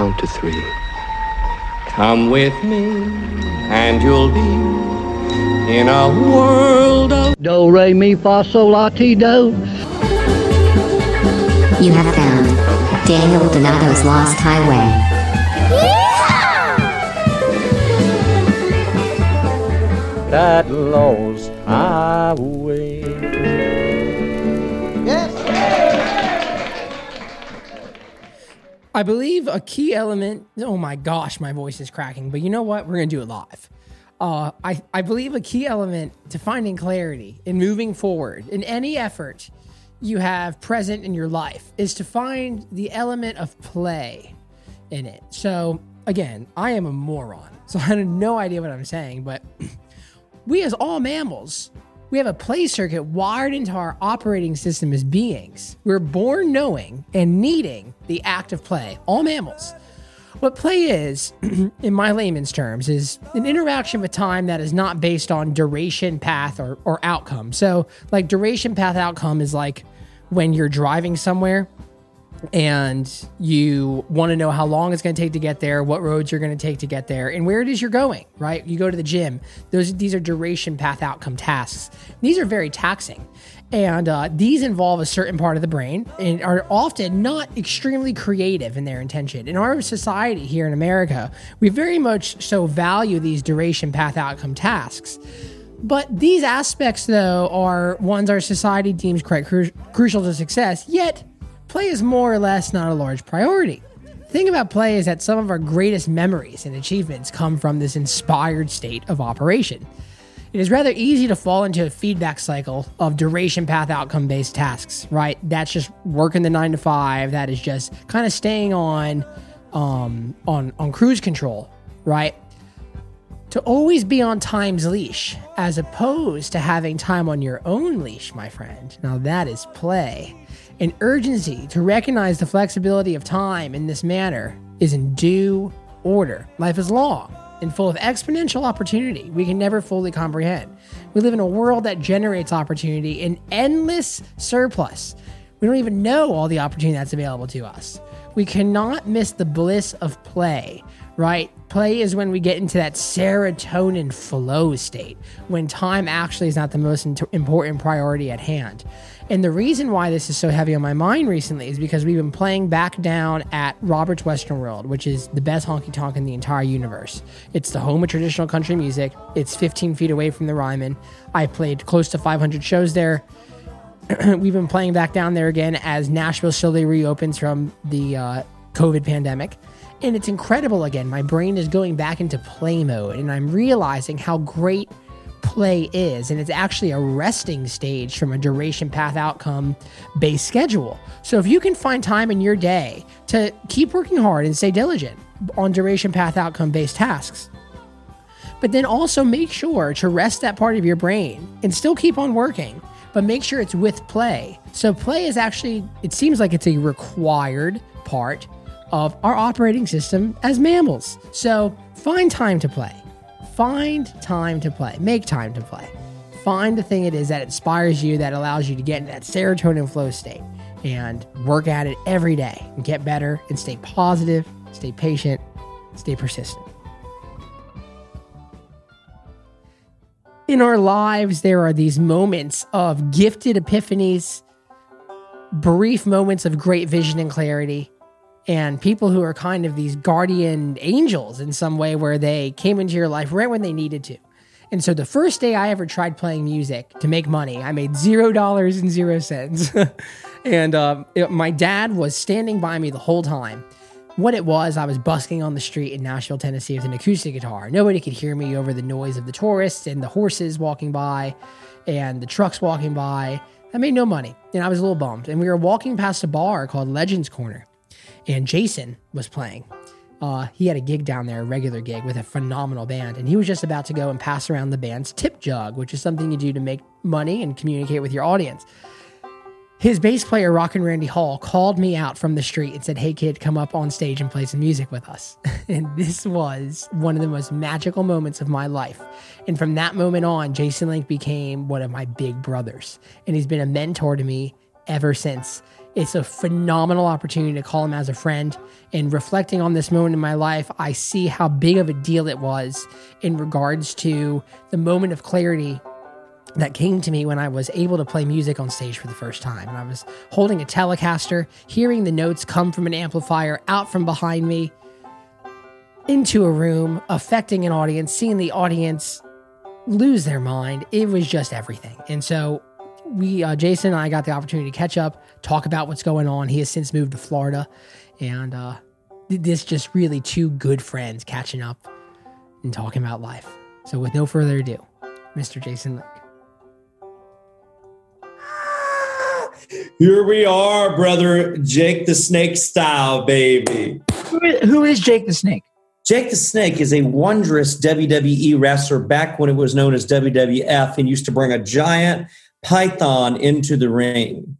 count to three. Come with me, and you'll be in a world of Do, re, mi, fa, sol, la, ti, do. You have found Daniel Donato's Lost Highway. that lost highway. I believe a key element. Oh my gosh, my voice is cracking. But you know what? We're gonna do it live. Uh, I I believe a key element to finding clarity and moving forward in any effort you have present in your life is to find the element of play in it. So again, I am a moron, so I have no idea what I'm saying. But we, as all mammals, we have a play circuit wired into our operating system as beings. We're born knowing and needing the act of play, all mammals. What play is, in my layman's terms, is an interaction with time that is not based on duration, path, or, or outcome. So, like, duration, path, outcome is like when you're driving somewhere and you want to know how long it's going to take to get there, what roads you're going to take to get there, and where it is you're going, right? You go to the gym. Those these are duration path outcome tasks. These are very taxing. And uh, these involve a certain part of the brain and are often not extremely creative in their intention. In our society here in America, we very much so value these duration path outcome tasks. But these aspects, though, are ones our society deems quite cru- crucial to success, yet play is more or less not a large priority. The thing about play is that some of our greatest memories and achievements come from this inspired state of operation. It is rather easy to fall into a feedback cycle of duration path outcome based tasks, right? That's just working the nine to five. That is just kind of staying on, um, on on cruise control, right? To always be on time's leash, as opposed to having time on your own leash, my friend. Now that is play. An urgency to recognize the flexibility of time in this manner is in due order. Life is long and full of exponential opportunity we can never fully comprehend. We live in a world that generates opportunity in endless surplus. We don't even know all the opportunity that's available to us. We cannot miss the bliss of play, right? Play is when we get into that serotonin flow state, when time actually is not the most important priority at hand. And the reason why this is so heavy on my mind recently is because we've been playing back down at Robert's Western World, which is the best honky tonk in the entire universe. It's the home of traditional country music. It's 15 feet away from the Ryman. I played close to 500 shows there. we've been playing back down there again as Nashville slowly reopens from the uh, COVID pandemic. And it's incredible again. My brain is going back into play mode, and I'm realizing how great play is. And it's actually a resting stage from a duration path outcome based schedule. So if you can find time in your day to keep working hard and stay diligent on duration path outcome based tasks, but then also make sure to rest that part of your brain and still keep on working, but make sure it's with play. So play is actually, it seems like it's a required part of our operating system as mammals. So find time to play. Find time to play. Make time to play. Find the thing it is that inspires you, that allows you to get in that serotonin flow state and work at it every day and get better and stay positive, stay patient, stay persistent. In our lives, there are these moments of gifted epiphanies, brief moments of great vision and clarity, and people who are kind of these guardian angels in some way where they came into your life right when they needed to. And so the first day I ever tried playing music to make money, I made zero dollars and zero cents. and um, it, my dad was standing by me the whole time. What it was, I was busking on the street in Nashville, Tennessee with an acoustic guitar. Nobody could hear me over the noise of the tourists and the horses walking by and the trucks walking by. I made no money and I was a little bummed. And we were walking past a bar called Legends Corner and Jason was playing. Uh, he had a gig down there, a regular gig with a phenomenal band, and he was just about to go and pass around the band's tip jug, which is something you do to make money and communicate with your audience. His bass player, Rockin' Randy Hall, called me out from the street and said, Hey, kid, come up on stage and play some music with us. and this was one of the most magical moments of my life. And from that moment on, Jason Link became one of my big brothers. And he's been a mentor to me ever since. It's a phenomenal opportunity to call him as a friend. And reflecting on this moment in my life, I see how big of a deal it was in regards to the moment of clarity that came to me when I was able to play music on stage for the first time. And I was holding a Telecaster, hearing the notes come from an amplifier out from behind me into a room, affecting an audience, seeing the audience lose their mind. It was just everything. And so we, uh, Jason and I got the opportunity to catch up, talk about what's going on. He has since moved to Florida. And uh, this just really two good friends catching up and talking about life. So with no further ado, Mr. Jason Link. Here we are, brother Jake the Snake style, baby. Who is, who is Jake the Snake? Jake the Snake is a wondrous WWE wrestler back when it was known as WWF and used to bring a giant python into the ring.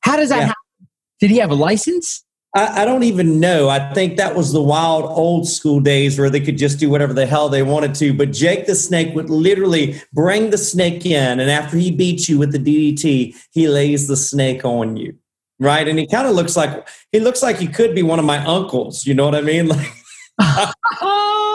How does that Yeah. happen? Did he have a license? I, I don't even know. I think that was the wild old school days where they could just do whatever the hell they wanted to. But Jake the Snake would literally bring the snake in, and after he beats you with the DDT, he lays the snake on you. Right. And he kind of looks like he looks like he could be one of my uncles. You know what I mean? Like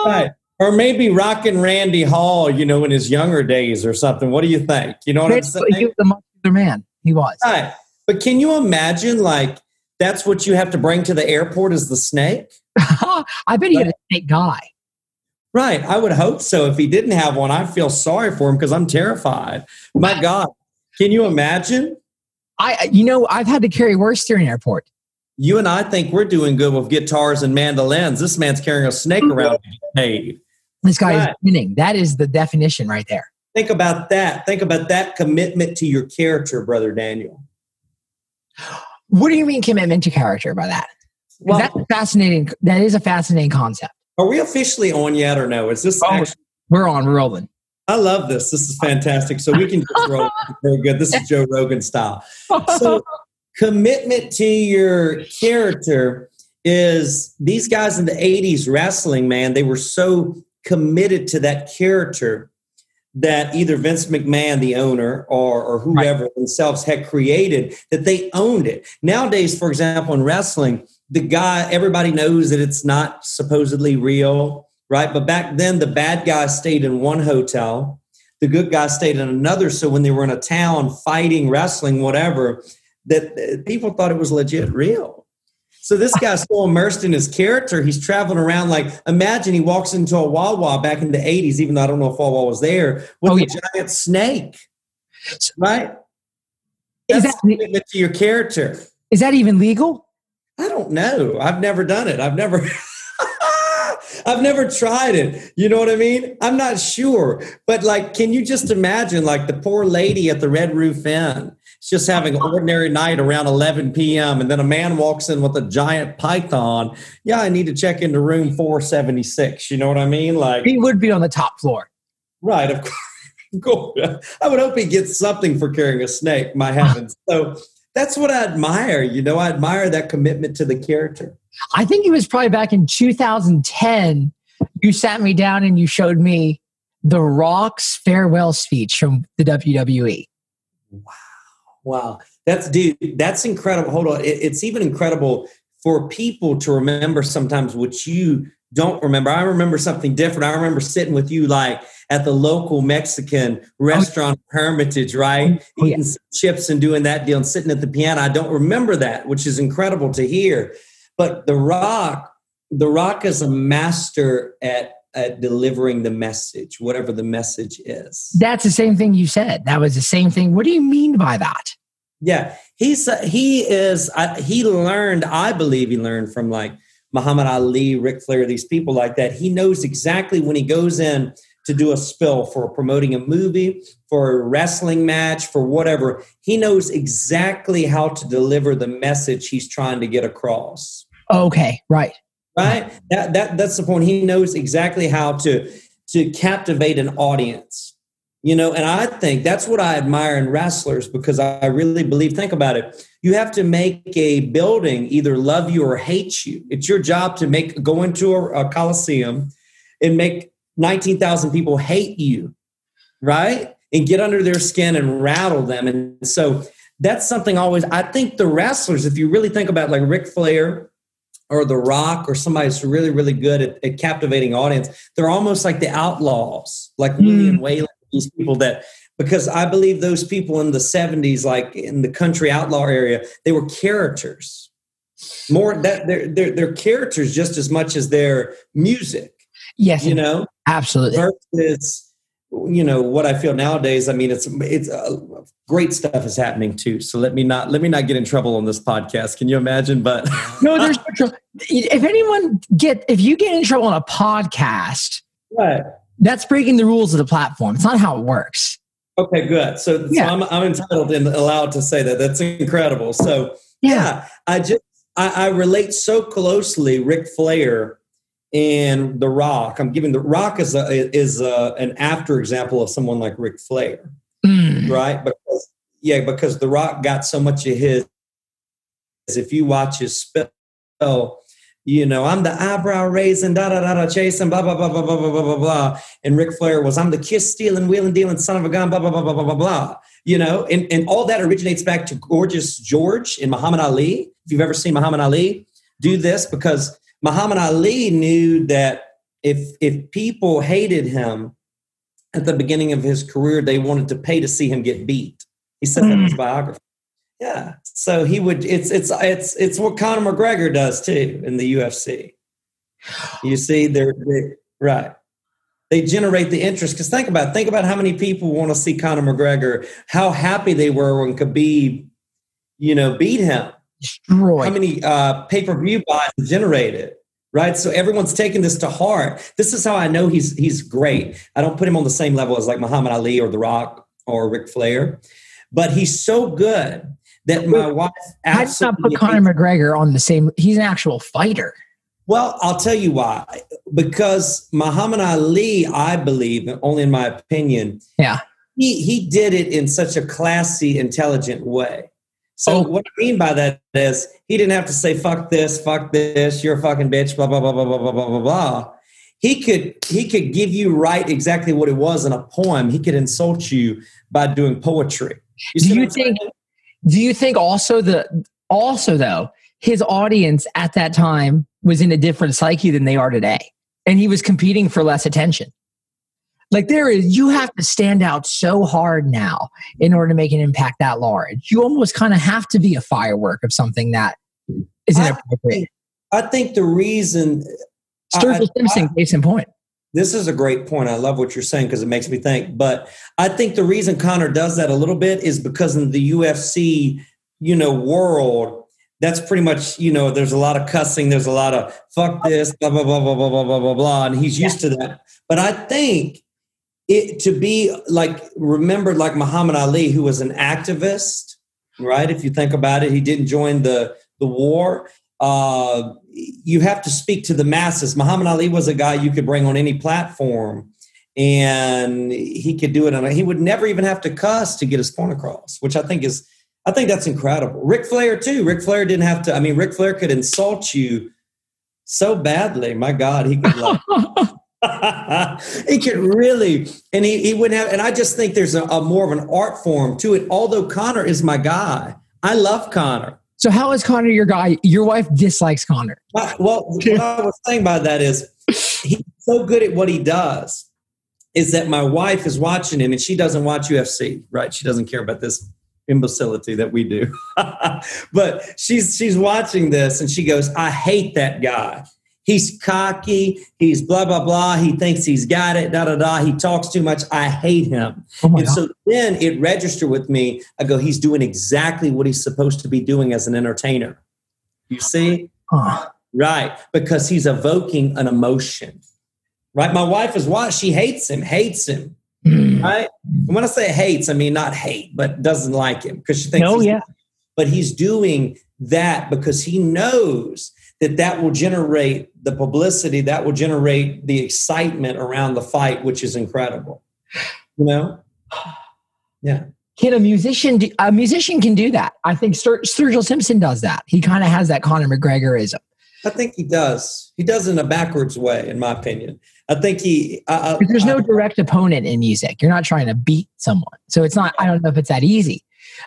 right. Or maybe rocking Randy Hall, you know, in his younger days or something. What do you think? You know what I'm saying? He was a muscular man. He was. Right. But can you imagine like that's what you have to bring to the airport is the snake? I bet he had a snake guy. Right. I would hope so. If he didn't have one, I feel sorry for him because I'm terrified. My God. Can you imagine? I, you know, I've had to carry worse through an airport. You and I think we're doing good with guitars and mandolins. This man's carrying a snake mm-hmm. around to get paid. This guy Right. is winning. That is the definition right there. Think about that. Think about that commitment to your character, brother Daniel. What do you mean commitment to character by that? Well, that's fascinating. That is a fascinating concept. are we officially on yet or no? Is this Oh. actually? We're on rolling. I love this. This is fantastic. So we can just roll. Very good. This is Joe Rogan style. So commitment to your character is these guys in the 80s wrestling, man, they were so committed to that character that either Vince McMahon, the owner, or, or whoever themselves had created, that they owned it. Nowadays, for example, in wrestling, the guy, everybody knows that it's not supposedly real, right? But back then, the bad guy stayed in one hotel, the good guy stayed in another. So when they were in a town fighting, wrestling, whatever, that people thought it was legit real. So this guy's so immersed in his character, he's traveling around like imagine he walks into a Wawa back in the 80s, even though I don't know if Wawa was there, with Oh, a yeah. giant snake. Right? Is That's that commitment to your character. is that even legal? I don't know. I've never done it. I've never I've never tried it. You know what I mean? I'm not sure. But like, can you just imagine like the poor lady at the Red Roof Inn? She's just having an ordinary night around 11 p.m. And then a man walks in with a giant python. Yeah, I need to check into room 476. You know what I mean? Like, He would be on the top floor. Right, of course. I would hope he gets something for carrying a snake, my heavens. So that's what I admire. You know, I admire that commitment to the character. I think it was probably back in 2010. You sat me down and you showed me The Rock's farewell speech from the. WWE. Wow. Wow, that's dude, that's incredible. Hold on. It- it's even incredible for people to remember sometimes what you don't remember. I remember something different. I remember sitting with you like at the local Mexican restaurant Hermitage, right? Oh, yeah. Eating some chips and doing that deal and sitting at the piano. I don't remember that, which is incredible to hear. But The Rock, The Rock is a master at at delivering the message, whatever the message is. That's the same thing you said. That was the same thing. What do you mean by that? Yeah, he's uh, he is uh, he learned. I believe he learned from like Muhammad Ali, Ric Flair, these people like that. He knows exactly when he goes in to do a spill for promoting a movie, for a wrestling match, for whatever. He knows exactly how to deliver the message he's trying to get across. Okay, right. Right? That that that's the point. He knows exactly how to to captivate an audience. You know, and I think that's what I admire in wrestlers because I really believe, think about it. You have to make a building either love you or hate you. It's your job to make go into a, a coliseum and make 19,000 people hate you, right? And get under their skin and rattle them. And so that's something always. I think the wrestlers, if you really think about like Ric Flair or The Rock or somebody who's really really good at, at captivating audience, they're almost like the outlaws, like Mm. William Whalen. These people that because I believe those people in the 70s, like in the country outlaw area, they were characters. More that they're they're, they're characters just as much as their music, Yes, you know, absolutely. versus you know what I feel nowadays. I mean, it's it's uh, great stuff is happening too. So let me not let me not get in trouble on this podcast. Can you imagine? But No, there's no trouble. If anyone get if you get in trouble on a podcast, Right. that's breaking the rules of the platform. It's not how it works. Okay, good. So, so I'm, I'm entitled and allowed to say that. That's incredible. So, yeah, I just I, I relate so closely Ric Flair and The Rock. I'm giving The Rock is a is a, an after example of someone like Ric Flair, Mm. right? Because yeah, because The Rock got so much of his. If you watch his spell, you know I'm the eyebrow raising, da da da da, chasing, blah blah blah blah blah blah blah blah blah. And Ric Flair was I'm the kiss stealing, wheeling dealing son of a gun, blah blah blah blah blah blah blah. You know, and, and all that originates back to gorgeous George and Muhammad Ali. If you've ever seen Muhammad Ali do this, because Muhammad Ali knew that if if people hated him at the beginning of his career, they wanted to pay to see him get beat. He said that in his hmm. biography. Yeah. So he would it's it's it's it's what Conor McGregor does too in the UFC. You see, they're, they right. They generate the interest because think about think about how many people want to see Conor McGregor, how happy they were when Khabib, you know, beat him. Destroy. How many uh, pay per view buys generated? Right, so everyone's taking this to heart. This is how I know he's he's great. I don't put him on the same level as like Muhammad Ali or The Rock or Ric Flair, but he's so good that my wife I did not put. Conor McGregor on the same? He's an actual fighter. Well, I'll tell you why. Because Muhammad Ali, I believe, only in my opinion, Yeah. he he did it in such a classy, intelligent way. So Oh. what I mean by that is he didn't have to say fuck this, fuck this, you're a fucking bitch, blah blah blah blah blah blah blah blah blah. He could he could give you right exactly what it was in a poem. He could insult you by doing poetry. Do you I'm saying? think? Do you think also the also though his audience at that time was in a different psyche than they are today, and he was competing for less attention? Like there is, you have to stand out so hard now in order to make an impact that large. You almost kind of have to be a firework of something that is I inappropriate. I think the reason Sturgill Simpson, case in point. This is a great point. I love what you're saying because it makes me think. But I think the reason Conor does that a little bit is because in the UFC, you know, world, that's pretty much, you know, there's a lot of cussing, there's a lot of fuck this, blah, blah, blah, blah, blah, blah, blah, blah, blah. And he's used to that. But I think it to be like remembered like Muhammad Ali, who was an activist, right? If you think about it, he didn't join the the war. Uh, you have to speak to the masses. Muhammad Ali was a guy you could bring on any platform, and he could do it. And he would never even have to cuss to get his point across, which I think is, I think that's incredible. Ric Flair too. Ric Flair didn't have to. I mean, Ric Flair could insult you so badly. My God, he could. Like, he could really, and he, he wouldn't have. And I just think there's a, a more of an art form to it. Although Conor is my guy, I love Conor. So how is Conor your guy? Your wife dislikes Conor. I- well, what I was saying by that is he's so good at what he does. Is that my wife is watching him and she doesn't watch UFC, right? She doesn't care about this imbecility that we do. but she's she's watching this and she goes, I hate that guy. He's cocky. He's blah blah blah. He thinks he's got it. Da da da. He talks too much. I hate him. Oh And God. so then it registered with me. I go, he's doing exactly what he's supposed to be doing as an entertainer. You see? Huh. Right. Because he's evoking an emotion. Right. My wife is why she hates him, hates him. Mm. Right. And when I say hates, I mean not hate, but doesn't like him because she thinks No, yeah. but he's doing that because he knows that that will generate the publicity, that will generate the excitement around the fight, which is incredible. You know? Yeah. Can a musician do, a musician can do that? I think Stur- Sturgill Simpson does that. He kind of has that Conor McGregorism. I think he does. He does in a backwards way, in my opinion. I think he. I, I, there's no I- direct opponent in music. You're not trying to beat someone, so it's not. I don't know if it's that easy.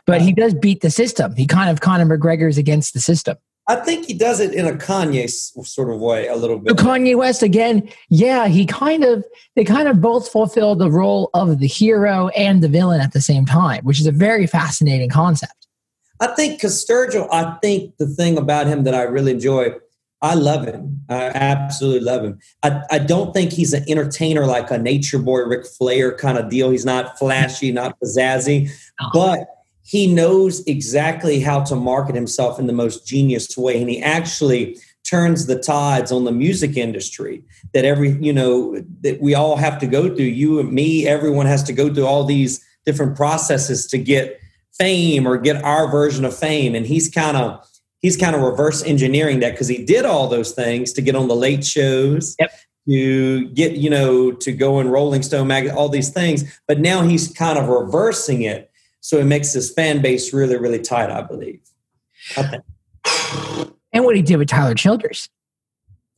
but he does beat the system. He kind of Conor McGregor's against the system. I think he does it in a Kanye sort of way, a little bit. Kanye West again, yeah, he kind of they kind of both fulfill the role of the hero and the villain at the same time, which is a very fascinating concept. I think because Sturgill, I think the thing about him that I really enjoy, I love him. I absolutely love him. I, I don't think he's an entertainer like a nature boy, Ric Flair kind of deal. He's not flashy, not pizzazzy, but he knows exactly how to market himself in the most genius way. And he actually turns the tides on the music industry that every, you know, that we all have to go through. You and me, everyone has to go through all these different processes to get fame or get our version of fame. And he's kind of he's kind of reverse engineering that because he did all those things to get on the late shows. Yep. To get, you know, to go in Rolling Stone magazine, all these things. But now he's kind of reversing it. So it makes his fan base really, really tight, I believe. I. And what he did with Tyler Childers.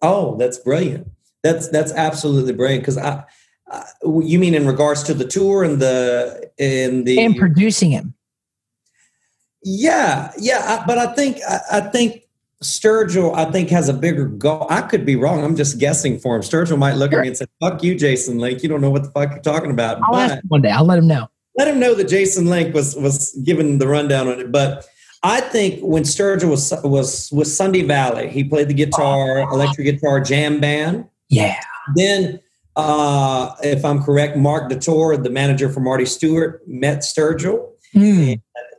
Oh, that's brilliant. That's that's absolutely brilliant. Because I, I, you mean in regards to the tour and the in the And producing him. Yeah, yeah, I, but I think I, I think Sturgill, I think has a bigger goal. I could be wrong. I'm just guessing for him. Sturgill might look at me and say, "Fuck you, Jason Link. You don't know what the fuck you're talking about." I'll But- ask one day. I'll let him know. Let him know that Jason Link was was given the rundown on it. But I think when Sturgill was was with Sunday Valley, he played the guitar, electric guitar jam band. Yeah. Then, uh, if I'm correct, Marc Dottore, the manager for Marty Stuart, met Sturgill. Hmm.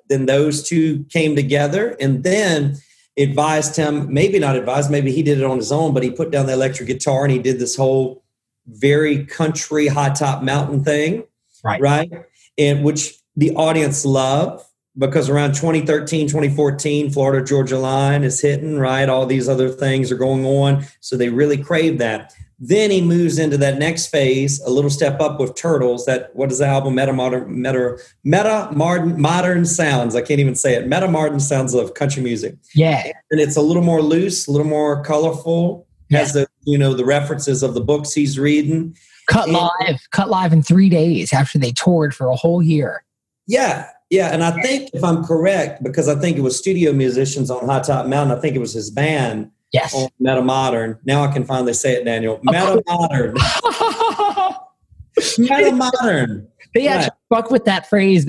Then those two came together, and then advised him. Maybe not advised. Maybe he did it on his own, but he put down the electric guitar and he did this whole very country high top mountain thing Right. right? And which the audience love because around 2013, 2014, Florida Georgia Line is hitting, right? All these other things are going on. So they really crave that. Then he moves into that next phase, a little step up with Turtles. That what is the album? Meta modern, meta, meta modern, modern sounds. I can't even say it. Meta modern sounds of country music, Yeah. and it's a little more loose, a little more colorful. Has the you know the references of the books he's reading. Cut And- live. Cut live in three days after they toured for a whole year. Yeah, yeah, and I think if I'm correct, because I think it was studio musicians on High Top Mountain. I think it was his band Yes. on Meta Modern. Now I can finally say it, Daniel. Meta Modern. Meta Modern. they actually fuck with that phrase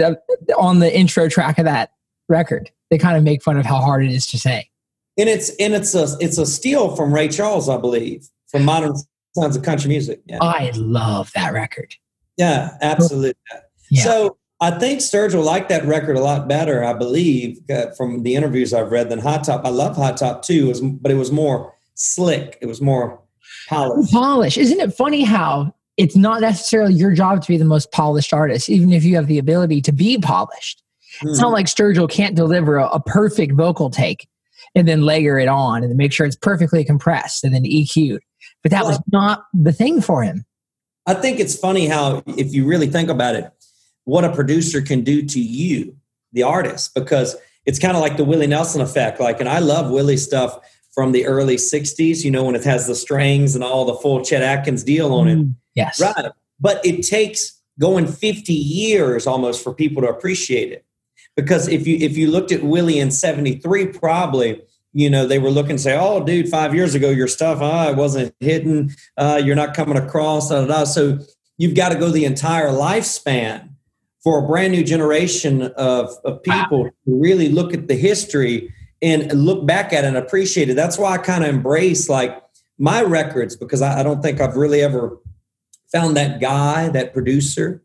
on the intro track of that record. They kind of make fun of how hard it is to say. And it's and it's a it's a steal from Ray Charles, I believe, from Modern Sounds of Country Music. Yeah, I love that record. yeah, absolutely. Yeah. So I think Sturgill liked that record a lot better, I believe, uh, from the interviews I've read than Hot Top. I love Hot Top too, it was, but it was more slick. It was more polished. Polish. Isn't it funny how it's not necessarily your job to be the most polished artist, even if you have the ability to be polished? It's not like Sturgill can't deliver a, a perfect vocal take and then layer it on and make sure it's perfectly compressed and then EQ'd. But that was not the thing for him. I think it's funny how, if you really think about it, what a producer can do to you, the artist, because it's kind of like the Willie Nelson effect. Like, and I love Willie stuff from the early 60s, you know, when it has the strings and all the full Chet Atkins deal on it. Mm, yes. Right. But it takes going 50 years almost for people to appreciate it. Because if you if you looked at Willie in 73, probably, you know, they were looking and say, Oh, dude, five years ago, your stuff, ah, it wasn't hitting, uh, you're not coming across, da, da, da. So you've got to go the entire lifespan for a brand new generation of, of people to really look at the history and look back at it and appreciate it. That's why I kind of embrace like my records because I, I don't think I've really ever found that guy, that producer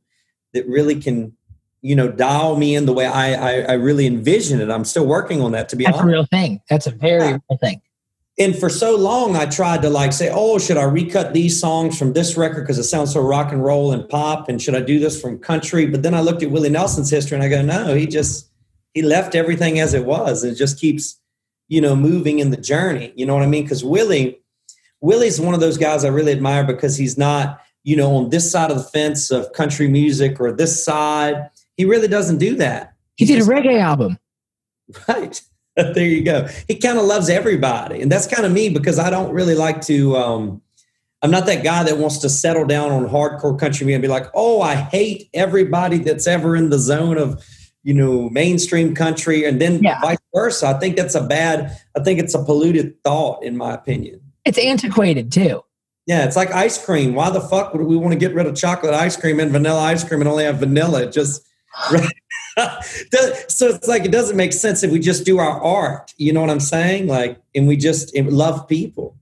that really can, you know, dial me in the way I, I, I really envision it. I'm still working on that to be That's a real thing. That's a very Yeah. real thing. And for so long, I tried to like say, oh, should I recut these songs from this record because it sounds so rock and roll and pop? And should I do this from country? But then I looked at Willie Nelson's history and I go, no, he just, he left everything as it was and it just keeps, you know, moving in the journey. You know what I mean? Because Willie, Willie's one of those guys I really admire because he's not, you know, on this side of the fence of country music or this side. He really doesn't do that. He did a reggae album. Right. there you go. He kind of loves everybody. And that's kind of me because I don't really like to um I'm not that guy that wants to settle down on hardcore country music and be like, "Oh, I hate everybody that's ever in the zone of, you know mainstream country and then Yeah. vice versa i think that's a bad i think it's a polluted thought in my opinion It's antiquated too. yeah it's like ice cream why the fuck would we want to get rid of chocolate ice cream and vanilla ice cream and only have vanilla It just so it's like it doesn't make sense if we just do our art you know what i'm saying like and we just love people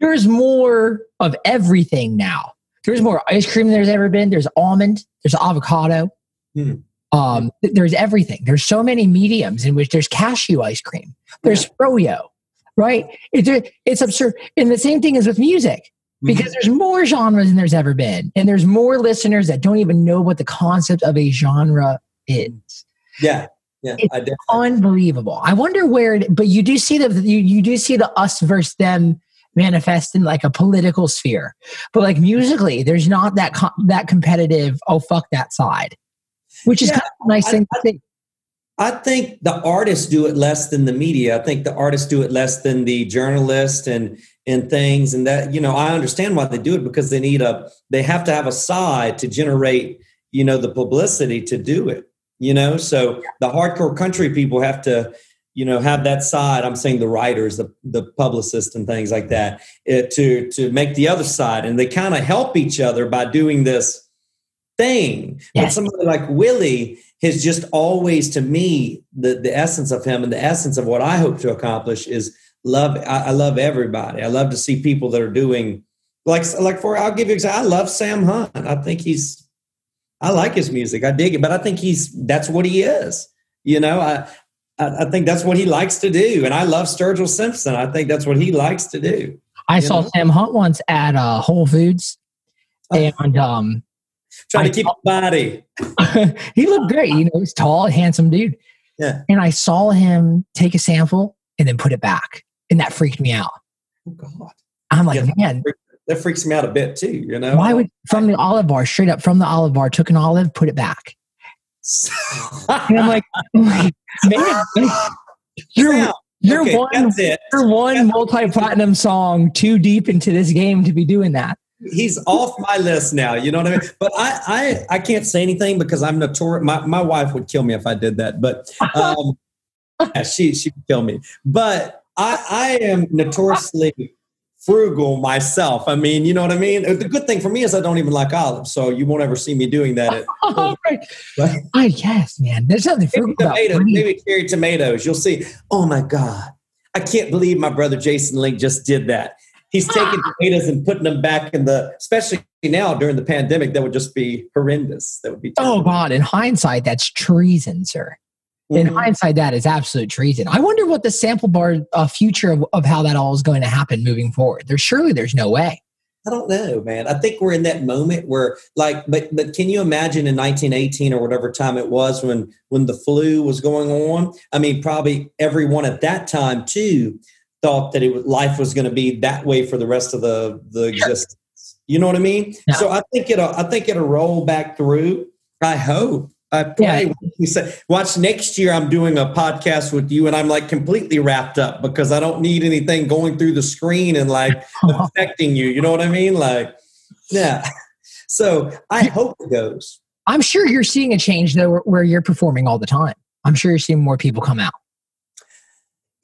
There's more of everything now. There's more ice cream than there's ever been. There's almond. There's avocado. Hmm. Um, there's everything. There's so many mediums in which there's cashew ice cream. There's froyo, right? It's it's absurd. And the same thing is with music because mm-hmm. there's more genres than there's ever been, and there's more listeners that don't even know what the concept of a genre is. Mm-hmm. yeah yeah It's i Unbelievable. I wonder where, it, but you do see the you, you do see the us versus them manifest in like a political sphere, but like musically, there's not that com- that competitive. Oh fuck that side, which is Yeah, kind of a nice I- thing to think. I think the artists do it less than the media. I think the artists do it less than the journalists and and things. And that you know, I understand why they do it because they need a they have to have a side to generate you know the publicity to do it. You know, so the hardcore country people have to you know have that side. I'm saying the writers, the the publicists, and things like that eh, to to make the other side, and they kind of help each other by doing this thing. But somebody like Willie has just always, to me, the the essence of him and the essence of what I hope to accomplish is love. I, I love everybody. I love to see people that are doing like like for. I'll give you example. I love Sam Hunt. I think he's. I like his music. I dig it, but I think he's that's what he is. You know, I. I I think that's what he likes to do, and I love Sturgill Simpson. I think that's what he likes to do. I saw know? Sam Hunt once at uh, Whole Foods, Oh. and um, Trying I to keep the body. he looked great. You know, he's tall, handsome dude. Yeah. And I saw him take a sample and then put it back, and that freaked me out. Oh God, I'm like, Yeah. man, that freaks me out a bit too. You know, why would from the olive bar straight up from the olive bar took an olive, put it back, and I'm like, man, you're Sam, you're okay, one you're one multi platinum song too deep into this game to be doing that. He's off my list now. You know what I mean? But I, I, I can't say anything because I'm notorious. My, my wife would kill me if I did that. But um, yeah, she, she would kill me. But I, I am notoriously frugal myself. I mean, you know what I mean? The good thing for me is I don't even like olives, so you won't ever see me doing that. At, All right. Guess, man. There's nothing maybe frugal about tomatoes, bread. maybe cherry tomatoes. You'll see. Oh my God. I can't believe my brother Jason Link just did that. He's taking tomatoes and putting them back in the, especially now during the pandemic, that would just be horrendous. That would be Oh. God! In hindsight, that's treason, sir. In Mhm. hindsight, that is absolute treason. I wonder what the sample bar uh, future of, of how that all is going to happen moving forward. There's surely there's no way. I don't know, man. I think we're in that moment where, like, but but can you imagine in 1918 or whatever time it was when when the flu was going on? I mean, probably everyone at that time too thought that it was, life was going to be that way for the rest of the the existence. You know what I mean? So I think it'll I think it'll roll back through. I hope. I pray. Yeah. Watch next year. I'm doing a podcast with you, and I'm like completely wrapped up because I don't need anything going through the screen and like affecting you. You know what I mean? Like, yeah. So I hope it goes. I'm sure you're seeing a change though, where, where you're performing all the time. I'm sure you're seeing more people come out.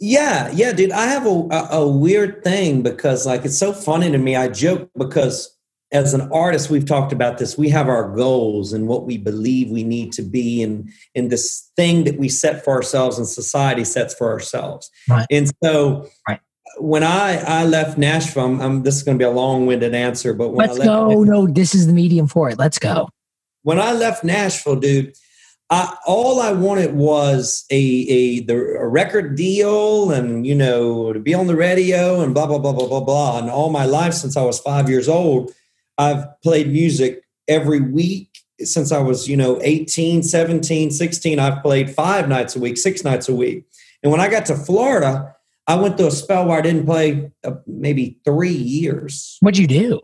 Yeah, yeah, dude. I have a, a, weird thing because like it's so funny to me. I joke because as an artist, we've talked about this. We have our goals and what we believe we need to be, and and this thing that we set for ourselves and society sets for ourselves. Right. And so, Right. when I I left Nashville, I'm, I'm- this is going to be a long winded answer, but when Let's I left go. No, this is the medium for it. Let's go. when I left Nashville, dude, I, all I wanted was a a the a record deal and you know to be on the radio and blah blah blah blah blah blah. And all my life since I was five years old, I've played music every week since I was you know 18, 17, 16. I've played five nights a week, six nights a week. And when I got to Florida, I went through a spell where I didn't play uh, maybe three years What'd you do?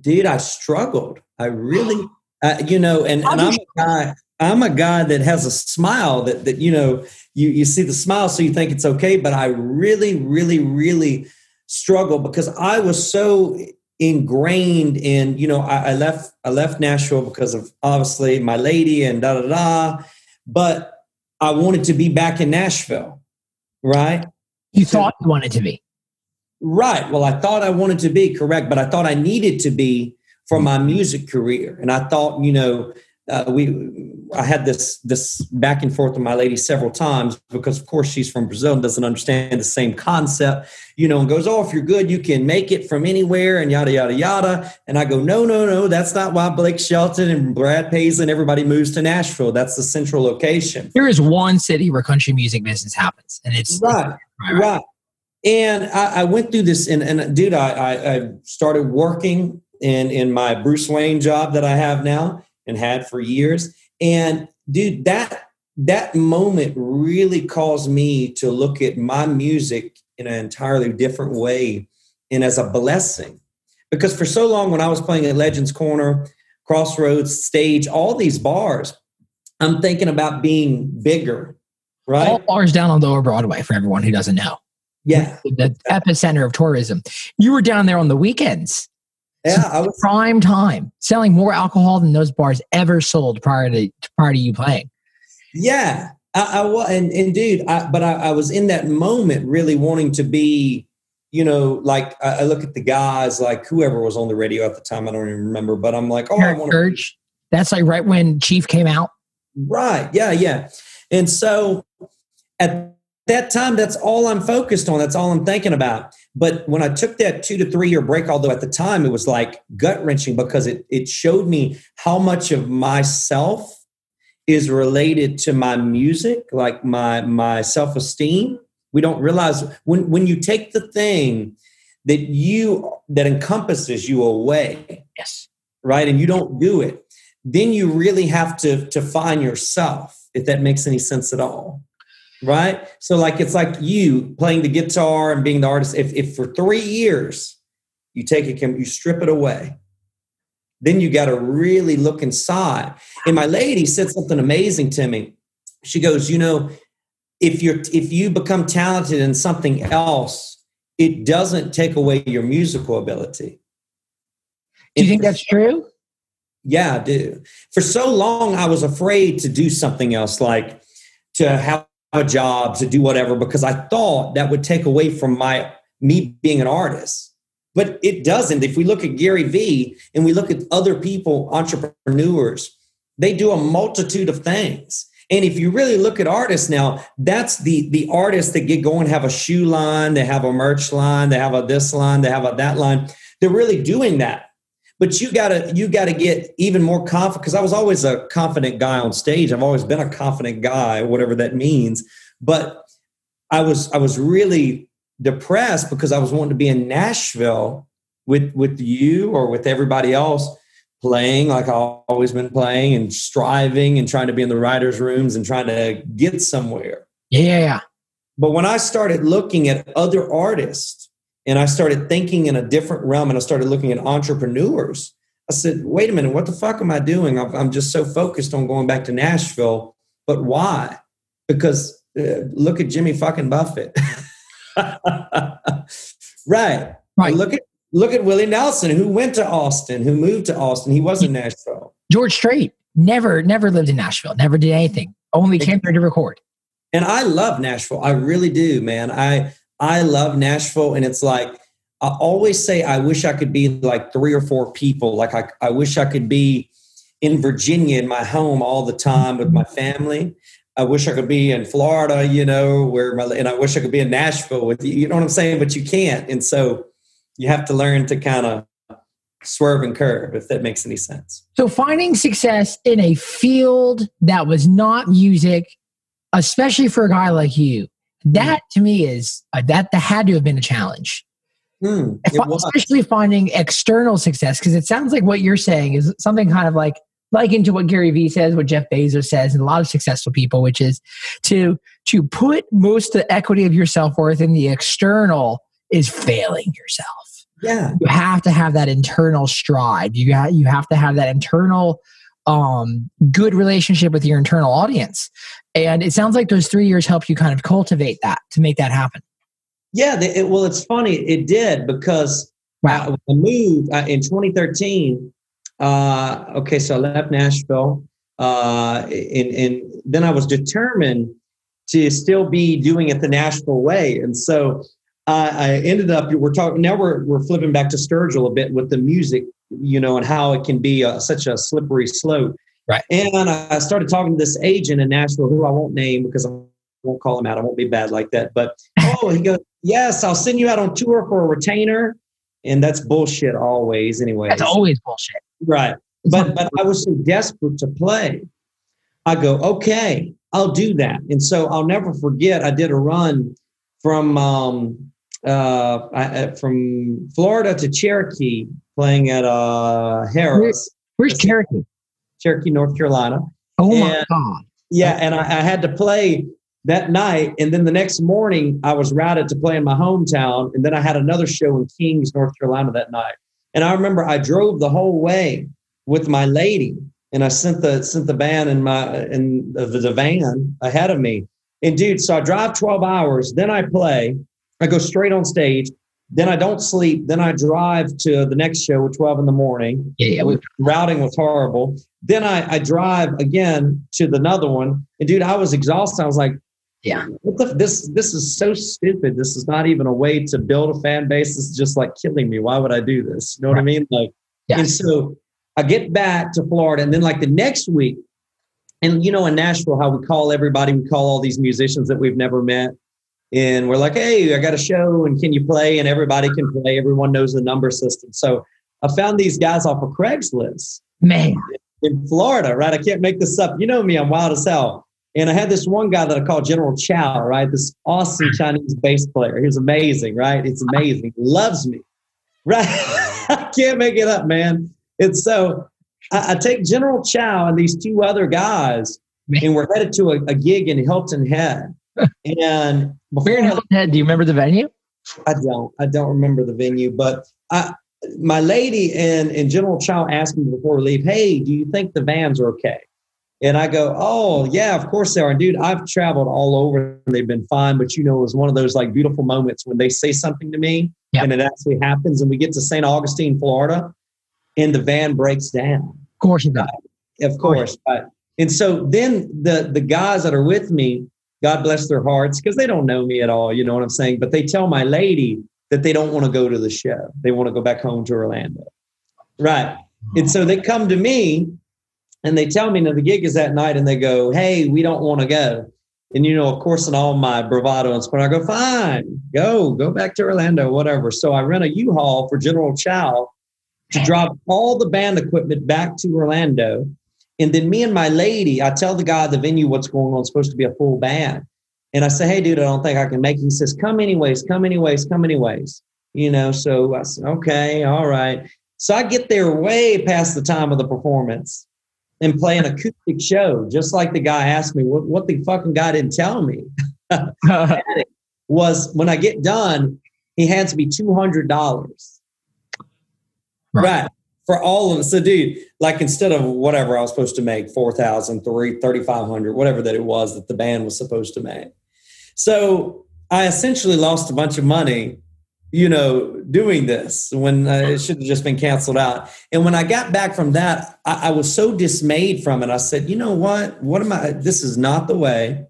dude i struggled i really uh, you know and, and i'm a guy i'm a guy that has a smile that that you know you you see the smile so you think it's okay but i really really really struggle because i was so ingrained in you know I, I left i left nashville because of obviously my lady and da da da but I wanted to be back in Nashville, right? You thought you wanted to be. Right. Well, I thought I wanted to be correct, but I thought I needed to be for my music career. And I thought, you know, uh, we I had this this back and forth with my lady several times because of course she's from Brazil and doesn't understand the same concept, you know, and goes, Oh, if you're good, you can make it from anywhere and yada yada yada. And I go, No, no, no, that's not why Blake Shelton and Brad Paisley and everybody moves to Nashville. That's the central location. There is one city where country music business happens, and it's right, right. right. And I, I, went through this, and, and dude, I, I, I started working in in my Bruce Wayne job that I have now and had for years. And dude, that that moment really caused me to look at my music in an entirely different way and as a blessing. Because for so long, when I was playing at Legends Corner, Crossroads, Stage, all these bars, I'm thinking about being bigger, right? All bars down on Lower Broadway for everyone who doesn't know. Yeah. The epicenter of tourism. You were down there on the weekends. Yeah, I was prime time, selling more alcohol than those bars ever sold prior to prior to you playing. Yeah, I, I and, and dude, I, but I, I, was in that moment really wanting to be, you know, like I, I, look at the guys, like whoever was on the radio at the time, I don't even remember, but I'm like, oh, Eric I want to. That's like right when Chief came out. Right. Yeah. Yeah. And so at that time, that's all I'm focused on. That's all I'm thinking about. But when I took that two to three year break, although at the time it was like gut wrenching because it, it showed me how much of myself is related to my music, like my, my self esteem. We don't realize when, when you take the thing that you, that encompasses you away. Yes. Right. And you don't do it, then you really have to, to find yourself, if that makes any sense at all right? So like it's like you playing the guitar and being the artist. If if for three years you take it, you strip it away, then you got to really look inside. And my lady said something amazing to me. She goes, you know, if you're if you become talented in something else, it doesn't take away your musical ability. Do you think that's true? Yeah, I do. For so long, I was afraid to do something else, like to have a job to do whatever because I thought that would take away from my me being an artist. But it doesn't. If we look at Gary Vee and we look at other people, entrepreneurs, they do a multitude of things. And if you really look at artists now, that's the the artists that get going, have a shoe line, they have a merch line, they have a this line, they have a that line. They're really doing that but you gotta you gotta get even more confident because i was always a confident guy on stage. I've always been a confident guy whatever that means. But i was i was really depressed because i was wanting to be in nashville with with you or with everybody else playing like i've always been playing and striving and trying to be in the writers rooms and trying to get somewhere. Yeah. But when i started looking at other artists and I started thinking in a different realm and I started looking at entrepreneurs. I said, wait a minute, what the fuck am I doing? I'm just so focused on going back to Nashville. But why? Because uh, look at Jimmy fucking Buffett. right. Right. Look at look at Willie Nelson, who went to Austin, who moved to Austin. He was in Nashville. George Strait never, never lived in Nashville, never did anything. Only came there to record. And I love Nashville. I really do, man. I I love Nashville, and it's like I always say, I wish I could be like three or four people. Like I, I wish I could be in Virginia in my home all the time with my family. I wish I could be in Florida, you know, where my and I wish I could be in Nashville with you. You know what I'm saying? But you can't, and so you have to learn to kind of swerve and curve, if that makes any sense. So finding success in a field that was not music, especially for a guy like you, that to me is uh, that that had to have been a challenge. Mm, especially finding external success because it sounds like what you're saying is something kind of like like into what Gary Vee says, what Jeff Bezos says, and a lot of successful people, which is to to put most of the equity of your self worth in the external is failing yourself. Yeah, you have to have that internal stride. You got you have to have that internal um, good relationship with your internal audience. And it sounds like those three years helped you kind of cultivate that to make that happen. Yeah, it, well, it's funny. It did because wow. I moved uh, in 2013. Uh, okay, so I left Nashville uh, and, and then I was determined to still be doing it the Nashville way. And so I, I ended up, we're talking, now we're, we're flipping back to Sturgill a bit with the music, you know, and how it can be a, such a slippery slope. Right. And I started talking to this agent in Nashville who I won't name because I won't call him out. I won't be bad like that. But, oh, he goes, yes, I'll send you out on tour for a retainer. And that's bullshit always anyway. That's always bullshit. Right. But, but I was so desperate to play. I go, okay, I'll do that. And so I'll never forget, I did a run from, um, uh, I, from Florida to Cherokee playing at uh, Harrah's. Where's Cherokee? Cherokee, North Carolina. Oh my god! Yeah, and I, I had to play that night, and then the next morning I was routed to play in my hometown, and then I had another show in Kings, North Carolina that night. And I remember I drove the whole way with my lady, and I sent the sent the band in my in the, the van ahead of me. And dude, so I drive twelve hours, then I play, I go straight on stage, then I don't sleep, then I drive to the next show at twelve in the morning Yeah, yeah. We, routing was horrible. Then I, I drive again to the another one, and dude, I was exhausted. I was like, Yeah. what the, this this is so stupid. This is not even a way to build a fan base. This is just like killing me. Why would I do this? You know what I mean? Like, Yeah. and so I get back to Florida, and then like the next week, and you know, in Nashville, how we call everybody, we call all these musicians that we've never met. And we're like, hey, I got a show, and can you play? And everybody can play. Everyone knows the number system. So I found these guys off of Craigslist man, in Florida, right? I can't make this up. You know me, I'm wild as hell. And I had this one guy that I call General Chow, right? This awesome hmm. Chinese bass player. He's amazing, right? It's amazing. Loves me, right? I can't make it up, man. It's so I, I take General Chow and these two other guys, and we're headed to a, a gig in Hilton Head. And where in Hilton Head? Do you remember the venue? I don't. I don't remember the venue, but I, my lady and, and General Chow asked me before we leave, hey, do you think the vans are okay? And I go, oh, yeah, of course they are. And dude, I've traveled all over and they've been fine. But you know, it was one of those like beautiful moments when they say something to me Yep. and it actually happens. And we get to St. Augustine, Florida, and the van breaks down. Of course you got. Of course. Right. And so then the the guys that are with me, God bless their hearts, because they don't know me at all, you know what I'm saying? But they tell my lady that they don't want to go to the show. They want to go back home to Orlando. Right. And so they come to me and they tell me that the gig is that night and they go, Hey, we don't want to go. And you know, of course, in all my bravado and sport, I go, fine, go, go back to Orlando, whatever. So I rent a U-Haul for General Chow to drop all the band equipment back to Orlando. And then me and my lady, I tell the guy at the venue what's going on. It's supposed to be a full band. And I say, hey, dude, I don't think I can make it. He says, come anyways, come anyways, come anyways. You know, so I said, okay, all right. So I get there way past the time of the performance and play an acoustic show, just like the guy asked me, what, what the fucking guy didn't tell me was when I get done, he hands me $200. Right. Right. For all of us. So, dude, like instead of whatever I was supposed to make, 4,000, 3,500, whatever that it was that the band was supposed to make. So I essentially lost a bunch of money, you know, doing this when uh, it should have just been canceled out. And when I got back from that, I, I was so dismayed from it. I said, you know what? What am I? This is not the way.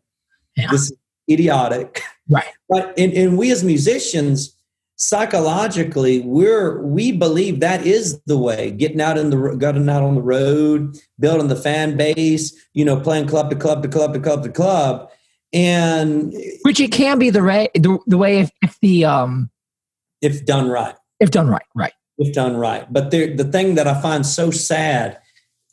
Yeah. This is idiotic. Right. But and, and we as musicians, psychologically, we're we believe that is the way. Getting out in the getting out on the road, building the fan base, you know, playing club to club to club to club to club. And Which it can be the way the, the way if, if the um if done right. if done right, right. if done right. But the the thing that I find so sad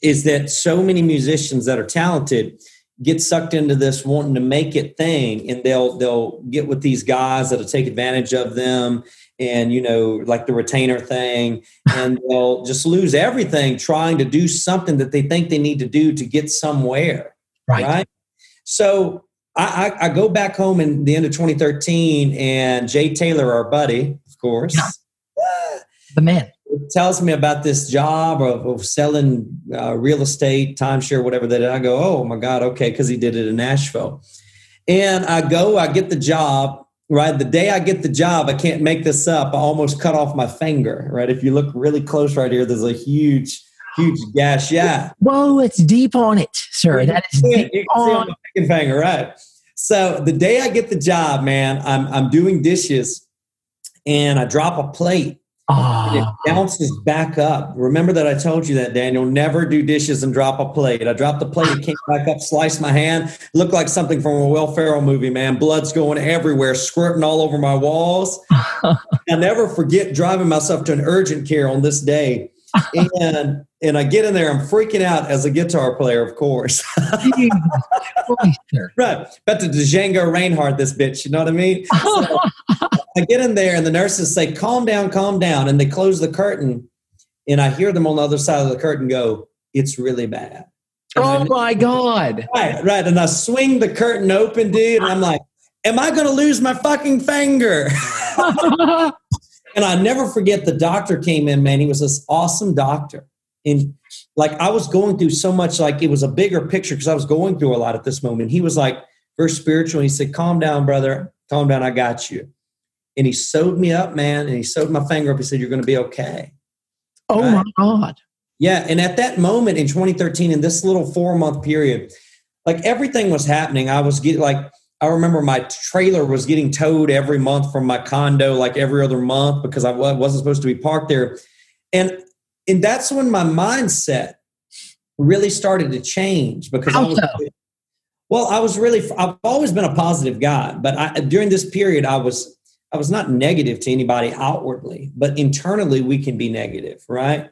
is that so many musicians that are talented get sucked into this wanting to make it thing, and they'll they'll get with these guys that'll take advantage of them, and you know like the retainer thing, and they'll just lose everything trying to do something that they think they need to do to get somewhere. Right. So I, I, I go back home in the end of 2013, and Jay Taylor, our buddy, of course. The man. Tells me about this job of, of selling uh, real estate, timeshare, whatever that. I go, oh my god, okay, because he did it in Nashville. And I go, I get the job. Right, the day I get the job, I can't make this up. I almost cut off my finger. Right, if you look really close right here, there's a huge huge gash. Yeah. Whoa, it's deep on it, sir. That is deep you can see on on. my finger, right? So the day I get the job, man, I'm I'm doing dishes, and I drop a plate, and it Oh, bounces back up. Remember that I told you that, Daniel. Never do dishes and drop a plate. I dropped the plate, it came back up, sliced my hand. Looked like something from a Will Ferrell movie, man. Blood's going everywhere, squirting all over my walls. I'll never forget driving myself to an urgent care on this day. And and I get in there, I'm freaking out as a guitar player, of course. Jesus Christ, sir. right. About to Django Reinhardt this bitch, you know what I mean? So I get in there and the nurses say, calm down, calm down. And they close the curtain. And I hear them on the other side of the curtain go, it's really bad. And Oh my God. Right, right. And I swing the curtain open, dude. And I'm like, am I going to lose my fucking finger? and I never forget the doctor came in, man. He was this awesome doctor. And like I was going through so much, like it was a bigger picture because I was going through a lot at this moment. He was like very spiritual. He said, calm down, brother. Calm down. I got you. And he sewed me up, man. And he sewed my finger up. He said, you're going to be okay. Oh my God. Yeah, and at that moment in 2013, in this little four month period, like everything was happening. I was getting like I remember my trailer was getting towed every month from my condo, like every other month, because I wasn't supposed to be parked there, and and that's when my mindset really started to change because I was. so? Well, I was really. I've always been a positive guy, but I, during this period, I was. I was not negative to anybody outwardly, but internally we can be negative, right?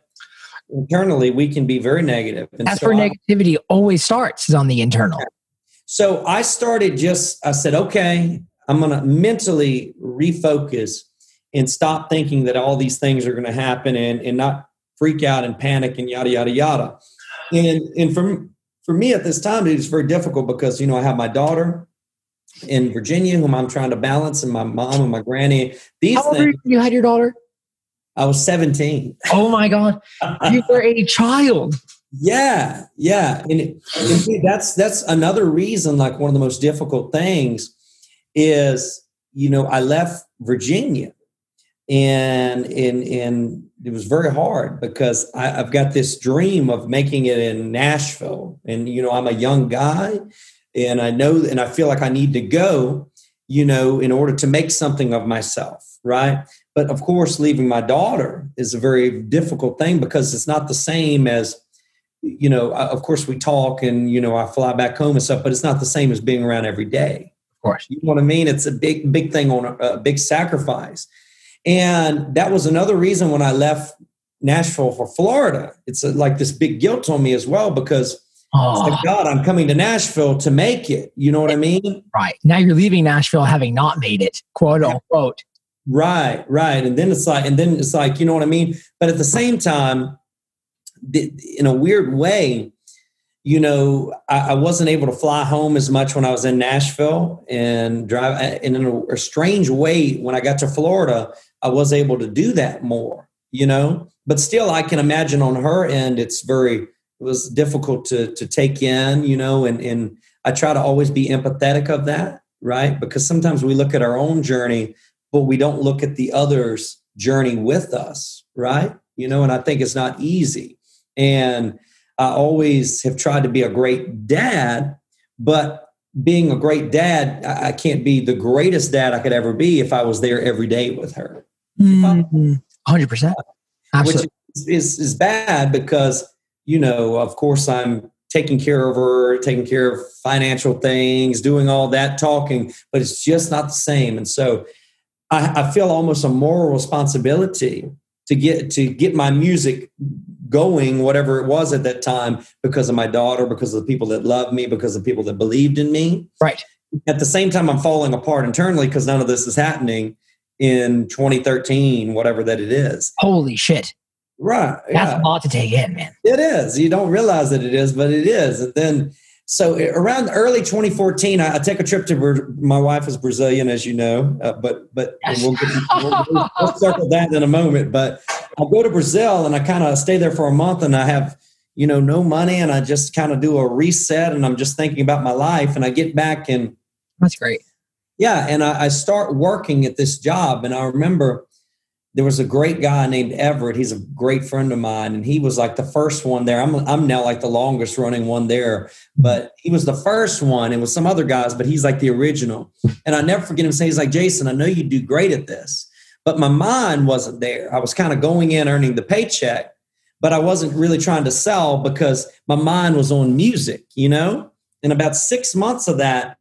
Internally we can be very negative. And That's so where I- negativity always starts, is on the internal. so I started just, I said, okay, I'm going to mentally refocus and stop thinking that all these things are going to happen and, and not freak out and panic and yada, yada, yada. And, and for, for me at this time, it was very difficult because, you know, I have my daughter in Virginia whom I'm trying to balance and my mom and my granny. These How old were things, you when you had your daughter? I was 17. Oh my God. You were a child. Yeah, yeah, and, it- and see, that's that's another reason. Like one of the most difficult things is, you know, I left Virginia, and and and it was very hard because I, I've got this dream of making it in Nashville, and you know, I'm a young guy, and I know, and I feel like I need to go, you know, in order to make something of myself, right? But of course, leaving my daughter is a very difficult thing because it's not the same as you know, of course we talk and, you know, I fly back home and stuff, but it's not the same as being around every day. Of course. You know what I mean? It's a big, big thing on a, a big sacrifice. And that was another reason when I left Nashville for Florida. It's a, like this big guilt on me as well because Oh, like, God, I'm coming to Nashville to make it. You know what I mean? right. Now you're leaving Nashville having not made it, quote unquote. Right, right. And then it's like, and then it's like, you know what I mean? But at the same time, in a weird way, you know, I, I wasn't able to fly home as much when I was in Nashville and drive. And in a, a strange way, when I got to Florida, I was able to do that more, you know. But still, I can imagine on her end, it's very, was difficult to to take in, you know. And and I try to always be empathetic of that, right? Because sometimes we look at our own journey, but we don't look at the others' journey with us, right? You know, and I think it's not easy. And I always have tried to be a great dad, but being a great dad, I can't be the greatest dad I could ever be if I was there every day with her, Mhm. 100%. Absolutely. which is, is bad because, you know, of course, I'm taking care of her, taking care of financial things, doing all that talking, but it's just not the same. And so I, I feel almost a moral responsibility to get to get my music going, whatever it was at that time, because of my daughter, because of the people that loved me, because of the people that believed in me. right. At the same time, I'm falling apart internally because none of this is happening in 2013, whatever that it is. Holy shit. Right. That's yeah. a lot to take in, man. It is. You don't realize that it is, but it is. And then, so around early 2014, I, I take a trip to Bra- my wife is Brazilian, as you know, uh, but but we'll, get, we'll, we'll, we'll circle that in a moment. But I go to Brazil and I kind of stay there for a month, and I have you know no money, and I just kind of do a reset, and I'm just thinking about my life, and I get back and That's great. yeah, and I, I start working at this job, and I remember there was a great guy named Everett. He's a great friend of mine, and he was like the first one there. I'm I'm now like the longest running one there, but he was the first one. It was some other guys, but he's like the original. And I never forget him saying, "He's like Jason, I know you do great at this, but my mind wasn't there. I was kind of going in earning the paycheck, but I wasn't really trying to sell because my mind was on music, you know. And about six months of that,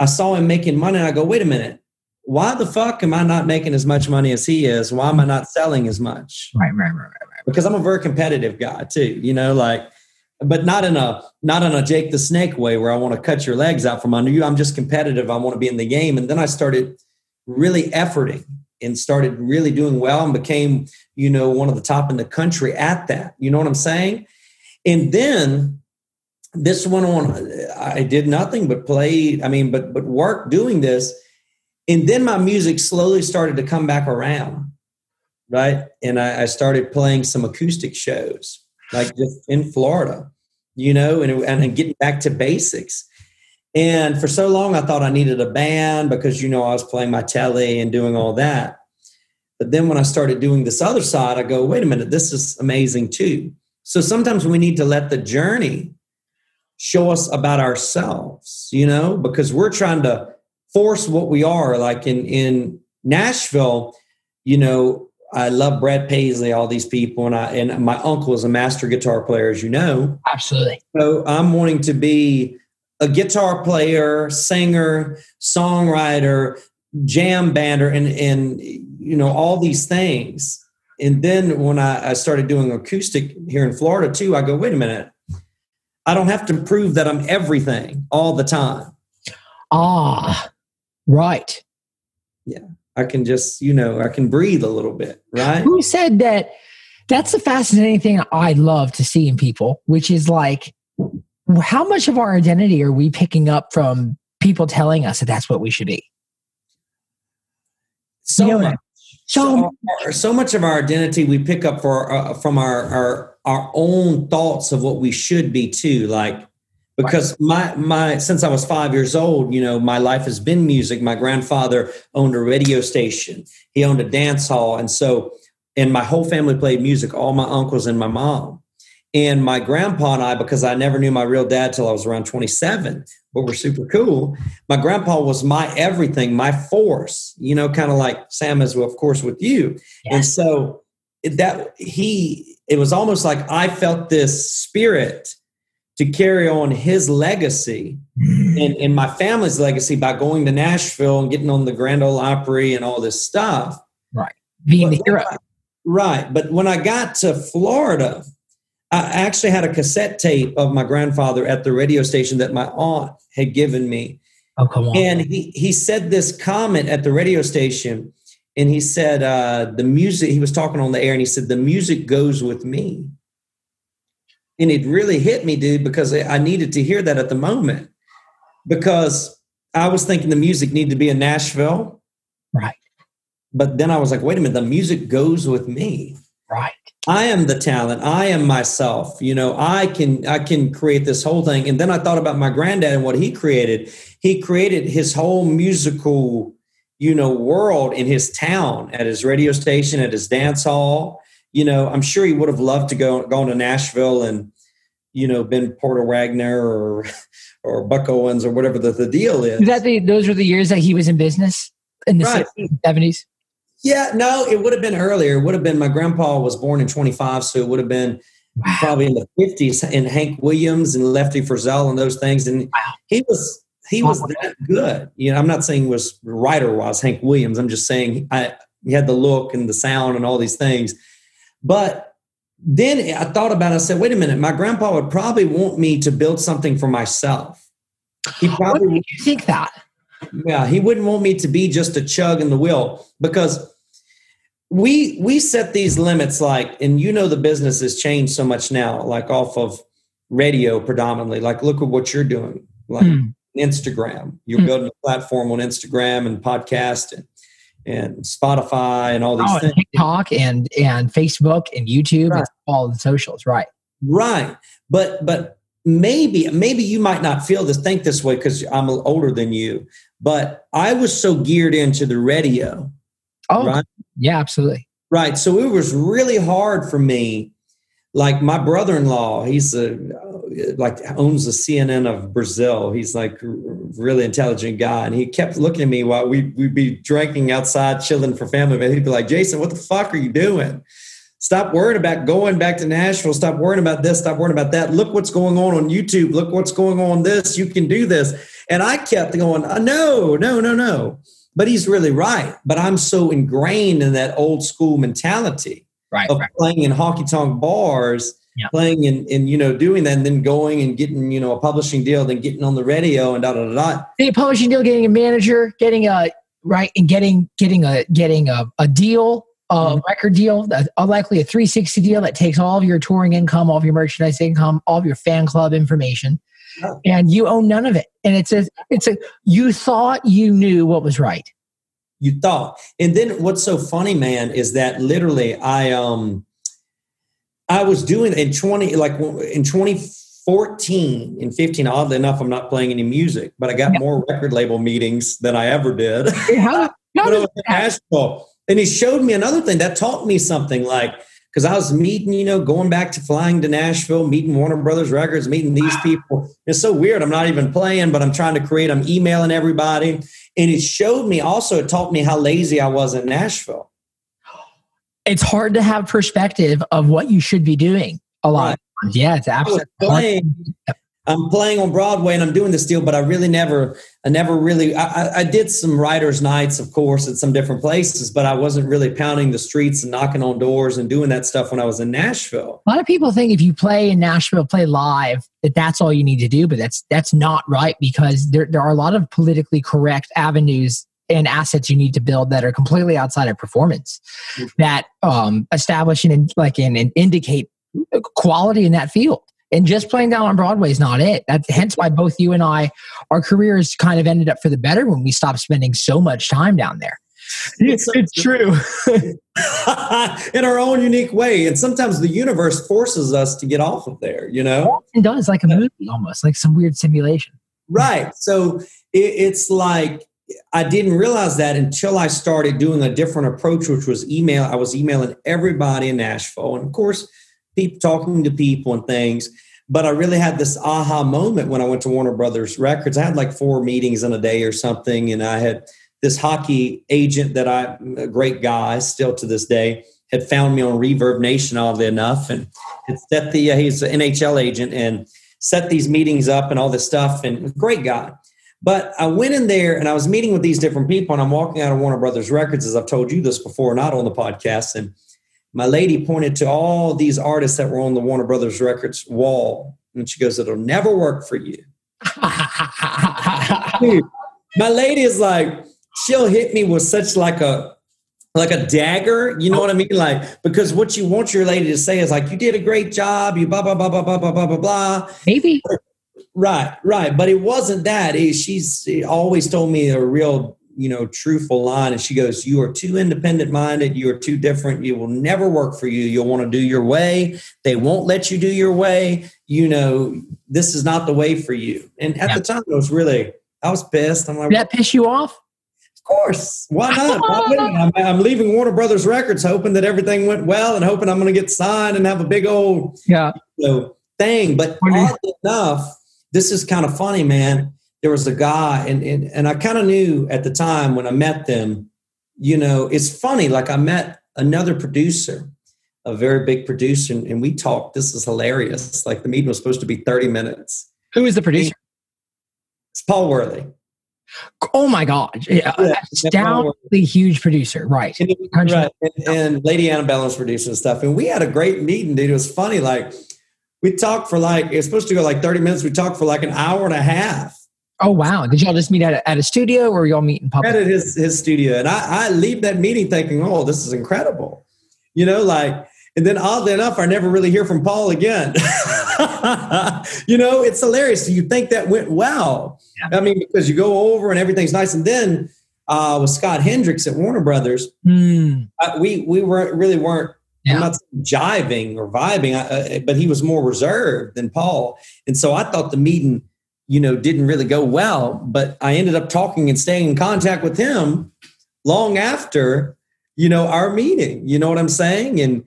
I saw him making money, and I go, wait a minute." Why the fuck am I not making as much money as he is? Why am I not selling as much? Right, right, right, right, right. Because I'm a very competitive guy too, you know, like, but not in a not in a Jake the Snake way where I want to cut your legs out from under you. I'm just competitive. I want to be in the game. And then I started really efforting and started really doing well and became, you know, one of the top in the country at that. You know what I'm saying? And then this went on. I did nothing but play. I mean, but but work doing this and then my music slowly started to come back around right? And I, I, started playing some acoustic shows like just in florida you know and, and getting back to basics. And for so long i thought i needed a band because you know i was playing my telly and doing all that. But then when i started doing this other side i go wait a minute this is amazing too. So sometimes we need to let the journey show us about ourselves you know because we're trying to force what we are. Like in in Nashville, you know, I love Brad Paisley, all these people, and I and my uncle is a master guitar player, as you know. Absolutely. So I'm wanting to be a guitar player, singer, songwriter, jam bander, and and you know all these things. And then when I, I started doing acoustic here in Florida too, I go, wait a minute, I don't have to prove that I'm everything all the time. Ah, Right. Yeah. I can just, you know, I can breathe a little bit, right? Who said that? That's the fascinating thing I love to see in people, which is like, how much of our identity are we picking up from people telling us that that's what we should be? So you know much. So, so, so, much of our identity we pick up for uh, from our, our our own thoughts of what we should be too. Like because my my since I was five years old, you know, my life has been music. My grandfather owned a radio station. He owned a dance hall, and so and my whole family played music. All my uncles and my mom, and my grandpa and I, because I never knew my real dad till I was around twenty seven. But we're super cool. My grandpa was my everything, my force. You know, kind of like Sam is, of course, with you. Yes. And so that he, it was almost like I felt this spirit to carry on his legacy mm. and, and my family's legacy by going to Nashville and getting on the Grand Ole Opry and all this stuff. Right. Being but the hero. I, right. But when I got to Florida, I actually had a cassette tape of my grandfather at the radio station that my aunt had given me. Oh, come on. And he, he said this comment at the radio station. And he said, uh, the music, he was talking on the air and he said, the music goes with me and it really hit me, dude, because I needed to hear that at the moment because I was thinking the music needed to be in Nashville. Right. But then I was like, wait a minute, the music goes with me. Right. I am the talent. I am myself. You know, I can I can create this whole thing. And then I thought about my granddad and what he created. He created his whole musical, you know, world in his town, at his radio station, at his dance hall you know, I'm sure he would have loved to go gone to Nashville and, you know, been Porter Wagoner or or Buck Owens or whatever the, the deal is. That the those were the years that he was in business in the right. 60s, 70s? Yeah, no, it would have been earlier. It would have been my grandpa was born in 25, so it would have been wow. probably in the 50s. And Hank Williams and Lefty Frizzell and those things. And wow. he was he was that good. You know, I'm not saying was writer was Hank Williams. I'm just saying I he had the look and the sound and all these things. But then I thought about it. I said, wait a minute, my grandpa would probably want me to build something for myself. He probably would you think that. Yeah, he wouldn't want me to be just a chug in the wheel because we we set these limits like and you know the business has changed so much now like off of radio predominantly like look at what you're doing like mm. instagram you're mm. building a platform on instagram and podcast and and Spotify and all these oh, things. TikTok and and Facebook and YouTube right. and all the socials, right? Right. But but maybe maybe you might not feel this think this way because I'm older than you. But I was so geared into the radio. Oh, right? yeah, absolutely. Right. So it was really hard for me. Like my brother-in-law, he's a like owns the CNN of Brazil. He's like really intelligent guy, and he kept looking at me while we we'd be drinking outside, chilling for family. But he'd be like, "Jason, what the fuck are you doing? Stop worrying about going back to Nashville. Stop worrying about this. Stop worrying about that. Look what's going on on YouTube. Look what's going on this. You can do this." And I kept going, uh, "No, no, no, no." But he's really right. But I'm so ingrained in that old school mentality Right. of right. playing in honky tonk bars, Yeah. playing and, and you know doing that, and then going and getting you know a publishing deal, then getting on the radio and da da da da. Getting a publishing deal, getting a manager, getting a right, and getting getting a getting a, a deal, a Mhm. record deal, a, a likely a 360 deal that takes all of your touring income, all of your merchandise income, all of your fan club information, Yeah. and you own none of it. And it's a it's a you thought you knew what was right. You thought, and then what's so funny, man, is that literally I um I was doing in twenty like in twenty fourteen and fifteen. Oddly enough, I'm not playing any music, but I got Yeah. more record label meetings than I ever did. How, how was in Nashville. And he showed me another thing that taught me something like, because I was meeting, you know, going back to flying to Nashville, meeting Warner Brothers Records, meeting these people. It's so weird. I'm not even playing, but I'm trying to create, I'm emailing everybody. And it showed me also, it taught me how lazy I was in Nashville. It's hard to have perspective of what you should be doing a lot times. Yeah, it's absolutely. Playing, I'm playing on Broadway and I'm doing this deal, but I really never, I never really, I, I- I did some writers' nights, of course, at some different places, but I wasn't really pounding the streets and knocking on doors and doing that stuff when I was in Nashville. A lot of people think if you play in Nashville, play live, that that's all you need to do, but that's that's not right because there there are a lot of politically correct avenues and assets you need to build that are completely outside of performance that um, establish and like and, and indicate quality in that field. And just playing down on Broadway is not it. That's hence why both you and I, our careers kind of ended up for the better when we stopped spending so much time down there. It's- it's true. in our own unique way. And sometimes the universe forces us to get off of there, you know? It does like a movie almost, like some weird simulation. Right. So it, it's like I didn't realize that until I started doing a different approach, which was email. I was emailing everybody in Nashville, and of course, people talking to people and things. But I really had this aha moment when I went to Warner Brothers Records. I had like four meetings in a day or something, and I had this hockey agent that I, a great guy, still to this day, had found me on Reverb Nation, oddly enough, and set the uh, he's an NHL agent and set these meetings up and all this stuff, and great guy. But I went in there and I was meeting with these different people, and I'm walking out of Warner Brothers Records, as I've told you this before, not on the podcast, and my lady pointed to all these artists that were on the Warner Brothers Records wall, and she goes, "It'll never work for you." Dude, my lady is like, she'll hit me with such like a like a dagger, you know what I mean? Like because what you want your lady to say is like, "You did a great job," you blah blah blah blah blah blah blah blah blah. Maybe. Right, right. But it wasn't that. She's always told me a real, you know, truthful line. And she goes, You are too independent minded. You are too different. You will never work for you. You'll want to do your way. They won't let you do your way. You know, this is not the way for you. And at Yeah. the time, it was really, I was pissed. I'm like, Did that piss you off? Of course. Why not? Why wouldn't I? I'm, I'm leaving Warner Brothers Records hoping that everything went well and hoping I'm going to get signed and have a big old Yeah. you know, thing. But Wonder- oddly enough, this is kind of funny, man. There was a guy, and and, and I kind of knew at the time when I met them. You know, it's funny. Like I met another producer, a very big producer, and, and we talked. This is hilarious. Like the meeting was supposed to be 30 minutes. Who is the producer? It's Paul Worley. Oh my God. Yeah. Yeah. Astoundingly huge producer. Right. And, right. And, and Lady Antebellum was producing stuff. And we had a great meeting, dude. It was funny. Like, we talked for like, it's supposed to go like 30 minutes. We talked for like an hour and a half Oh, wow. Did y'all just meet at a, at a studio or y'all meet in public? at his, his studio. And I, I leave that meeting thinking, oh, this is incredible. You know, like, and then oddly enough, I never really hear from Paul again. you know, it's hilarious. You think that went well. I mean, because you go over and everything's nice. And then uh, with Scott Hendricks at Warner Brothers, Hmm. uh, we we weren't really weren't Yeah. I'm not jiving or vibing, uh, but he was more reserved than Paul, and so I thought the meeting, you know, didn't really go well. But I ended up talking and staying in contact with him long after, you know, our meeting. You know what I'm saying? And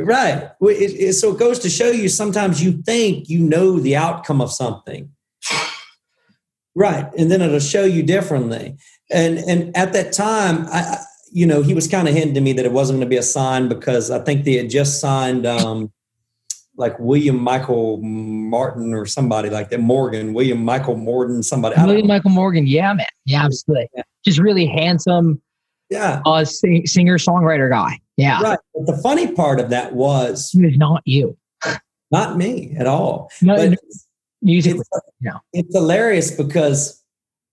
right. It, it, so it goes to show you sometimes you think you know the outcome of something. Right. And then it'll show you differently. And and at that time, I you know, he was kind of hinting to me that it wasn't going to be a sign because I think they had just signed um like William Michael Martin or somebody like that, Morgan, William Michael Morton, somebody. William Michael Morgan, yeah, man, yeah, absolutely, yeah. just really handsome, yeah, uh, sing, singer songwriter guy, yeah. Right. But the funny part of that was he was not you, not me at all. No, but musically, it's, no. it's hilarious because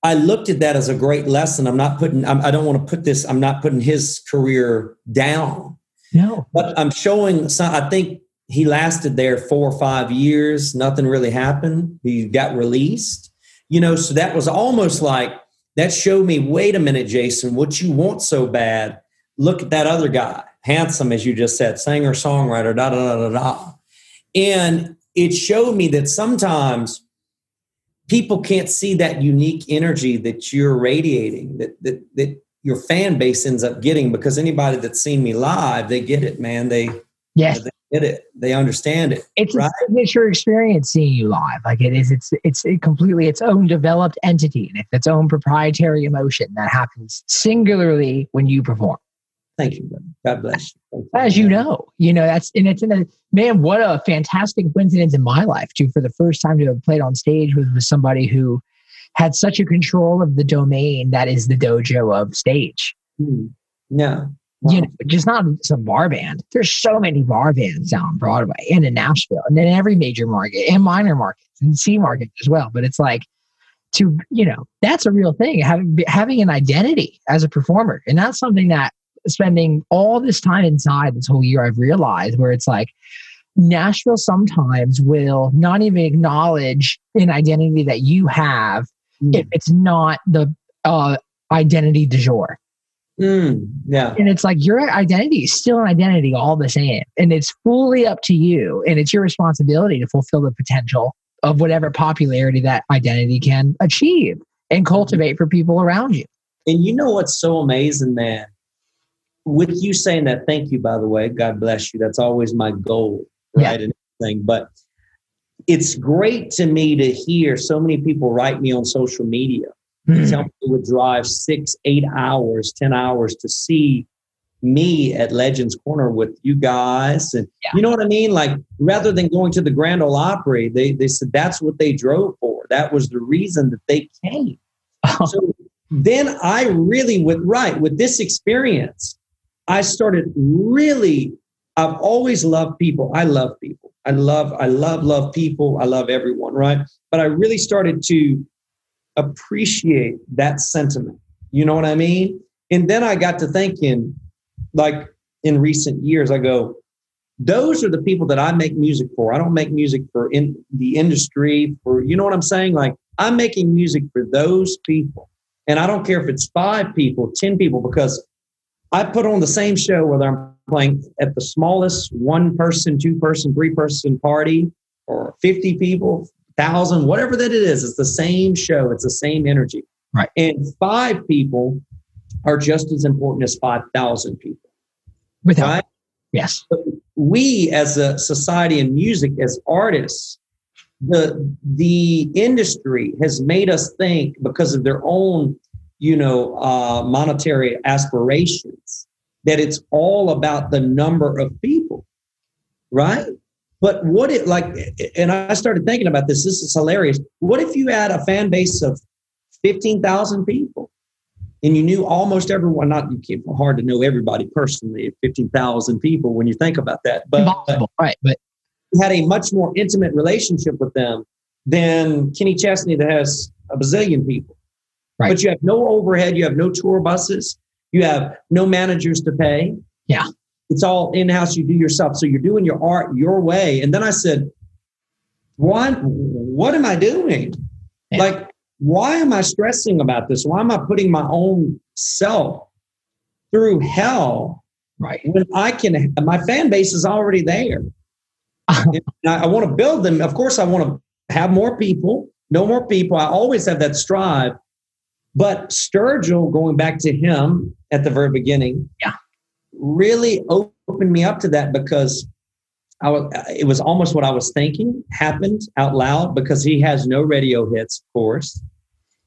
I looked at that as a great lesson. I'm not putting. I'm, I do not want to put this. I'm not putting his career down. No, but I'm showing. Some, I think he lasted there four or five years. Nothing really happened. He got released. You know, so that was almost like that showed me. Wait a minute, Jason. What you want so bad? Look at that other guy, handsome as you just said, singer, songwriter, da da da da da. And it showed me that sometimes people can't see that unique energy that you're radiating that that that your fan base ends up getting because anybody that's seen me live they get it man. They yeah they get it. They understand it it's right? a signature experience seeing you live. Like it is it's it's completely its own developed entity and it's its own proprietary emotion that happens singularly when you perform Thank you, brother. God bless you. As you know, you know that's and it's in a man. What a fantastic coincidence in my life too. For the first time to have played on stage with, with somebody who had such a control of the domain that is the dojo of stage. Hmm. Yeah. Wow. You know, just not some bar band. There's so many bar bands down on Broadway and in Nashville and in every major market and minor markets and C market as well. But it's like to, you know, that's a real thing. Having having an identity as a performer. And that's something that spending all this time inside this whole year, I've realized where it's like Nashville sometimes will not even acknowledge an identity that you have mm. if it's not the uh, identity du jour. Mm, yeah. And it's like your identity is still an identity all the same. And it's fully up to you. And it's your responsibility to fulfill the potential of whatever popularity that identity can achieve and cultivate for people around you. And you know what's so amazing, man? With you saying that, thank you, by the way. God bless you. That's always my goal, right? Yeah. And everything. But it's great to me to hear so many people write me on social media. Mm-hmm. Tell me they would drive six, eight hours, 10 hours to see me at Legends Corner with you guys. And yeah. you know what I mean? Like rather than going to the Grand Ole Opry, they, they said that's what they drove for. That was the reason that they came. Oh. So then I really with right with this experience, I started really, I've always loved people. I love people. I love, I love, love people. I love everyone, right? But I really started to appreciate that sentiment. You know what I mean? And then I got to thinking, like in recent years, I go, those are the people that I make music for. I don't make music for in the industry for, you know what I'm saying? Like I'm making music for those people. And I don't care if it's five people, 10 people, because I put on the same show whether I'm playing at the smallest one person, two person, three person party or 50 people, thousand, whatever that it is. It's the same show. It's the same energy. Right. And five people are just as important as 5,000 people. Without, right? yes. But we as a society and music, as artists, the the industry has made us think because of their own you know, uh, monetary aspirations, that it's all about the number of people, right? But what it like, and I started thinking about this. This is hilarious. What if you had a fan base of fifteen thousand people, and you knew almost everyone? Not you can't hard to know everybody personally. Fifteen thousand people when you think about that, but Impossible. right, but you had a much more intimate relationship with them than Kenny Chesney that has a bazillion people. Right. But you have no overhead, you have no tour buses, you have no managers to pay. Yeah. It's all in house, you do yourself. So you're doing your art your way. And then I said, what, what am I doing? Yeah. Like, why am I stressing about this? Why am I putting my own self through hell right. when I can? My fan base is already there. I, I want to build them. Of course, I want to have more people, no more people. I always have that strive but Sturgill, going back to him at the very beginning, yeah, really opened me up to that because I was, it was almost what I was thinking happened out loud because he has no radio hits, of course.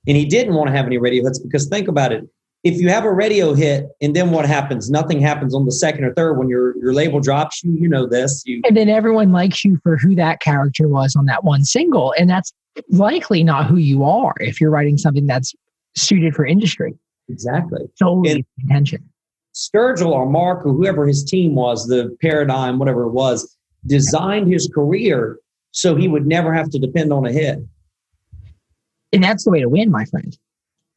And he didn't want to have any radio hits because think about it. If you have a radio hit and then what happens? Nothing happens on the second or third when your, your label drops you. You know this. You And then everyone likes you for who that character was on that one single. And that's likely not who you are if you're writing something that's suited for industry. exactly. Solely And- intention. Sturgill or Marc or whoever his team was, the paradigm, whatever it was, designed his career so he would never have to depend on a hit. And that's the way to win, my friend.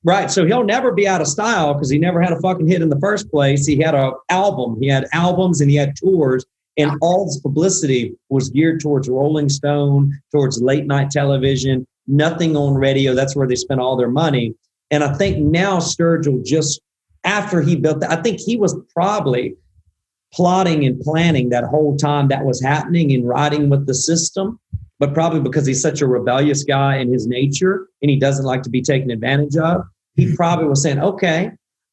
Right. So he'll never be out of style because he never had a fucking hit in the first place. He had a album. He had albums and he had tours. And all this publicity was geared towards Rolling Stone, towards late night television, nothing on radio. That's where they spent all their money. And I think now Sturgill just after he built that, I think he was probably plotting and planning that whole time that was happening and riding with the system. But probably because he's such a rebellious guy in his nature and he doesn't like to be taken advantage of, he mm-hmm. probably was saying, okay,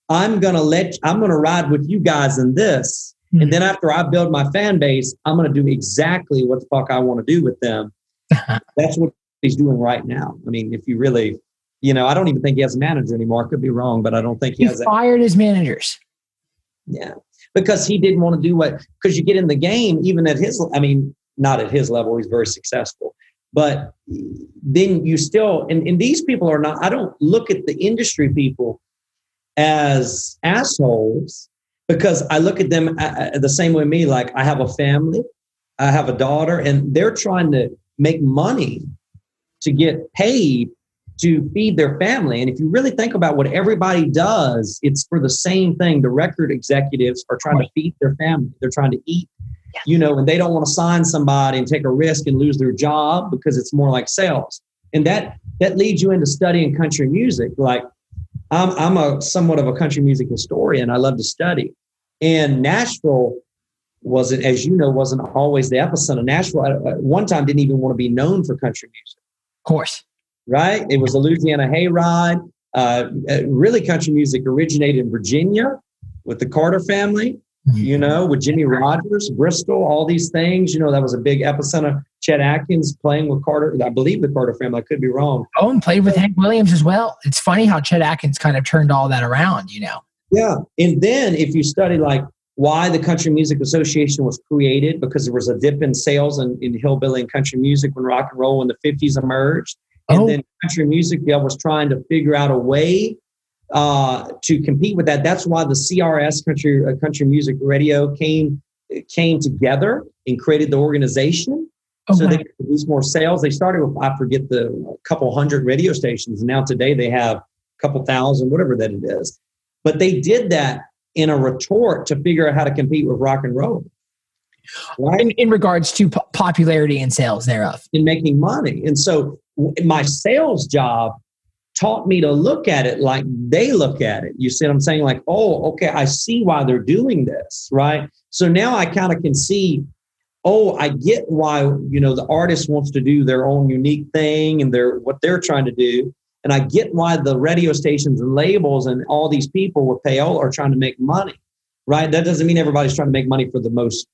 I'm going to let, I'm going to ride with you guys in this. And mm-hmm. then after I build my fan base, I'm going to do exactly what the fuck I want to do with them. That's what he's doing right now. I mean, if you really, you know, I don't even think he has a manager anymore. I could be wrong, but I don't think he He has that. fired his managers. Yeah. Because he didn't want to do what, because you get in the game, even at his, I mean, not at his level, he's very successful. But then you still, and, and these people are not, I don't look at the industry people as assholes because I look at them uh, uh, the same way me. Like I have a family, I have a daughter, and they're trying to make money to get paid to feed their family. And if you really think about what everybody does, it's for the same thing. The record executives are trying to feed their family. They're trying to eat, you know, and they don't want to sign somebody and take a risk and lose their job because it's more like sales. And that that leads you into studying country music. Like I'm I'm a somewhat of a country music historian. I love to study. And Nashville wasn't, as you know, wasn't always the epicenter. Nashville at at one time didn't even want to be known for country music Of course. Right? It was a Louisiana hayride. Uh, uh, really, country music originated in Virginia with the Carter family, you know, with Jimmie Rodgers, Bristol, all these things. You know, that was a big epicenter. Chet Atkins playing with Carter. I believe the Carter family. I could be wrong. Oh, and played with Hank Williams as well. It's funny how Chet Atkins kind of turned all that around, you know. Yeah. And then if you study like why the Country Music Association was created, because there was a dip in sales in, in hillbilly and country music when rock and roll in the 50s emerged. And Oh. then country music yeah, was trying to figure out a way uh, to compete with that. That's why the CRS Country uh, Country Music Radio came came together and created the organization Oh, so wow. they could produce more sales. They started with I forget the couple hundred radio stations, and now today they have a couple thousand, whatever that it is. But they did that in a retort to figure out how to compete with rock and roll, right? in, in regards to po- popularity and sales thereof. in making money. And so my sales job taught me to look at it like they look at it. You see what I'm saying? Like, oh, okay, I see why they're doing this, right? So now I kind of can see, oh, I get why, you know, the artist wants to do their own unique thing and their what they're trying to do. And I get why the radio stations and labels and all these people with payola are trying to make money, right? That doesn't mean everybody's trying to make money for the most,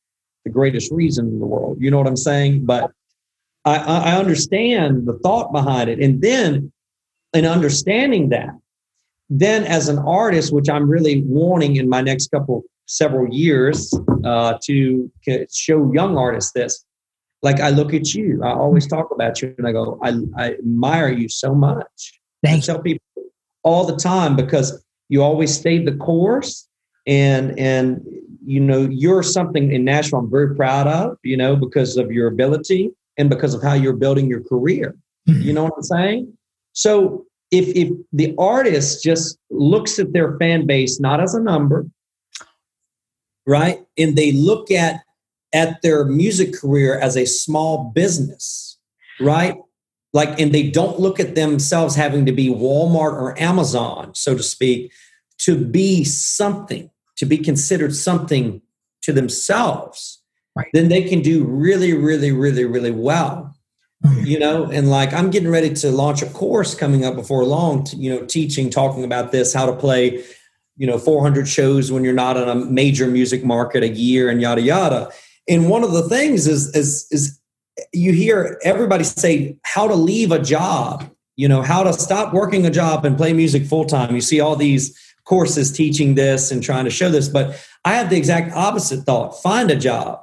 the greatest reason in the world. You know what I'm saying? But I, I I understand the thought behind it. And then in understanding that, then as an artist, which I'm really wanting in my next couple, several years uh, to show young artists this, like I look at you, I always talk about you and I go, I, I admire you so much. I Thank you. tell people all the time because you always stayed the course and and you know you're something in Nashville I'm very proud of you know because of your ability and because of how you're building your career. Mm-hmm. You know what I'm saying? So if if the artist just looks at their fan base not as a number right and they look at at their music career as a small business right? Like and they don't look at themselves having to be Walmart or Amazon so to speak to be something to be considered something to themselves Right. then they can do really really really really well. Mm-hmm. You know and like i'm getting ready to launch a course coming up before long to, you know teaching talking about this how to play you know 400 shows when you're not in a major music market a year and yada yada. And one of the things is is is you hear everybody say how to leave a job you know how to stop working a job and play music full time you see all these courses teaching this and trying to show this but i have the exact opposite thought. Find a job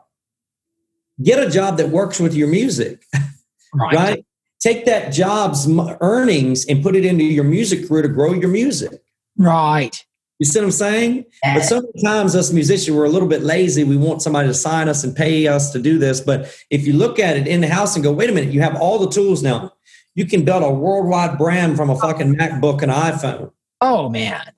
get a job that works with your music Right. right? Take that job's earnings and put it into your music career to grow your music. Right. you see what i'm saying? Eh, but sometimes us musicians we're a little bit lazy. We want somebody to sign us and pay us to do this. But if you look at it in the house and go wait a minute you have all the tools now. You can build a worldwide brand from a fucking macbook and iphone. Oh man.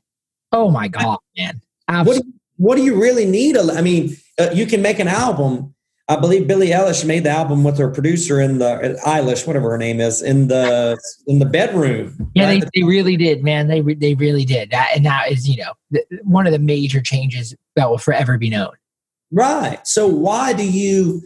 Oh my god, man. what do, you, what do you really need? I mean uh, you can make an album i believe billie eilish made the album with her producer in the eilish whatever her name is in the in the bedroom Yeah, right? they, they really did, man. They re- they really did. That and that is, you know, th- one of the major changes that will forever be known. Right. So why do you?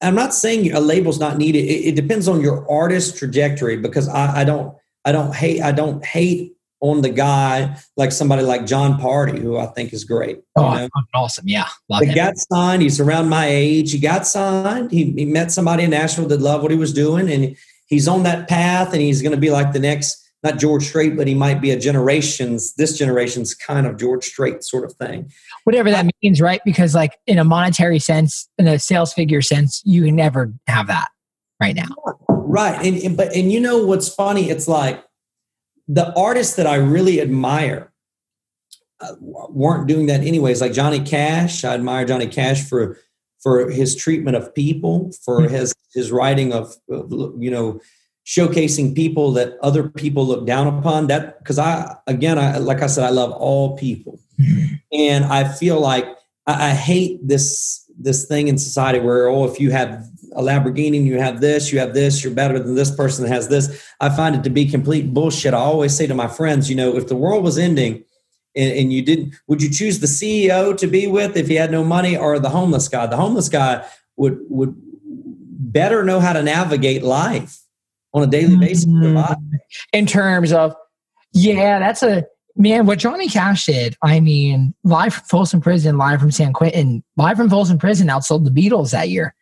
I'm not saying a label's not needed. It, it depends on your artist trajectory because I, I don't I don't hate I don't hate on the guy like somebody like Jon Pardi who I think is great. Oh, you know? awesome. Yeah, love He him. got signed. He's around my age. He got signed. He, he met somebody in Nashville that loved what he was doing, and he's on that path. And he's going to be like the next, not George Strait, but he might be a generation's, this generation's kind of George Strait sort of thing. Whatever that means, right? Because like in a monetary sense, in a sales figure sense, you can never have that right now. Right. And, and but and you know what's funny? It's like the artists that I really admire uh, weren't doing that anyways. Like Johnny Cash, I admire Johnny Cash for for his treatment of people, for his his writing of of, you know showcasing people that other people look down upon. That because I again, I like I said, I love all people, and I feel like I, I hate this this thing in society where oh, if you have a Lamborghini and you have this, you have this, you're better than this person that has this. I find it to be complete bullshit. I always say to my friends, you know, if the world was ending and, and you didn't, would you choose the CEO to be with if he had no money or the homeless guy? The homeless guy would would better know how to navigate life on a daily basis. survive. Mm-hmm. in terms of yeah that's a man what johnny cash did i mean live from folsom prison live from san quentin live from folsom prison outsold the beatles that year.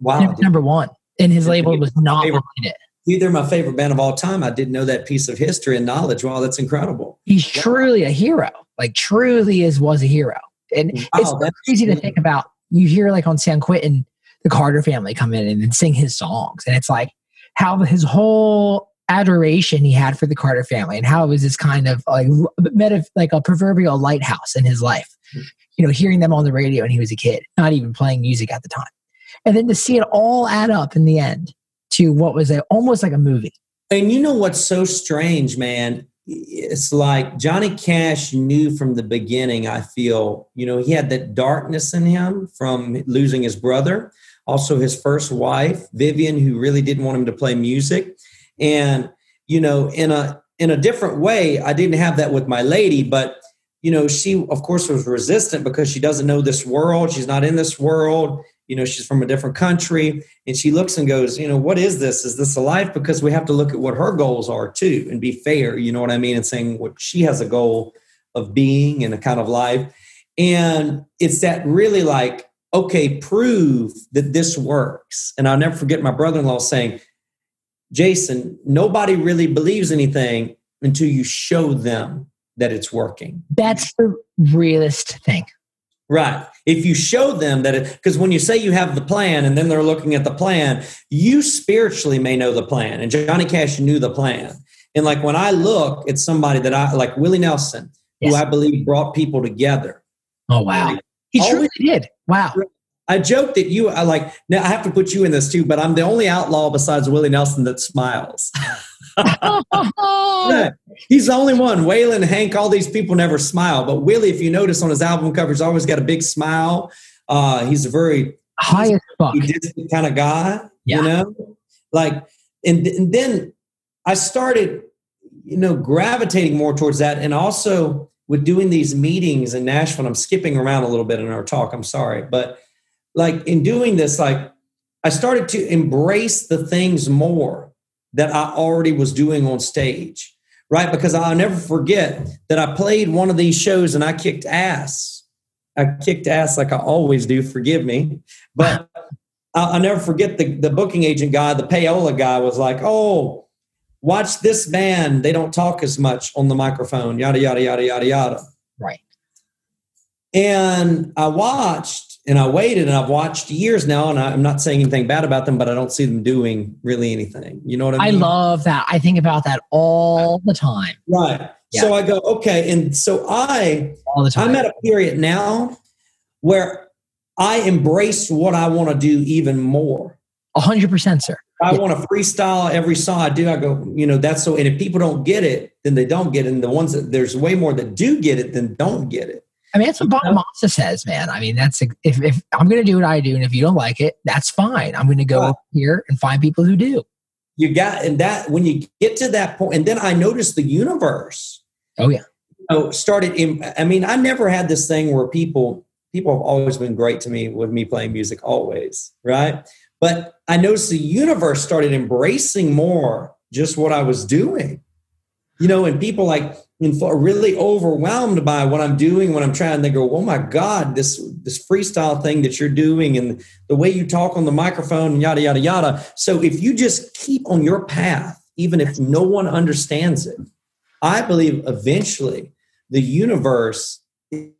Wow. Number one and his label was not Favorite- behind it. They're my favorite band of all time. I didn't know that piece of history and knowledge. Wow, that's incredible. he's truly a hero. Like truly is was a hero. And it's Wow, that's crazy to think about. You hear like on san quentin the carter family come in and sing his songs. And it's like how his whole adoration he had for the carter family and how it was this kind of like meta, like a proverbial lighthouse in his life hmm. you know hearing them on the radio when he was a kid not even playing music at the time and then to see it all add up in the end to what was a, almost like a movie And you know what's so strange, man? It's like Johnny Cash knew from the beginning, I feel, you know, he had that darkness in him from losing his brother, also his first wife, Vivian, who really didn't want him to play music. And, you know, in a in a different way, I didn't have that with my lady, but you know, she of course was resistant because she doesn't know this world. She's not in this world. You know, she's from a different country and she looks and goes, you know, what is this? Is this a life? Because we have to look at what her goals are too and be fair, you know what I mean? And saying what she has a goal of being and a kind of life. And it's that really like, okay, prove that this works. And I'll never forget my brother in law saying, Jason, nobody really believes anything until you show them that it's working. that's the realist thing Right. If you show them that it, because when you say you have the plan and then they're looking at the plan, you spiritually may know the plan. And Johnny Cash knew the plan. And like when I look at somebody that I like, Willie Nelson, Yes. who I believe brought people together. oh wow he Always- truly did wow I joke that you, I like, now I have to put you in this too, but I'm the only outlaw besides Willie Nelson that smiles. Yeah. He's the only one. Waylon, Hank, all these people never smile. But Willie, if you notice on his album covers, always got a big smile. Uh, he's a very high as fuck kind of guy, Yeah. you know? Like, and, and then I started, you know, gravitating more towards that. And also with doing these meetings in Nashville, I'm skipping around a little bit in our talk, I'm sorry. But like in doing this, like I started to embrace the things more that I already was doing on stage right? Because I'll never forget that I played one of these shows and I kicked ass. I kicked ass like I always do. Forgive me, but I'll, never forget the the booking agent guy, the payola guy, was like, "Oh, watch this band. They don't talk as much on the microphone. Yada yada yada yada yada." Right. And I watched and I waited and I've watched years now, and I'm not saying anything bad about them, but I don't see them doing really anything. You know what I mean? I love that. I think about that all the time. right. Yeah. So I go, okay. And so I All the time. I'm at a period now where I embrace what I want to do even more. A hundred percent, sir. I Yeah. want to freestyle every song I do. I go, you know, that's so. And if people don't get it, then they don't get it. And the ones that there's way more that do get it than don't get it. I mean, that's what Bob. Massa says, man. I mean, that's if, if I'm going to do what I do, and if you don't like it, that's fine. I'm going to go here and find people who do. You got, and that when you get to that point, and then I noticed the universe. Oh yeah, know, started in, I mean, I never had this thing where people people have always been great to me with me playing music, always, right? But I noticed the universe started embracing more just what I was doing. You know, and people like really overwhelmed by what I'm doing when I'm trying. They go, "Oh my God, this this freestyle thing that you're doing, and the way you talk on the microphone, and yada yada yada." So if you just keep on your path, even if no one understands it, I believe eventually the universe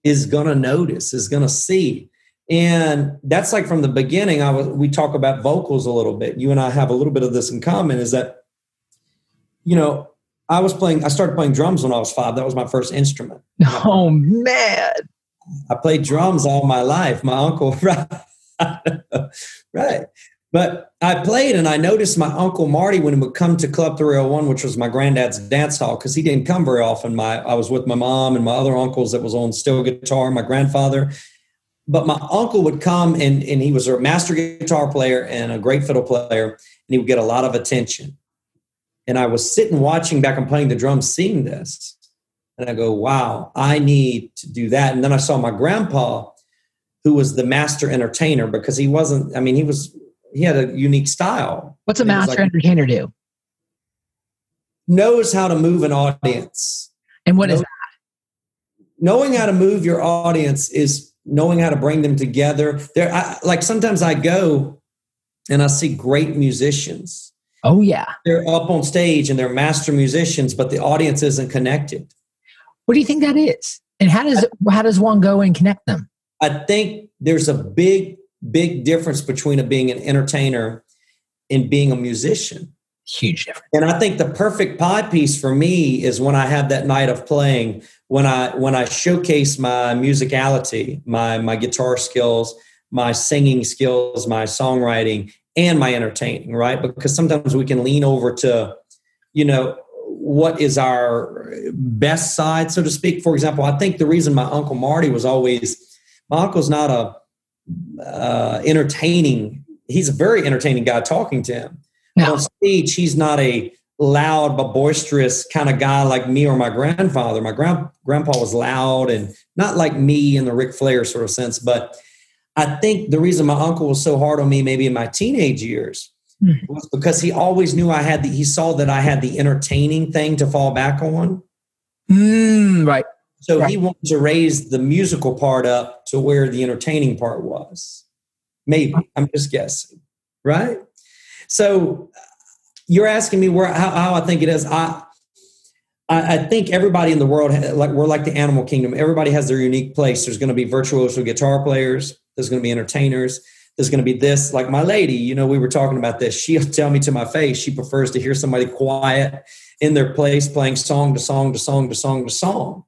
is going to notice, is going to see. And that's like from the beginning. I was, we talk about vocals a little bit. You and I have a little bit of this in common is that, you know, I was playing, I started playing drums when I was five. That was my first instrument. Oh man, I played drums all my life. My uncle, right? right. But I played and I noticed my uncle Marty when he would come to Club 301, which was my granddad's dance hall, because he didn't come very often. My I was with my mom and my other uncles that was on steel guitar, my grandfather. But my uncle would come and, and he was a master guitar player and a great fiddle player, and he would get a lot of attention. And I was sitting watching back and playing the drums, seeing this. And I go, wow, I need to do that. And then I saw my grandpa, who was the master entertainer, because he wasn't, I mean, he was, he had a unique style. what's a And he was master like, entertainer do? knows how to move an audience. And what is that? Knowing how to move your audience is knowing how to bring them together. There, I, like sometimes I go and I see great musicians. Oh yeah. They're up on stage and they're master musicians, but the audience isn't connected. What do you think that is? And how does how does one go and connect them? I think there's a big, big difference between a, being an entertainer and being a musician. Huge difference. And I think the perfect pie piece for me is when I have that night of playing, when I when I showcase my musicality, my my guitar skills, my singing skills, my songwriting, and my entertaining, right? Because sometimes we can lean over to, you know, what is our best side, so to speak. For example, I think the reason my uncle Marty was always my uncle's not a uh, entertaining. He's a very entertaining guy talking to him Now, on stage, he's not a loud but boisterous kind of guy like me or my grandfather. My grand, grandpa was loud and not like me in the Ric Flair sort of sense. But I think the reason my uncle was so hard on me, maybe in my teenage years, Hmm. was because he always knew I had the, he saw that I had the entertaining thing to fall back on. mm, right. So Right. he wanted to raise the musical part up to where the entertaining part was. Maybe I'm just guessing, right? So you're asking me where how, how I think it is. I, I I think everybody in the world like we're like the animal kingdom. Everybody has their unique place. There's going to be virtuoso guitar players. There's going to be entertainers. There's going to be this. Like my lady, you know, we were talking about this. She'll tell me to my face she prefers to hear somebody quiet in their place playing song to song to song to song to song.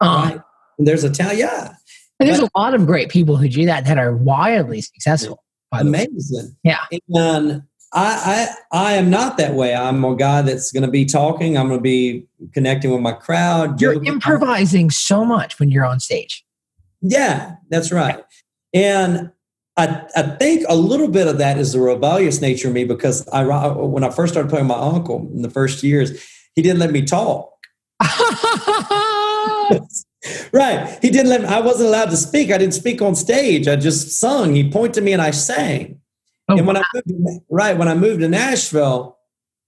Uh, Right. And there's a town, yeah, and there's a lot of great people who do that that are wildly successful. by the way. amazing. Yeah. And I, I, I am not that way. I'm a guy that's going to be talking. I'm going to be connecting with my crowd. You're joking. improvising so much when you're on stage. Yeah, that's right. And I, I think a little bit of that is the rebellious nature of me because I, when I first started playing my uncle in the first years, he didn't let me talk. right. He didn't let me, I wasn't allowed to speak. I didn't speak on stage. I just sung. He pointed to me and I sang. Oh, and when I moved to, right when I moved to Nashville,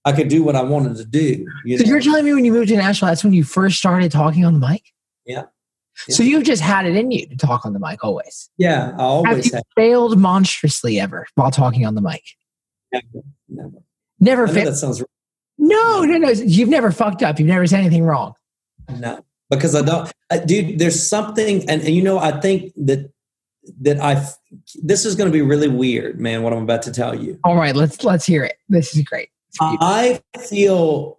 I could do what I wanted to do. You So know? you're telling me when you moved to Nashville, that's when you first started talking on the mic? Yeah. So you've just had it in you to talk on the mic always. yeah, I Have always you have. failed monstrously ever while talking on the mic? Never, never. Never I failed. that sounds No, no, no. You've never fucked up. You've never said anything wrong. No, because I don't, uh, dude. There's something, and, and you know, I think that that I. This is going to be really weird, man. What I'm about to tell you. All right, let's let's hear it. This is great. I feel.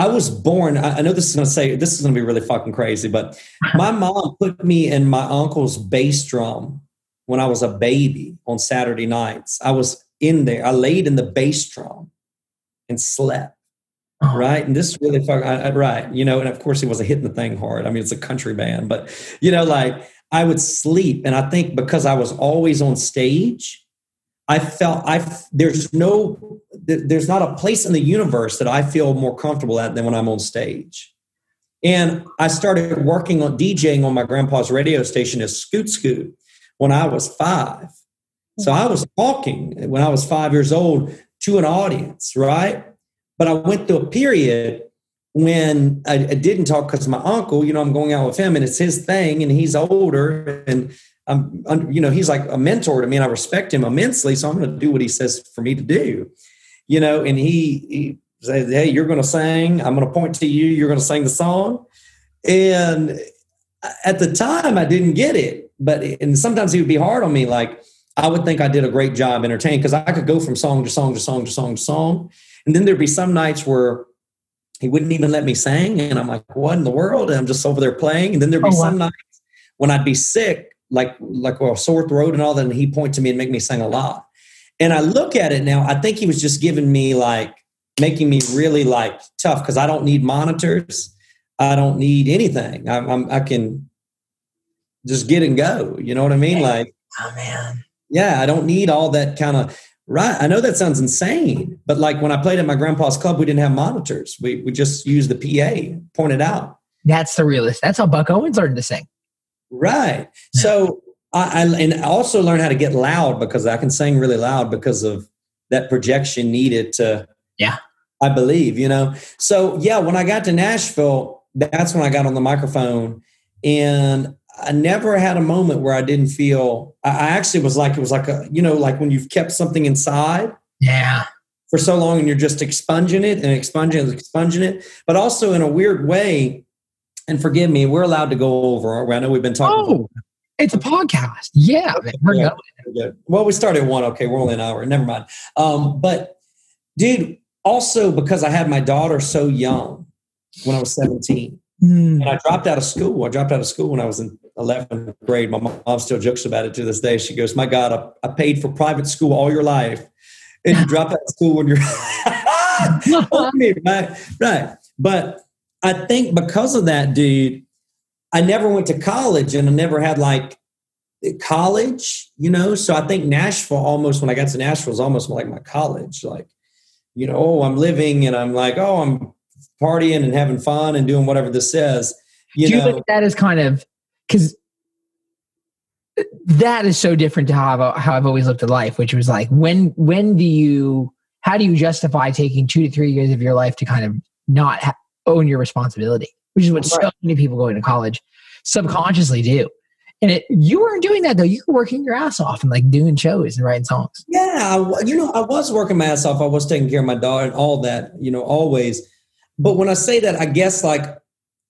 I was born. I know this is going to say this is going to be really fucking crazy, but my mom put me in my uncle's bass drum when I was a baby on Saturday nights. I was in there. I laid in the bass drum and slept. Uh-huh. right? And this really fucking I, I, right, you know. And of course, he wasn't hitting the thing hard. I mean, it's a country band, but you know, like I would sleep, and I think because I was always on stage, I felt I there's no there's not a place in the universe that I feel more comfortable at than when I'm on stage. And I started working on DJing on my grandpa's radio station as Scoot Scoot when I was five. So I was talking when I was five years old to an audience, right? But I went through a period when I, I didn't talk because my uncle, you know, I'm going out with him and it's his thing and he's older and I'm, I'm, you know, he's like a mentor to me and I respect him immensely. So I'm going to do what he says for me to do, you know, and he, he says, Hey, you're going to sing. I'm going to point to you. You're going to sing the song. And at the time I didn't get it, but, and sometimes he would be hard on me. Like I would think I did a great job entertaining because I could go from song to song to song to song to song. And then there'd be some nights where he wouldn't even let me sing. And I'm like, what in the world? And I'm just over there playing. And then there'd be Oh, wow. some nights when I'd be sick, like like a sore throat and all that, and he'd point to me and make me sing a lot. And I look at it now, I think he was just giving me like making me really like tough because I don't need monitors. I don't need anything. I'm, I'm I can just get and go. You know what I mean? Like, Oh man. yeah, I don't need all that kind of right. I know that sounds insane, but like when I played at my grandpa's club, we didn't have monitors. We we just used the PA, pointed out. That's the realist. That's how Buck Owens learned to sing. Right. So I, I and I also learned how to get loud because I can sing really loud because of that projection needed to. Yeah. I believe you know. So yeah, when I got to Nashville, that's when I got on the microphone, and I never had a moment where I didn't feel. I I actually was like it was like a you know like when you've kept something inside Yeah. for so long and you're just expunging it and expunging it, expunging it, but also in a weird way. And forgive me, we're allowed to go over. I know we've been talking. Oh, it's a podcast. Yeah, man. We're Yeah. going. Well, we started one. Okay, we're only an hour. Never mind. Um, but dude, also because I had my daughter so young when I was 17, Hmm. and I dropped out of school. I dropped out of school when I was in 11th grade. My mom still jokes about it to this day. She goes, "My God, I, I paid for private school all your life, and you dropped out of school when you're." right, right. But I think because of that, dude, I never went to college, and I never had like college, you know. So I think Nashville almost when I got to Nashville was almost like my college. Like, you know, oh, I'm living and I'm like, oh, I'm partying and having fun and doing whatever this says. You Do you know, look at that as kind of because that is so different to how I've, how I've always looked at life, which was like when when do you how do you justify taking two to three years of your life to kind of not ha- own your responsibility, which is what so many people going to college subconsciously do. And it, you weren't doing that though. You were working your ass off and like doing shows and writing songs. yeah, I you know, I was working my ass off. I was taking care of my daughter and all that, you know, always. But when I say that, I guess like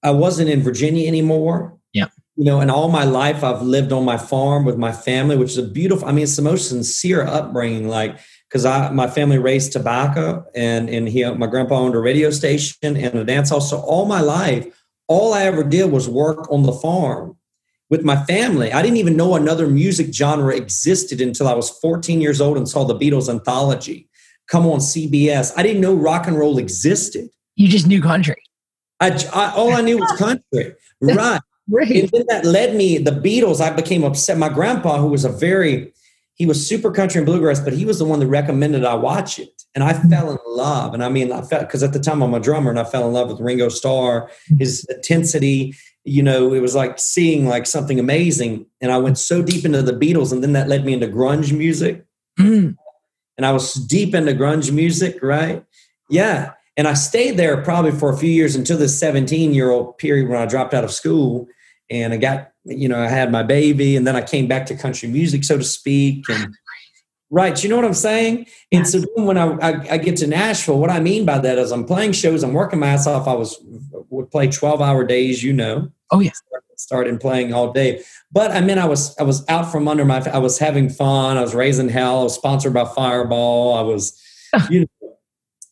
I wasn't in Virginia anymore. Yeah. You know, and all my life I've lived on my farm with my family, which is a beautiful. I mean, it's the most sincere upbringing. Like, because I my family raised tobacco, and and he my grandpa owned a radio station and a dance hall. So all my life, all I ever did was work on the farm with my family. I didn't even know another music genre existed until I was 14 years old and saw the Beatles anthology come on CBS. I didn't know rock and roll existed. You just knew country. I, I all I knew was country, right? Right. And then that led me. The Beatles. I became upset. My grandpa, who was a very, he was super country and bluegrass, but he was the one that recommended I watch it, and I fell in love. And I mean, I felt because at the time I'm a drummer, and I fell in love with Ringo Starr, his intensity. You know, it was like seeing like something amazing, and I went so deep into the Beatles, and then that led me into grunge music Mm. and I was deep into grunge music, right? Yeah. And I stayed there probably for a few years until the 17 year old period when I dropped out of school and I got, you know, I had my baby and then I came back to country music, so to speak. And right. You know what I'm saying? And so then when I, I, I get to Nashville, what I mean by that is I'm playing shows, I'm working my ass off. I was, would play 12 hour days, you know. Oh yeah. Started playing all day. But I mean, I was, I was out from under my, I was having fun. I was raising hell. I was sponsored by Fireball. I was, you know,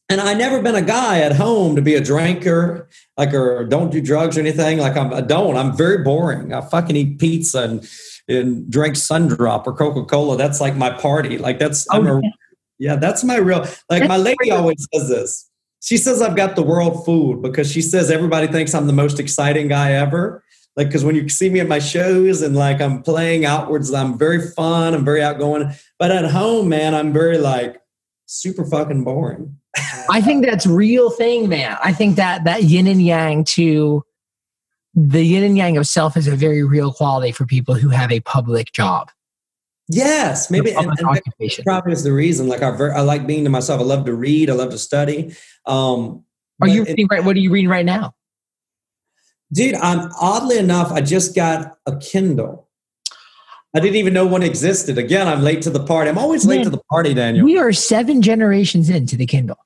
and I never been a guy at home to be a drinker, like or don't do drugs or anything. Like I'm, I don't. I'm very boring. I fucking eat pizza and and drink Sundrop or Coca Cola. That's like my party. Like that's Oh, I'm a, oh, yeah. yeah, that's my real. Like my lady always says this. She says I've got the world food because she says everybody thinks I'm the most exciting guy ever. Like because when you see me at my shows and like I'm playing outwards, I'm very fun. I'm very outgoing. But at home, man, I'm very like super fucking boring. I think that's real thing, man. I think that that yin and yang to the yin and yang of self is a very real quality for people who have a public job. Yes, maybe. And, and occupation. probably is the reason. Like I, ver- I like being to myself. I love to read. I love to study. Um, Are you it- reading right? What are you reading right now? dude? I'm oddly enough, I just got a Kindle. I didn't even know one existed. Again, I'm late to the party. I'm always late Man. to the party, Daniel. We are seven generations into the Kindle.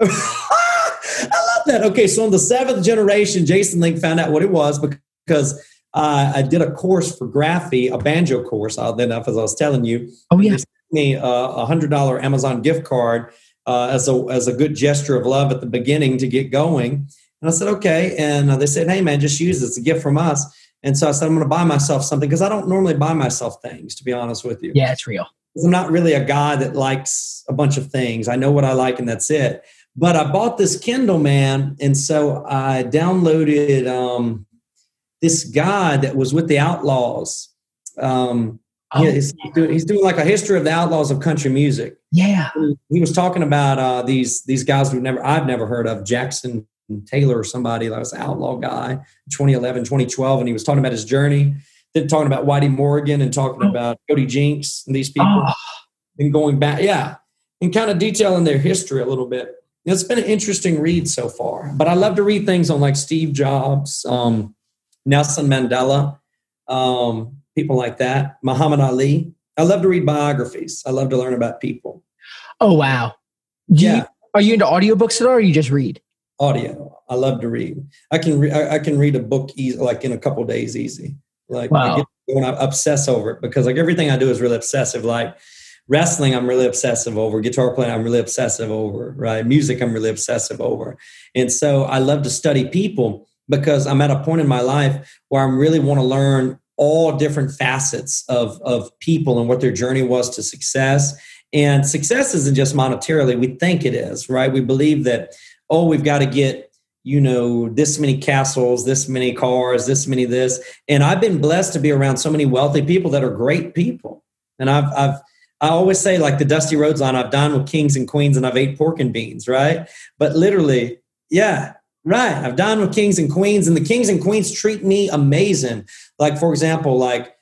I love that. Okay, so in the seventh generation, Jason Link found out what it was because uh, I did a course for Graphy, a banjo course. Uh, then, as I was telling you, Oh yeah, me a a hundred dollar Amazon gift card uh, as a as a good gesture of love at the beginning to get going. And I said, okay. And uh, they said, hey man, just use it. It's a gift from us. And so I said, I'm going to buy myself something because I don't normally buy myself things, to be honest with you. yeah, it's real. I'm not really a guy that likes a bunch of things. I know what I like and that's it. But I bought this Kindle, man, and so I downloaded um, this guy that was with the Outlaws. Um, Oh, yeah, he's, doing, he's doing like a history of the outlaws of country music. yeah. He was talking about uh, these these guys we've never I've never heard of Jackson Taylor or somebody that was an outlaw guy 2011 2012 and he was talking about his journey then talking about Whitey Morgan and talking about Cody Jinks and these people Oh, and going back yeah and kind of detailing their history a little bit it's been an interesting read so far but I love to read things on like Steve Jobs um, Nelson Mandela um, people like that Muhammad Ali I love to read biographies I love to learn about people oh wow. Do yeah You, are you into audiobooks at all, or you just read? audio. I love to read. I can re- I, I can read a book easy, like in a couple days, easy. Like Wow. I get when I obsess over it because like everything I do is really obsessive. Like wrestling, I'm really obsessive over. Guitar playing, I'm really obsessive over. Right, music, I'm really obsessive over. And so I love to study people because I'm at a point in my life where I really want to learn all different facets of of people and what their journey was to success. And success isn't just monetarily. We think it is, right? We believe that oh, we've got to get, you know, this many castles, this many cars, this many this. And I've been blessed to be around so many wealthy people that are great people. And I've, I've, I always say, like the Dusty Rhodes line, I've dined with kings and queens and I've ate pork and beans, right? But literally, yeah, right. I've dined with kings and queens, and the kings and queens treat me amazing. Like, for example, like,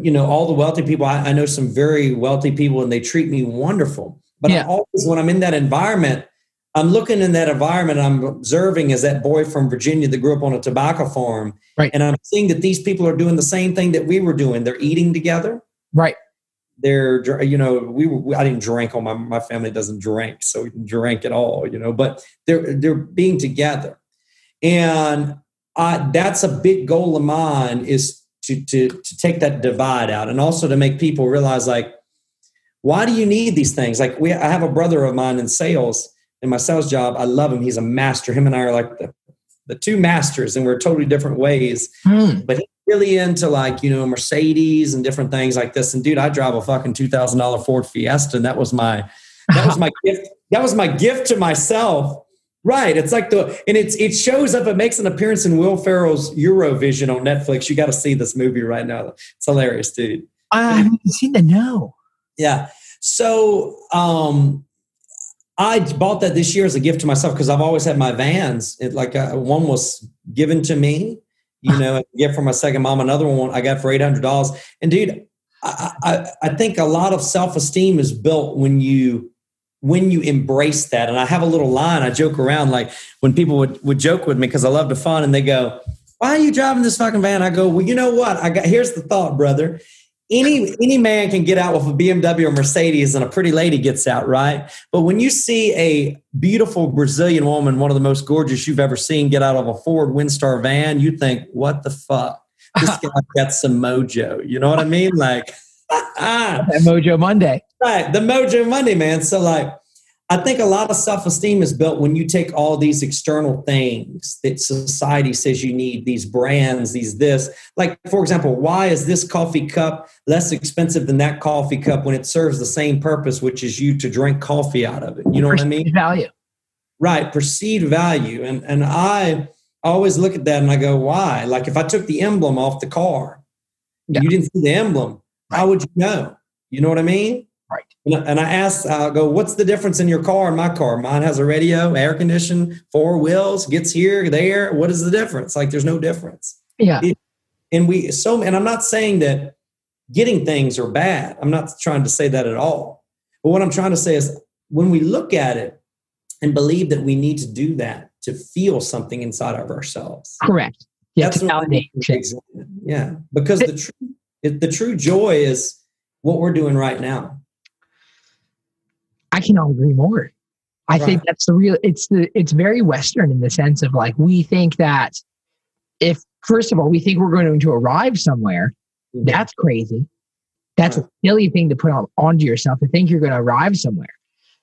you know, all the wealthy people, I, I know some very wealthy people and they treat me wonderful. But I always, when I'm in that environment, I'm looking in that environment, I'm observing as that boy from Virginia that grew up on a tobacco farm. Right. And I'm seeing that these people are doing the same thing that we were doing. They're eating together. Right. They're, you know, we were, I didn't drink. All my, my family doesn't drink, so we didn't drink at all, you know, but they're, they're being together. And I, that's a big goal of mine is to, to, to take that divide out and also to make people realize like, why do you need these things? Like we, I have a brother of mine in sales in my sales job. I love him. He's a master. Him and I are like the, the two masters and we're totally different ways Hmm. but he's really into like you know Mercedes and different things like this. And dude, I drive a fucking two thousand dollar Ford Fiesta, and that was my that was my gift. That was my gift to myself. Right. It's like the and it's it shows up. It makes an appearance in Will Ferrell's Eurovision on Netflix. You got to see this movie right now. It's hilarious, dude. I haven't seen the no. Yeah. So um I bought that this year as a gift to myself because I've always had my vans. It like uh, one was given to me, you know, a gift from my second mom. Another one I got for eight hundred dollars. And dude, I, I I think a lot of self esteem is built when you when you embrace that. And I have a little line I joke around like when people would, would joke with me because I love to fun and they go, Why are you driving this fucking van? I go, Well, you know what? I got here's the thought, brother. Any any man can get out with a BMW or Mercedes and a pretty lady gets out, right? But when you see a beautiful Brazilian woman, one of the most gorgeous you've ever seen, get out of a Ford Windstar van, you think, what the fuck? This guy got some mojo. You know what I mean? Like Mojo Monday. Right, the Mojo Monday, man. So, like, I think a lot of self esteem is built when you take all these external things that society says you need, these brands, these this. Like, for example, why is this coffee cup less expensive than that coffee cup when it serves the same purpose, which is you to drink coffee out of it? You know what I mean? Value. Right, perceived value. And, and I always look at that and I go, why? Like, if I took the emblem off the car, Yeah. you didn't see the emblem, how would you know? You know what I mean? Right. And I- And I asked, I go, what's the difference in your car and my car? Mine has a radio, air condition, four wheels, gets here, there. What is the difference? Like, there's no difference. Yeah. And we, so, and I'm not saying that getting things are bad. I'm not trying to say that at all. But what I'm trying to say is when we look at it and believe that we need to do that to feel something inside of ourselves. Correct. Yeah. That's to validate need to shit. examine. Yeah. Because the true, the true joy is what we're doing right now. I cannot agree more. I think that's the real it's the it's very Western in the sense of like we think that if first of all we think we're going to arrive somewhere, mm-hmm. that's crazy. That's Right. a silly thing to put on onto yourself to think you're going to arrive somewhere.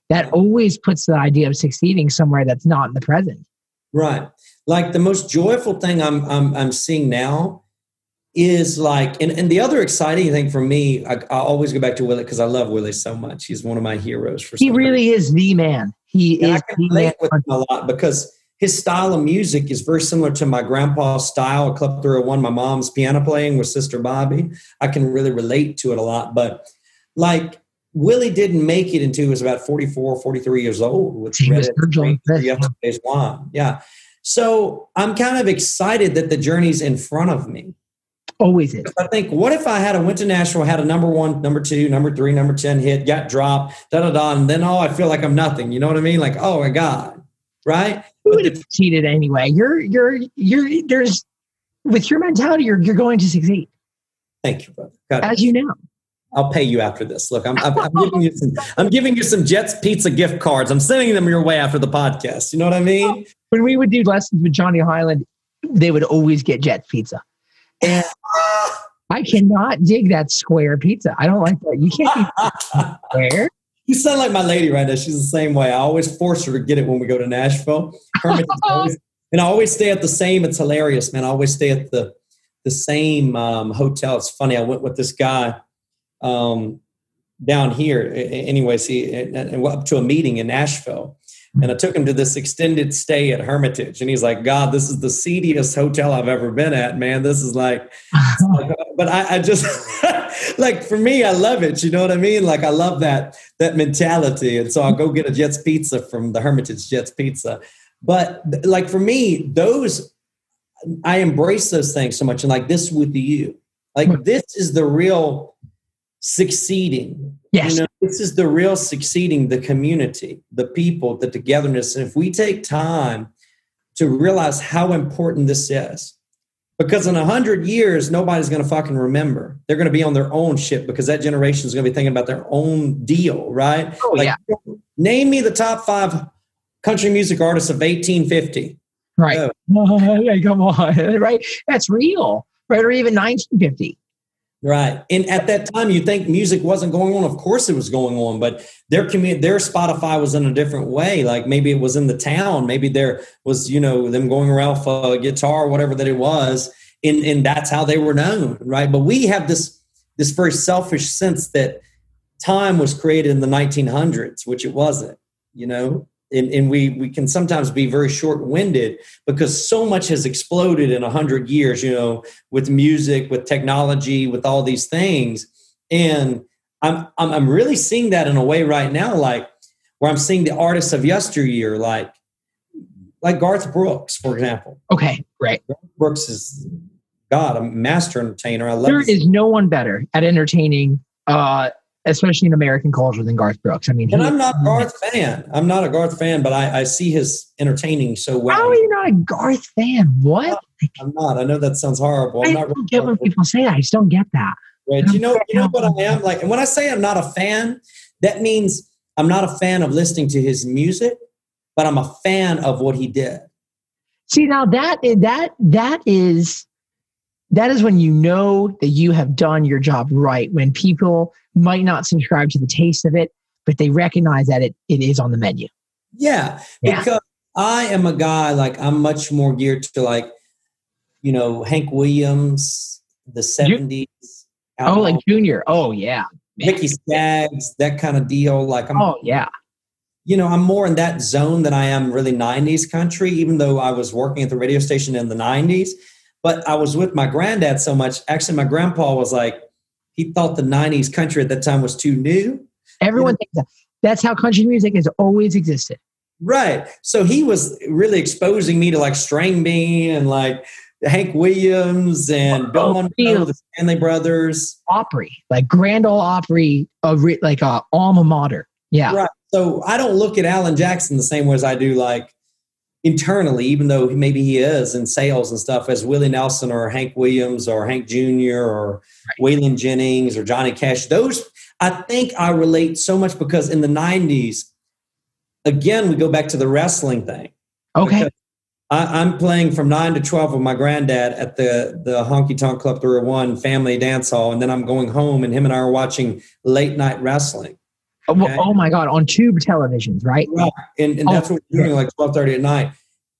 That Right. always puts the idea of succeeding somewhere that's not in the present. Right. Like the most joyful thing I'm I'm I'm seeing now is like and, and the other exciting thing for me, I, I always go back to Willie because I love Willie so much. He's one of my heroes for He really is the man. He and I is can the man. relate with him a lot because his style of music is very similar to my grandpa's style. Club 301, my mom's piano playing with Sister Bobbie. I can really relate to it a lot. But like Willie didn't make it until he was about 44, 43 years old with Same as Red Virgil and Spring, Chris. Yesterday's Wine. Yeah. So I'm kind of excited that the journey's in front of me. Always is. I think, what if I had a went to Nashville, had a number one, number two, number three, number ten hit, got dropped, da da da, and then oh, I feel like I'm nothing. You know what I mean? Like, oh my god, right? You would have succeeded anyway. You're you're you're there's with your mentality, you're you're going to succeed. Thank you, brother. God, As you know. I'll pay you after this. Look, I'm, I'm, I'm giving you some. I'm giving you some Jets Pizza gift cards. I'm sending them your way after the podcast. You know what I mean? when we would do lessons with Johnny Hiland, they would always get Jets pizza. And I cannot dig that square pizza. I don't like that. You can't square. You sound like my lady right now. She's the same way. I always force her to get it when we go to Nashville. Always- and I always stay at the same. It's hilarious, man. I always stay at the the same um, hotel. It's funny. I went with this guy um, down here. Anyways, he and, and up to a meeting in Nashville, and I took him to this extended stay at Hermitage, and he's like, "God, this is the seediest hotel I've ever been at, man. This is like." but I, I just like for me, I love it. You know what I mean? Like I love that that mentality, and so I'll go get a Jets pizza from the Hermitage Jets Pizza. But like for me, those I embrace those things so much, and like this with you, like this is the real succeeding. Yes. You know, this is the real succeeding. The community, the people, the togetherness, and if we take time to realize how important this is because in a hundred years, nobody's going to fucking remember. They're going to be on their own ship because that generation is going to be thinking about their own deal, right? Oh, yeah. Name me the top five country music artists of 1850. Right. Oh. Hey, come on. Right. That's real. Right. Or even 1950. Right. And at that time, you think music wasn't going on. Of course, it was going on, but their community, their Spotify was in a different way. Like maybe it was in the town. Maybe there was, you know, them going around for a guitar, whatever that it was, and and that's how they were known, right? But we have this this very selfish sense that time was created in the 1900s, which it wasn't. You know, and, and we we can sometimes be very short-winded because so much has exploded in a hundred years. You know, with music, with technology, with all these things. And I'm, I'm I'm really seeing that in a way right now, like where I'm seeing the artists of yesteryear, like like Garth Brooks, for example. Okay. Right. Brooks is God, a master entertainer. I love There is no one better at entertaining uh, especially in American culture than Garth Brooks. I mean, And I'm not a Garth fan. I'm not a Garth fan, but I, I see his entertaining so well. How are you not a Garth fan? What? I'm not. I know that sounds horrible. I I'm not don't get when people say that. I just don't get that. Right. You know, you know what I am like. And when I say I'm not a fan, that means I'm not a fan of listening to his music, but I'm a fan of what he did. See now that that that is that is when you know that you have done your job right. When people might not subscribe to the taste of it, but they recognize that it, it is on the menu. Yeah, Yeah. because I am a guy like I'm much more geared to like, you know, Hank Williams, the '70s. Oh, like Junior. Oh yeah. Ricky Skaggs, that kind of deal. Like I'm, Oh yeah. you know, I'm more in that zone than I am really '90s country. Even though I was working at the radio station in the '90s, but I was with my granddad so much. Actually, my grandpa was like, he thought the '90s country at that time was too new. Everyone thinks that. That's how country music has always existed. Right. So he was really exposing me to like String Bean and like Hank Williams and Bill Oh, Monroe, Bill. the Stanley Brothers. Opry, like Grand Ole Opry, re- like a alma mater. Yeah. Right. So I don't look at Alan Jackson the same way as I do like internally, even though maybe he is in sales and stuff, as Willie Nelson or Hank Williams or Hank Jr. or Waylon Jennings or Johnny Cash. Those I think I relate so much because in the 90s, again, we go back to the wrestling thing. Okay. I, I'm playing from nine to twelve with my granddad at the the Honky Tonk Club 301 Family Dance Hall, and then I'm going home, and him and I are watching late night wrestling. Oh, okay. oh my God, on tube televisions, right? Right, and, and Oh, that's what we're doing like twelve thirty at night.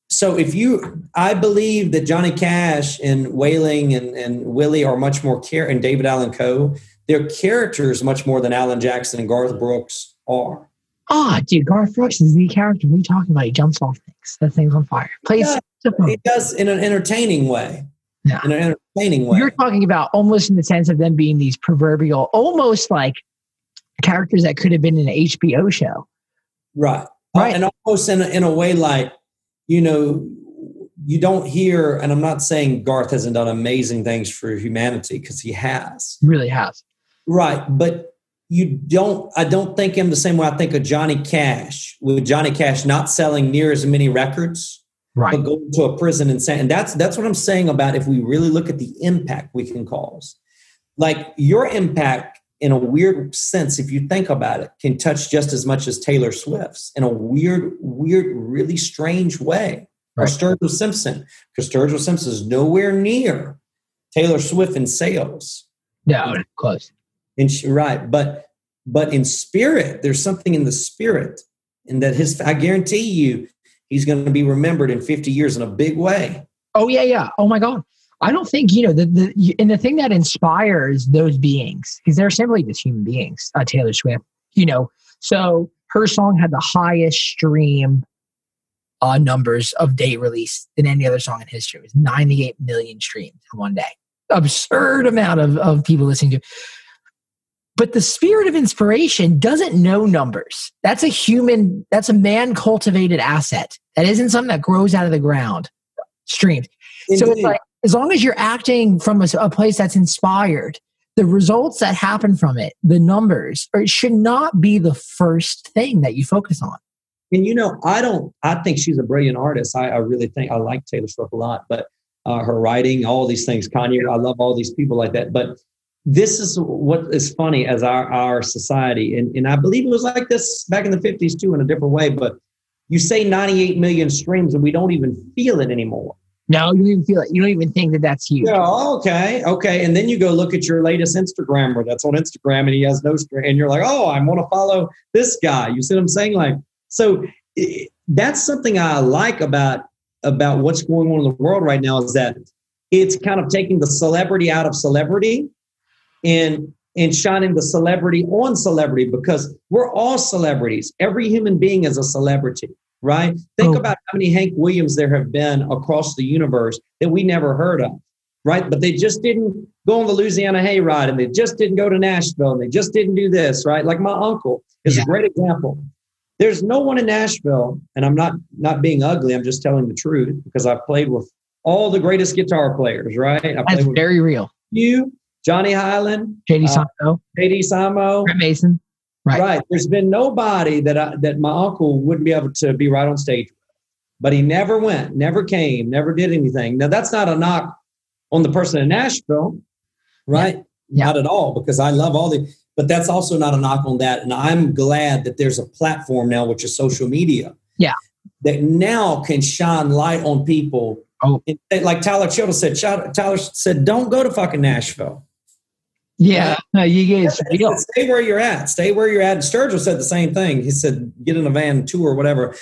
So if you, I believe that Johnny Cash and Waylon and, and Willie are much more care, and David Allan Coe, they're characters much more than Alan Jackson and Garth Brooks are. Ah, dude, Garth Brooks is the character. we're talking about? He jumps off things. That thing's on fire. Plays Yeah. It does in an entertaining way. Yeah. In an entertaining way. You're talking about almost in the sense of them being these proverbial, almost like characters that could have been in an HBO show. Right. Right. Uh, and almost in a, in a way like, you know, you don't hear, and I'm not saying Garth hasn't done amazing things for humanity because he has. Really has. Right. But you don't, I don't think him the same way I think of Johnny Cash, with Johnny Cash not selling near as many records, Right. but going to a prison and saying, and that's, that's what I'm saying about if we really look at the impact we can cause. Like your impact in a weird sense, if you think about it, can touch just as much as Taylor Swift's in a weird, weird, really strange way. Or Right. Sturgill Simpson, because Sturgill Simpson is nowhere near Taylor Swift in sales. No, not close. And she, right, but but in spirit, there's something in the spirit, and that his. I guarantee you, he's going to be remembered in 50 years in a big way. Oh yeah, yeah. Oh my God. I don't think you know the the and the thing that inspires those beings because they're simply just human beings. Uh, Taylor Swift, you know, so her song had the highest stream uh, numbers of date release than any other song in history. It was 98 million streams in one day. Absurd amount of, of people listening to. it. But the spirit of inspiration doesn't know numbers. That's a human, that's a man cultivated asset. That isn't something that grows out of the ground. Streams. So it's like as long as you're acting from a, a place that's inspired, the results that happen from it, the numbers, or it should not be the first thing that you focus on. And you know, I don't. I think she's a brilliant artist. I, I really think I like Taylor Swift a lot. But uh, her writing, all these things, Kanye, I love all these people like that. But this is what is funny as our our society, and and I believe it was like this back in the fifties too, in a different way. But you say 98 million streams, and we don't even feel it anymore. No, you don't even feel it. You don't even think that that's huge. Yeah, okay, okay. And then you go look at your latest Instagrammer that's on Instagram and he has no and you're like, oh, I want to follow this guy. You see what I'm saying? Like, so that's something I like about about what's going on in the world right now is that it's kind of taking the celebrity out of celebrity and and shining the celebrity on celebrity because we're all celebrities. Every human being is a celebrity, right? Think Oh. about how many Hank Williams there have been across the universe that we never heard of, right? But they just didn't go on the Louisiana hayride and they just didn't go to Nashville and they just didn't do this, right? Like my uncle is Yeah. a great example. There's no one in Nashville, and I'm not not being ugly. I'm just telling the truth because I've played with all the greatest guitar players, right? I That's very real. you Johnny Hiland, JD Uh, Santo, JD Simo. Brent Mason. Right. Right. There's been nobody that I, that my uncle wouldn't be able to be right on stage, with. but he never went, never came, never did anything. Now that's not a knock on the person in Nashville, right? Yeah. Not at all, because I love all the. But that's also not a knock on that, and I'm glad that there's a platform now, which is social media. Yeah. That now can shine light on people. Oh. And like Tyler Childers said, Tyler said, "Don't go to fucking Nashville." Yeah. No, you get real. Stay where you're at. Stay where you're at. And Sturgill said the same thing. He said, get in a van, tour, whatever.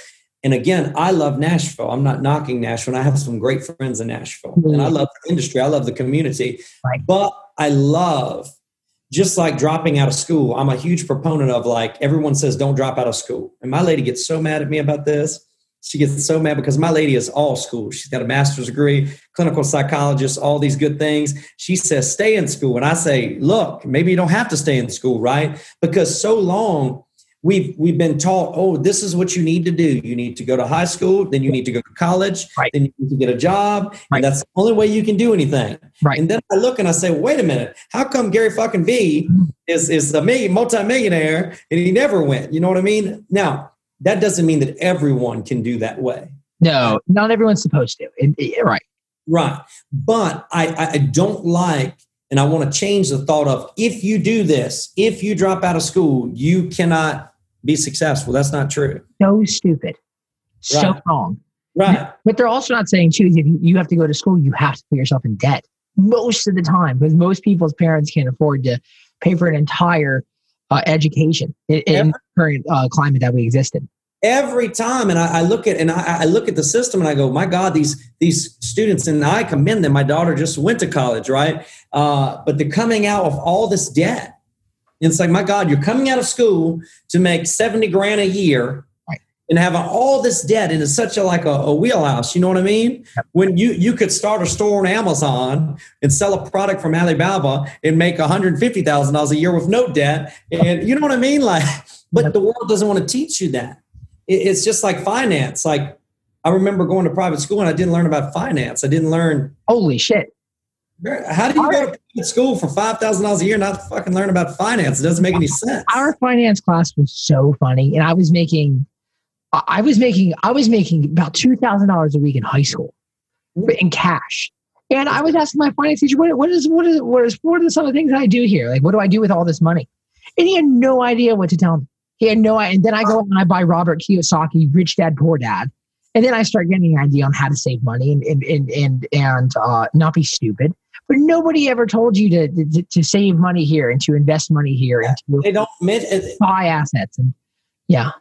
And again, I love Nashville. I'm not knocking Nashville. And I have some great friends in Nashville. Mm-hmm. And I love the industry. I love the community. Right. But I love, just like dropping out of school, I'm a huge proponent of like, everyone says, don't drop out of school. And my lady gets so mad at me about this. She gets so mad because my lady is all school. She's got a master's degree, clinical psychologist, all these good things. She says, stay in school. And I say, look, maybe you don't have to stay in school, right? Because so long we've we've been taught, oh, this is what you need to do. You need to go to high school, then you need to go to college, Right. then you need to get a job. Right. And that's the only way you can do anything. Right. And then I look and I say, wait a minute, how come Gary fucking V mm-hmm. is is a million multimillionaire and he never went? You know what I mean? Now, that doesn't mean that everyone can do that way. No, not everyone's supposed to. It- it- eh, right. Right. But I, I- don't like, and I want to change the thought of if you do this, if you drop out of school, you cannot be successful. That's not true. So stupid. So wrong. Right. But they're also not saying too, if you have to go to school, you have to put yourself in debt most of the time because most people's parents can't afford to pay for an entire uh, education in, in the current uh, climate that we exist in. Every time, and I, I look at and I, I look at the system and I go, my God, these these students, and I commend them. My daughter just went to college, right? Uh, but they're coming out of all this debt. And it's like, my God, you're coming out of school to make 70 grand a year. And having all this debt and it's such a like a, a wheelhouse, you know what I mean? When you you could start a store on Amazon and sell a product from Alibaba and make $150,000 a year with no debt. And you know what I mean? Like, but the world doesn't want to teach you that. It- It's just like finance. Like I remember going to private school and I didn't learn about finance. I didn't learn Holy shit. how do you go to private school for five thousand dollars a year and not fucking learn about finance? It doesn't make any sense. Our finance class was so funny. And I was making, I was making, I was making about $2,000 a week in high school in cash. And I was asking my finance teacher, what, what is, what is, what is, what are some of the things that I do here? Like, what do I do with all this money? And he had no idea what to tell me. He had no idea. And then I go and I buy Robert Kiyosaki, Rich Dad, Poor Dad. And then I start getting an idea on how to save money and, and, and, and, and uh, not be stupid. But nobody ever told you to, to, to save money here and to invest money here and to They don't. admit it- buy assets. And yeah,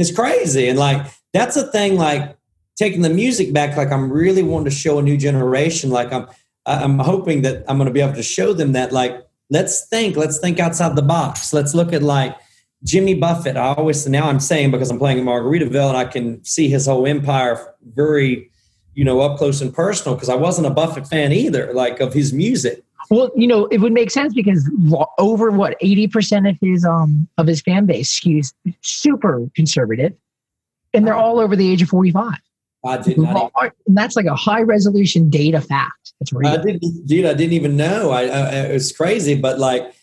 It's crazy, and like that's a thing. Like taking the music back. Like I'm really wanting to show a new generation. Like I'm, I'm hoping that I'm going to be able to show them that. Like let's think. Let's think outside the box. Let's look at like Jimmy Buffett. I always now I'm saying because I'm playing in Margaritaville and I can see his whole empire very, you know, up close and personal. Because I wasn't a Buffett fan either. Like of his music. Well, you know, it would make sense because over what eighty percent of his um of his fan base skews super conservative, and they're all over the age of forty five. I did not. Even, And that's like a high resolution data fact. That's real. I didn't, dude. I didn't even know. I, I it was crazy, but like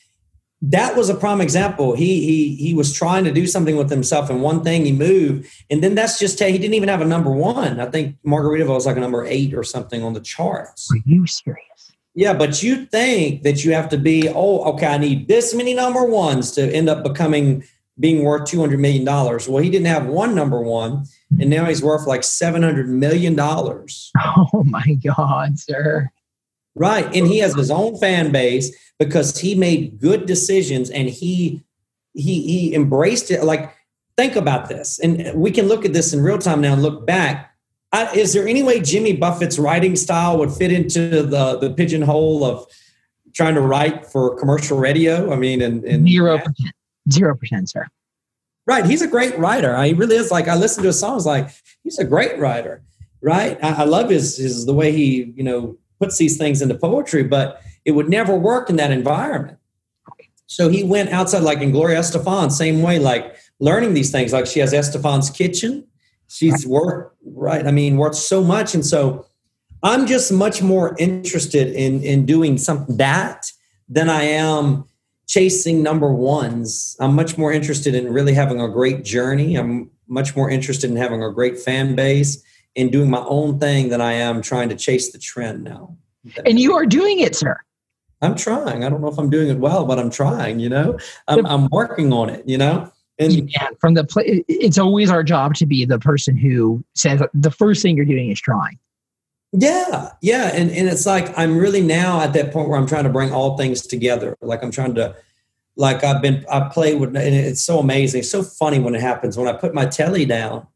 that was a prime example. He he he was trying to do something with himself, and one thing he moved, and then that's just he didn't even have a number one. I think Margaritaville was like a number eight or something on the charts. Are you serious? Yeah, but you think that you have to be oh okay, I need this many number ones to end up becoming being worth two hundred million dollars. Well, he didn't have one number one, and now he's worth like seven hundred million dollars. Oh my God, sir. Right. And he has his own fan base because he made good decisions and he he he embraced it. Like, think about this. And we can look at this in real time now and look back. I, is there any way Jimmy Buffett's writing style would fit into the the pigeonhole of trying to write for commercial radio? I mean, and, and Zero percent. Zero percent, sir. Right. He's a great writer. He really is. Like I listen to his songs, like he's a great writer. Right. I, I love his his the way he you know puts these things into poetry, but it would never work in that environment. So he went outside, like in Gloria Estefan, same way, like learning these things. Like she has Estefan's kitchen. She's worth right. I mean, worth so much, and so I'm just much more interested in in doing something that than I am chasing number ones. I'm much more interested in really having a great journey. I'm much more interested in having a great fan base and doing my own thing than I am trying to chase the trend now. And you are doing it, sir. I'm trying. I don't know if I'm doing it well, but I'm trying, you know, I'm, I'm working on it, you know, and Yeah, from the pla it's always our job to be the person who says the first thing you're doing is trying. Yeah, yeah, and and it's like I'm really now at that point where I'm trying to bring all things together. Like I'm trying to, like I've been I play with, and it's so amazing, it's so funny when it happens when I put my Tele down,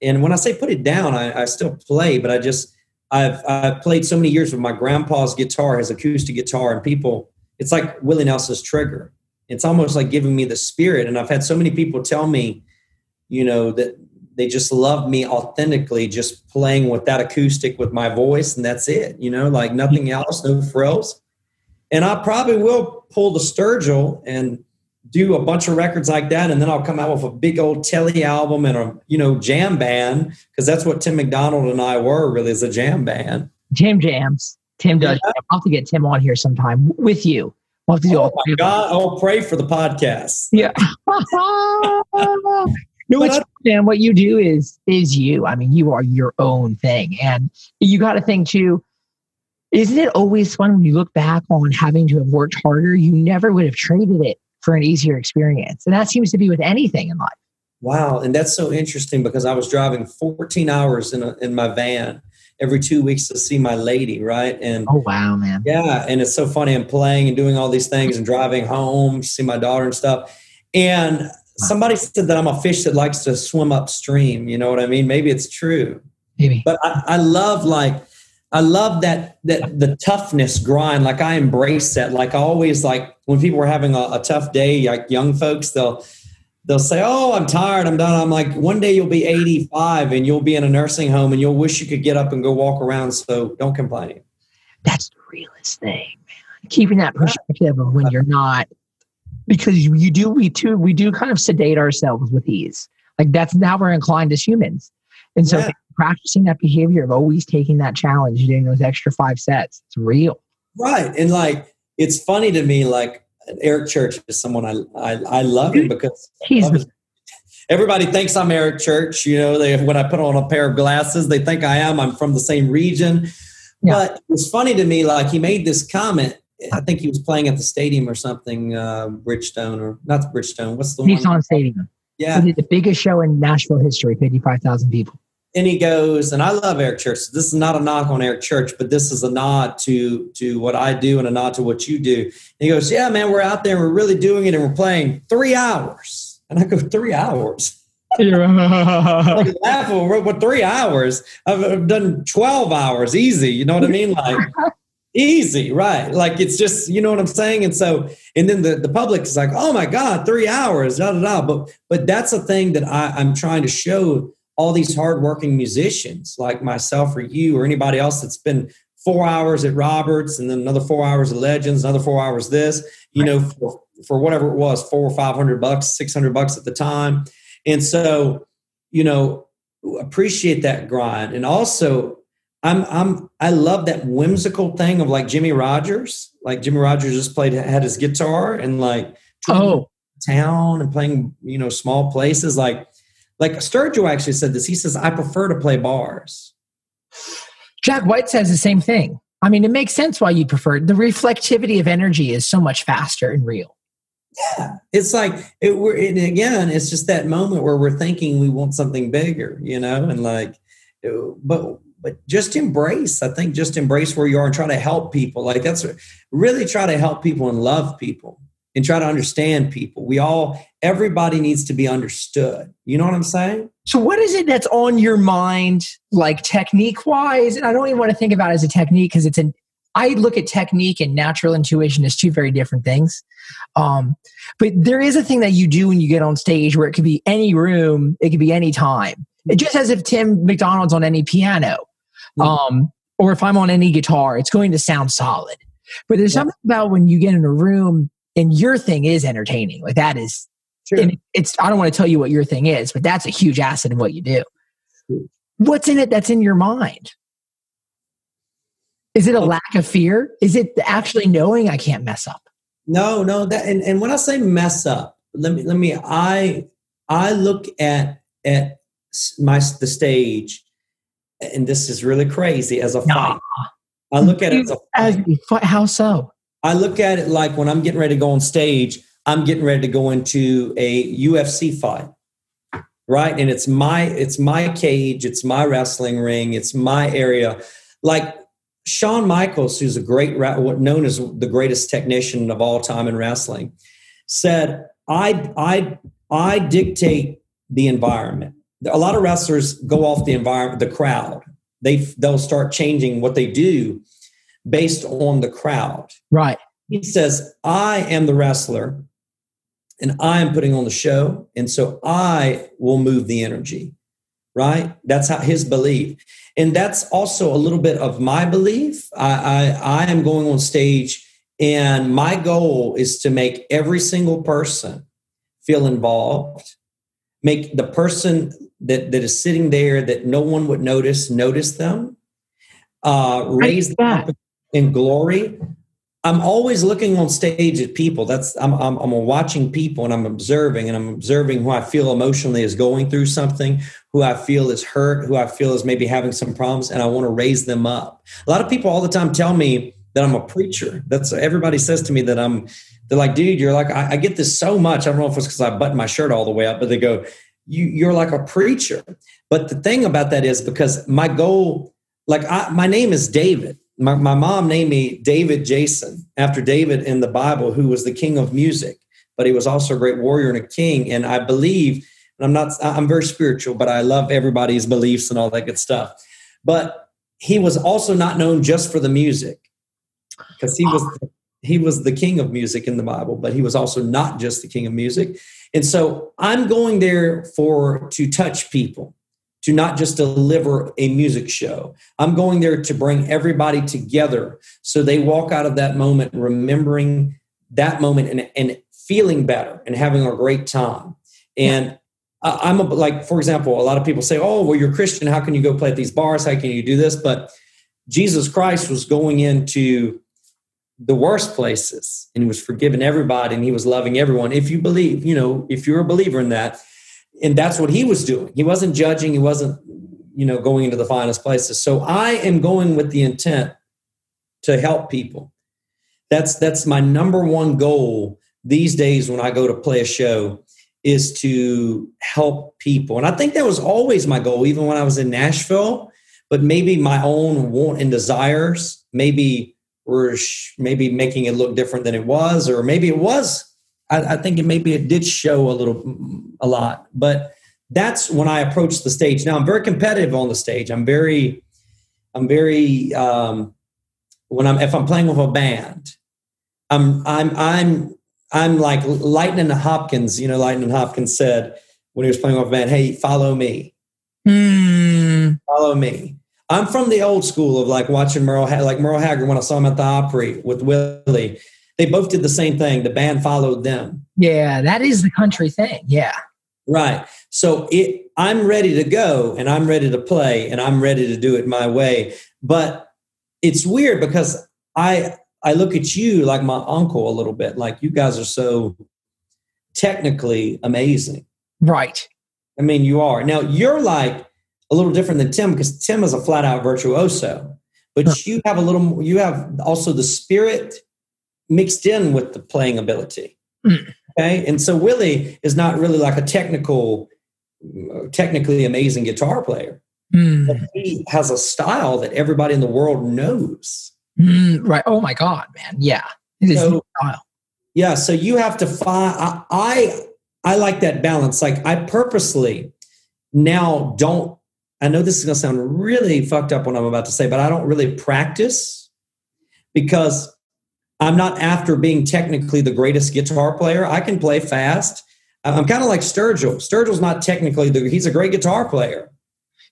and when I say put it down, I, I still play, but I just I've I've played so many years with my grandpa's guitar, his acoustic guitar, and people. It's like Willie Nelson's trigger. It's almost like giving me the spirit, and I've had so many people tell me, you know, that they just love me authentically just playing with that acoustic with my voice and that's it you know like nothing else no frills and i probably will pull the sturgill and do a bunch of records like that and then i'll come out with a big old Tele album and a you know jam band because that's what tim mcdonald and i were really as a jam band Tim jams. Tim does. Yeah. I'll have to get Tim on here sometime with you. We'll have to do oh my god oh pray for the podcast Yeah. no, it's and what you do is is you. I mean, you are your own thing, and you got to think too. Isn't it always fun when you look back on having to have worked harder? You never would have traded it for an easier experience, and that seems to be with anything in life. Wow, and that's so interesting because I was driving 14 hours in a, in my van every two weeks to see my lady, right? And Oh wow, man! yeah, and it's so funny. I'm playing and doing all these things and driving home, to see my daughter and stuff. And somebody said that I'm a fish that likes to swim upstream. You know what I mean? Maybe it's true, Maybe. but I, I love like I love that that the toughness grind. Like I embrace that. Like I always like when people are having a, a tough day, like young folks, they'll they'll say, "Oh, I'm tired. I'm done." I'm like, one day you'll be 85 and you'll be in a nursing home and you'll wish you could get up and go walk around. So don't complain. That's the realest thing, man. Keeping that perspective of when you're not, because you, you do, we too, we do kind of sedate ourselves with ease. Like that's how we're inclined as humans. And so Yeah. practicing that behavior of always taking that challenge, doing those extra five sets, it's real. Right. And like, it's funny to me, like Eric Church is someone I, I, I love him because He's love his- everybody thinks I'm Eric Church. You know, they, when I put on a pair of glasses, they think I am. I'm from the same region. Yeah. But it's funny to me, like he made this comment. I think he was playing at the stadium or something, uh, Bridgestone or not Bridgestone. What's the one? Nissan Stadium. Yeah. He did the biggest show in Nashville history, 55,000 people. And he goes, and I love Eric Church. This is not a knock on Eric Church, but this is a nod to to what I do and a nod to what you do. And he goes, Yeah, man, we're out there and we're really doing it and we're playing three hours. And I go, Three hours. like laughing, what three hours? I've, I've done 12 hours easy. You know what I mean? Like easy, right? Like it's just, you know what I'm saying? And so, and then the, the public is like, oh my God, three hours, da da da. But but that's a thing that I, I'm trying to show all these hardworking musicians like myself or you or anybody else that's been four hours at Robert's and then another four hours at Legends, another four hours this, you know, for, for whatever it was, four or five hundred bucks, six hundred bucks at the time. And so, you know, appreciate that grind. And also I'm I'm I love that whimsical thing of like Jimmie Rodgers. Like Jimmie Rodgers just played had his guitar and like Oh, town and playing, you know, small places. Like like Sturgill actually said this. He says, I prefer to play bars. Jack White says the same thing. I mean, it makes sense why you prefer it. the reflectivity of energy is so much faster and real. Yeah. It's like it we're and again, it's just that moment where we're thinking we want something bigger, you know, and like it- but but just embrace. I think just embrace where you are and try to help people. Like that's really try to help people and love people and try to understand people. We all everybody needs to be understood. You know what I'm saying? So, what is it that's on your mind, like technique wise? And I don't even want to think about it as a technique because it's an. I look at technique and natural intuition as two very different things. Um, but there is a thing that you do when you get on stage where it could be any room, it could be any time. It just as if Tim McDonald's on any piano, um, or if I'm on any guitar, it's going to sound solid. But there's Yeah. something about when you get in a room and your thing is entertaining. Like that is and it's I don't want to tell you what your thing is, but that's a huge asset in what you do. What's in it that's in your mind? Is it a oh. lack of fear? Is it actually knowing I can't mess up? No, no. That and, and when I say mess up, let me let me. I I look at at my the stage, and this is really crazy as a No. fight. I look at it as a fight. a fi- how so? I look at it like when I'm getting ready to go on stage, I'm getting ready to go into a UFC fight. Right? And it's my it's my cage, it's my wrestling ring, it's my area. Like Shawn Michaels, who's a great known as the greatest technician of all time in wrestling, said, "I I I dictate the environment." A lot of wrestlers go off the environment, the crowd. They they'll start changing what they do based on the crowd Right. he says, I am the wrestler and I am putting on the show. And so I will move the energy, right? That's how his belief. And that's also a little bit of my belief. I, I, I am going on stage and my goal is to make every single person feel involved, make the person that, that is sitting there that no one would notice, notice them, uh, raise them that. In glory. I'm always looking on stage at people. That's I'm, I'm I'm watching people and I'm observing and I'm observing who I feel emotionally is going through something, who I feel is hurt, who I feel is maybe having some problems, and I want to raise them up. A lot of people all the time tell me that I'm a preacher. That's everybody says to me that I'm. They're like, dude, you're like I, I get this so much. I don't know if it's because I button my shirt all the way up, but they go, you you're like a preacher. But the thing about that is because my goal, like I, my name is David my, my mom named me David Jason after David in the Bible, who was the king of music, but he was also a great warrior and a king. And I believe, and I'm not, I'm very spiritual, but I love everybody's beliefs and all that good stuff. But he was also not known just for the music because he was he was the king of music in the Bible, but he was also not just the king of music. And so I'm going there for to touch people to not just deliver a music show. I'm going there to bring everybody together so they walk out of that moment remembering that moment and, and feeling better and having a great time. And I'm a, like, for example, a lot of people say, Oh, well, you're Christian. How can you go play at these bars? How can you do this? But Jesus Christ was going into the worst places and he was forgiving everybody and he was loving everyone. If you believe, you know, if you're a believer in that, and that's what he was doing. He wasn't judging. He wasn't, you know, going into the finest places. So I am going with the intent to help people. That's that's my number one goal these days when I go to play a show is to help people. And I think that was always my goal, even when I was in Nashville. But maybe my own want and desires maybe were maybe making it look different than it was, or maybe it was I, I think it maybe it did show a little, a lot. But that's when I approach the stage. Now I'm very competitive on the stage. I'm very, I'm very um, when I'm if I'm playing with a band, I'm I'm I'm I'm like Lightning Hopkins. You know, Lightning Hopkins said when he was playing with a band, "Hey, follow me, Hmm. follow me." I'm from the old school of like watching Merle, like Merle Haggard when I saw him at the Opry with Willie. They both did the same thing. The band followed them. Yeah, that is the country thing. Yeah. Right. So it, I'm ready to go and I'm ready to play and I'm ready to do it my way. But it's weird because I I look at you like my uncle a little bit. Like you guys are so technically amazing. Right. I mean, you are. Now you're like a little different than Tim because Tim is a flat out virtuoso. But Huh. you have a little you have also the spirit mixed in with the playing ability. Mm. Okay. And so Willie is not really like a technical, technically amazing guitar player. Hmm. But he has a style that everybody in the world knows. Hmm. Right. Oh my God, man. Yeah. It is So- style. Yeah. So you have to find, I, I, I like that balance. Like I purposely now don't, I know this is going to sound really fucked up what I'm about to say, but I don't really practice because I'm not after being technically the greatest guitar player. I can play fast. I'm kind of like Sturgill. Sturgill's not technically the, he's a great guitar player.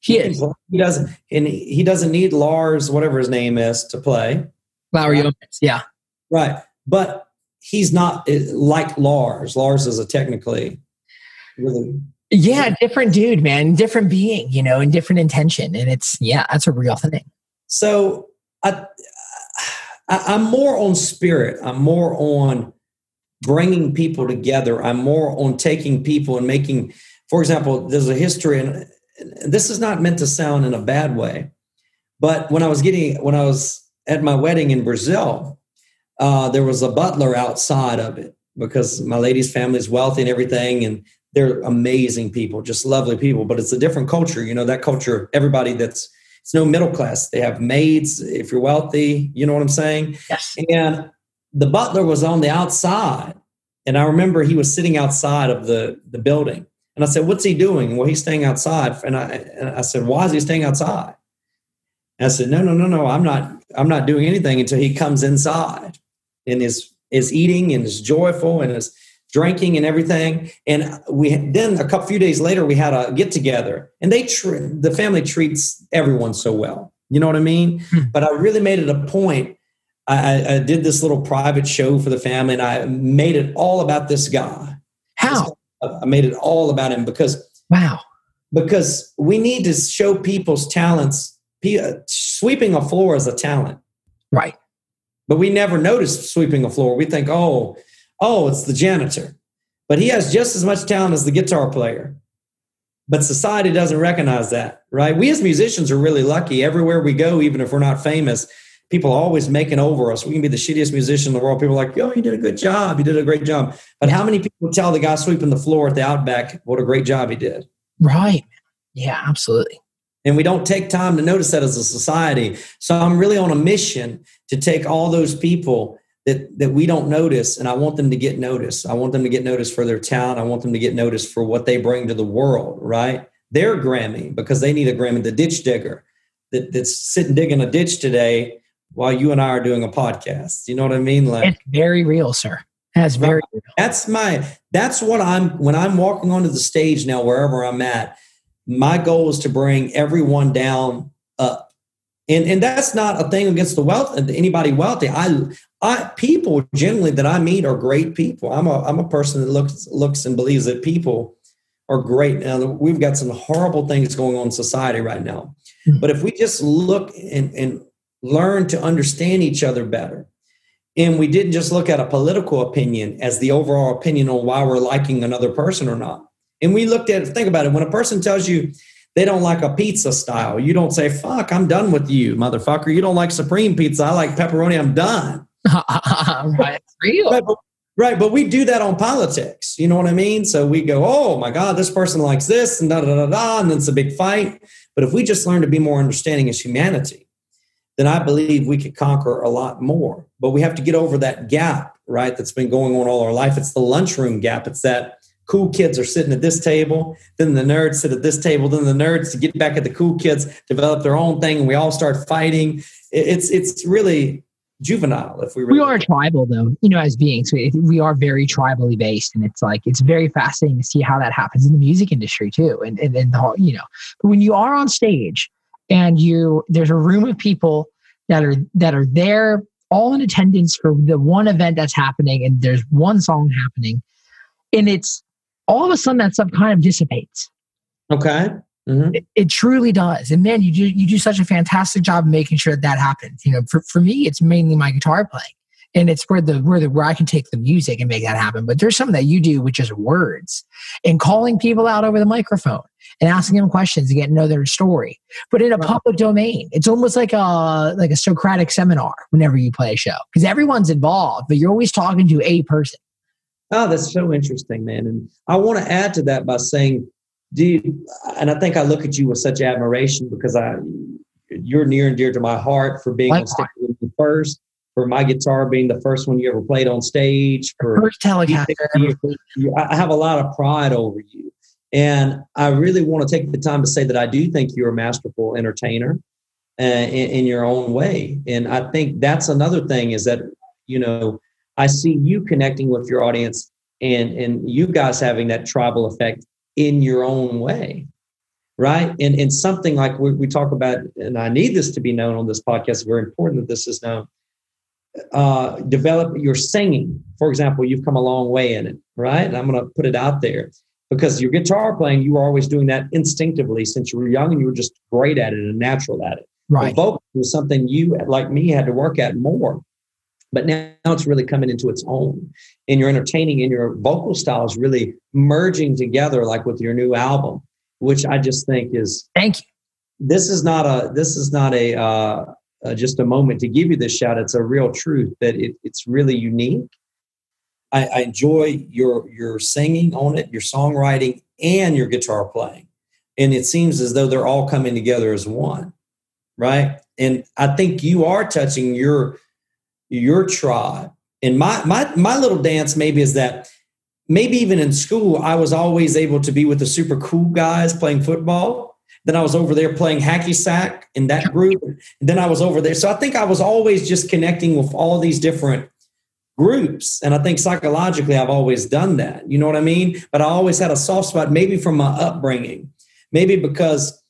He is. He doesn't, and he doesn't need Lars, whatever his name is, to play. Laur Joamets. Yeah. Right. But he's not uh, like Lars. Lars is a technically really Yeah. Different dude, man. Different being, you know, and different intention. And it's, yeah, that's a real thing. so I, I I'm more on spirit. I'm more on bringing people together. I'm more on taking people and making, for example, there's a history, and this is not meant to sound in a bad way, but when I was getting, when I was at my wedding in Brazil, uh, there was a butler outside of it because my lady's family is wealthy and everything, and they're amazing people, just lovely people. But it's a different culture, you know. That culture, everybody that's it's no middle class. They have maids if you're wealthy. You know what I'm saying? Yes. And the butler was on the outside, and I remember he was sitting outside of the the building. And I said, "What's he doing?" Well, he's staying outside. And I, and I said, "Why is he staying outside?" And I said, "No, no, no, no. I'm not. I'm not doing anything until he comes inside and is is eating and is joyful and is drinking and everything. And we then a couple few days later we had a get together, and they tr- the family treats everyone so well. You know what I mean? Hmm. But I really made it a point. I, I did this little private show for the family, and I made it all about this guy. How? I made it all about him because Wow. because we need to show people's talents. Uh, Sweeping a floor is a talent, Right. but we never notice sweeping a floor. We think, oh, oh, it's the janitor, but he has just as much talent as the guitar player. But society doesn't recognize that, right? We as musicians are really lucky. Everywhere we go, even if we're not famous, people are always making over us. We can be the shittiest musician in the world. People are like, "Oh, you did a good job. You did a great job." But how many people tell the guy sweeping the floor at the Outback what a great job he did? Right. Yeah, absolutely. And we don't take time to notice that as a society. So I'm really on a mission to take all those people that, that we don't notice, and I want them to get noticed. I want them to get noticed for their talent. I want them to get noticed for what they bring to the world, right? They're Grammy because they need a Grammy. The ditch digger that, that's sitting digging a ditch today while you and I are doing a podcast. You know what I mean? Like It's very real, sir. That's very real. that's my that's what i'm when i'm walking onto the stage now wherever i'm at my goal is to bring everyone down up and and that's not a thing against the wealth anybody wealthy i i people generally that i meet are great people i'm a i'm a person that looks looks and believes that people are great now we've got some horrible things going on in society right now Mhm. but if we just look and and learn to understand each other better and we didn't just look at a political opinion as the overall opinion on why we're liking another person or not. And we looked at think about it. When a person tells you they don't like a pizza style, you don't say, fuck, I'm done with you, motherfucker. You don't like supreme pizza. I like pepperoni. I'm done. right. Real. Right but, right. but we do that on politics. You know what I mean? So we go, oh my God, this person likes this and da da da da. And then it's a big fight. But if we just learn to be more understanding as humanity, then I believe we could conquer a lot more. But we have to get over that gap, right? That's been going on all our life. It's the lunchroom gap. It's that cool kids are sitting at this table, then the nerds sit at this table, then the nerds to get back at the cool kids develop their own thing, and we all start fighting. It's it's really juvenile if we really we are tribal though you know as beings. We, we are very tribally based and it's like it's very fascinating to see how that happens in the music industry too and and, and the whole you know. But when you are on stage and you there's a room of people that are that are there all in attendance for the one event that's happening and there's one song happening and it's all of a sudden that stuff kind of dissipates okay. Mhm. it, it truly does. And man, you do you do such a fantastic job of making sure that, that happens. You know, for, for me, it's mainly my guitar playing, and it's where the where the where I can take the music and make that happen. But there's something that you do with just words and calling people out over the microphone and asking them questions to get to know their story. But in a Right. public domain, it's almost like a like a Socratic seminar whenever you play a show because everyone's involved, but you're always talking to a person. Oh, that's so interesting, man. And I want to add to that by saying, do you, and I think I look at you with such admiration because I you're near and dear to my heart for being on stage with me first, for my guitar being the first one you ever played on stage, for First Telecaster. ever. you- I I have a lot of pride over you. And I really want to take the time to say that I do think you're a masterful entertainer uh, in, in your own way. And I think that's another thing is that, you know, I see you connecting with your audience and, and you guys having that tribal effect in your own way. Right. And, and something like we, we talk about, and I need this to be known on this podcast, it's very important that this is known uh, develop your singing. For example, you've come a long way in it, right? And I'm going to put it out there because your guitar playing, you were always doing that instinctively since you were young and you were just great at it and natural at it. Right. But vocal was something you, like me, had to work at more. But now it's really coming into its own. And your entertaining and your vocal style is really merging together like with your new album which i just think is Thank you. this is not a this is not a uh, uh, just a moment to give you this shout. It's a real truth that it, it's really unique. I, I enjoy your your singing on it your songwriting and your guitar playing. And it seems as though they're all coming together as one right? And i think you are touching your your tribe. And my my my little dance maybe is that maybe even in school i was always able to be with the super cool guys playing football. Then i was over there playing hacky sack in that group. And then i was over there. So i think i was always just connecting with all these different groups. And i think psychologically i've always done that. You know what i mean? But i always had a soft spot maybe from my upbringing. Maybe because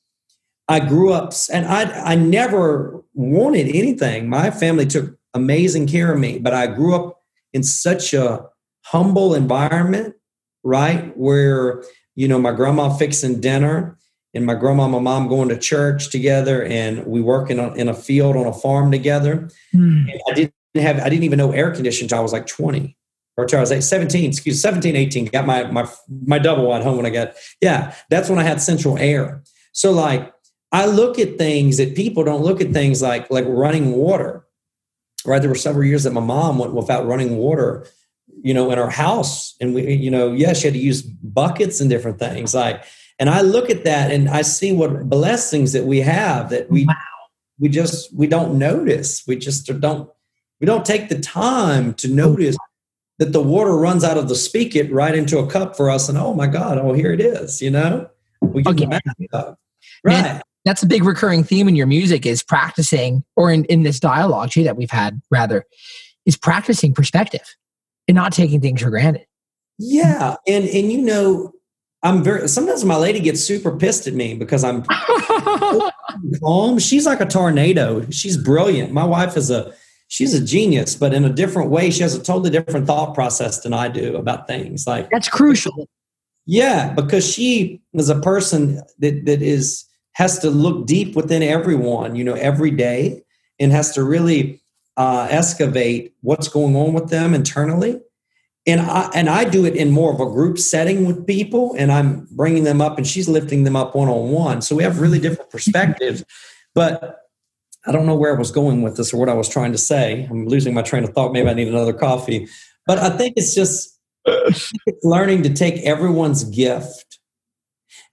i grew up and i i never wanted anything. My family took amazing care of me but i grew up in such a humble environment right where you know my grandma fixing dinner and my grandma and my mom going to church together and we working on, in a field on a farm together. Hmm. and i didn't have i didn't even know air conditioning until i was like 20 or until i was like 17 excuse 17 18 got my my my double wide home when i got yeah that's when i had central air. So like i look at things that people don't look at things like like running water right there were several years that my mom went without running water you know in our house and we you know yeah she had to use buckets and different things like and i look at that and i see what blessings that we have that we Wow. we just we don't notice we just don't we don't take the time to notice that the water runs out of the spigot right into a cup for us and oh my god oh here it is you know we get Okay. the bathtub. Man, right That's a big recurring theme in your music is practicing, or in, in this dialogue too that we've had, rather, is practicing perspective and not taking things for granted. yeah and and you know i'm very sometimes my lady gets super pissed at me because i'm calm. She's like a tornado. She's brilliant. My wife is a she's a genius, but in a different way. She has a totally different thought process than I do about things. Like That's crucial. yeah, because she is a person that that is has to look deep within everyone, you know, every day, and has to really uh, excavate what's going on with them internally. And I and I do it in more of a group setting with people, and I'm bringing them up, and she's lifting them up one on one. So we have really different perspectives. But I don't know where I was going with this or what I was trying to say. I'm losing my train of thought. Maybe I need another coffee. But I think it's just it's learning to take everyone's gift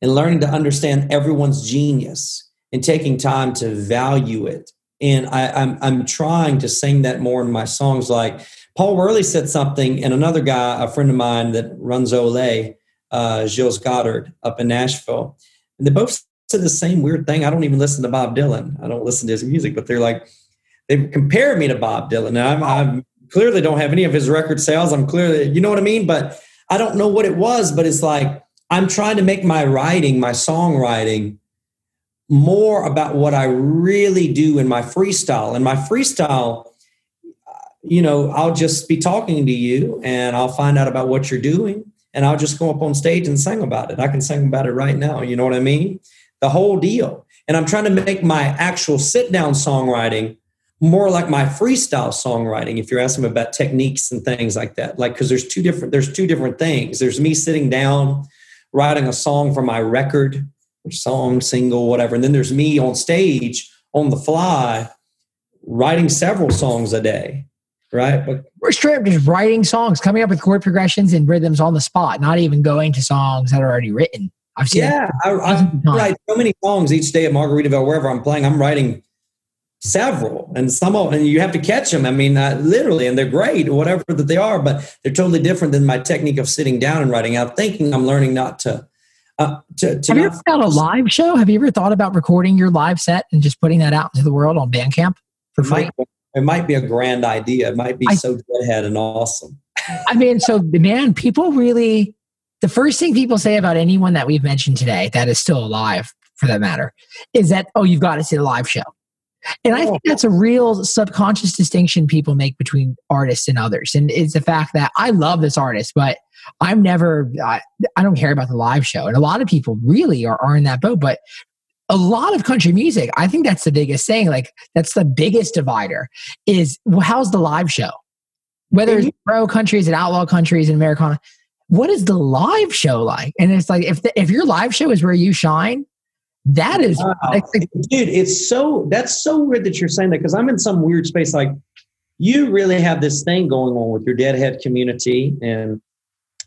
and learning to understand everyone's genius and taking time to value it. And I, I'm I'm trying to sing that more in my songs. Like Paul Worley said something, and another guy, a friend of mine that runs ole, uh, Gilles Godard up in Nashville, and they both said the same weird thing. I don't even listen to Bob Dylan. I don't listen to his music, but they're like they compared me to Bob Dylan. Now I'm, I'm clearly don't have any of his record sales. I'm clearly, you know what I mean? But I don't know what it was, but it's like I'm trying to make my writing, my songwriting, more about what I really do in my freestyle. And my freestyle, uh, you know, I'll just be talking to you and I'll find out about what you're doing and I'll just go up on stage and sing about it. I can sing about it right now. You know what I mean? The whole deal. And I'm trying to make my actual sit down songwriting more like my freestyle songwriting if you're asking about techniques and things like that like because there's two different there's two different things there's me sitting down writing a song for my record or song single whatever and then there's me on stage on the fly writing several songs a day right but We're straight up just writing songs, coming up with chord progressions and rhythms on the spot, not even going to songs that are already written. I've seen yeah I, I Tons of time. write so many songs each day at margaritaville wherever i'm playing i'm writing several and some of and you have to catch them i mean uh, literally and they're great whatever that they are but they're totally different than my technique of sitting down and writing out thinking i'm learning not to uh, to, to Have you ever done a live show? Have you ever thought about recording your live set and just putting that out into the world on Bandcamp for it free? might, it might be a grand idea it might be I- so deadhead and awesome I mean, so man, people really the first thing people say about anyone that we've mentioned today that is still alive, for that matter, is that oh, you've got to see the live show. And I oh. think that's a real subconscious distinction people make between artists and others. And it's the fact that I love this artist, but I'm never, I, I don't care about the live show. And a lot of people really are, are in that boat. But a lot of country music, I think that's the biggest thing. Like that's the biggest divider is well, how's the live show? Whether it's mm-hmm. pro countries and outlaw countries and Americana, what is the live show like? And it's like if the, if your live show is where you shine, that is Wow. like, dude it's so that's so weird that you're saying that because i'm in some weird space like you really have this thing going on with your deadhead community and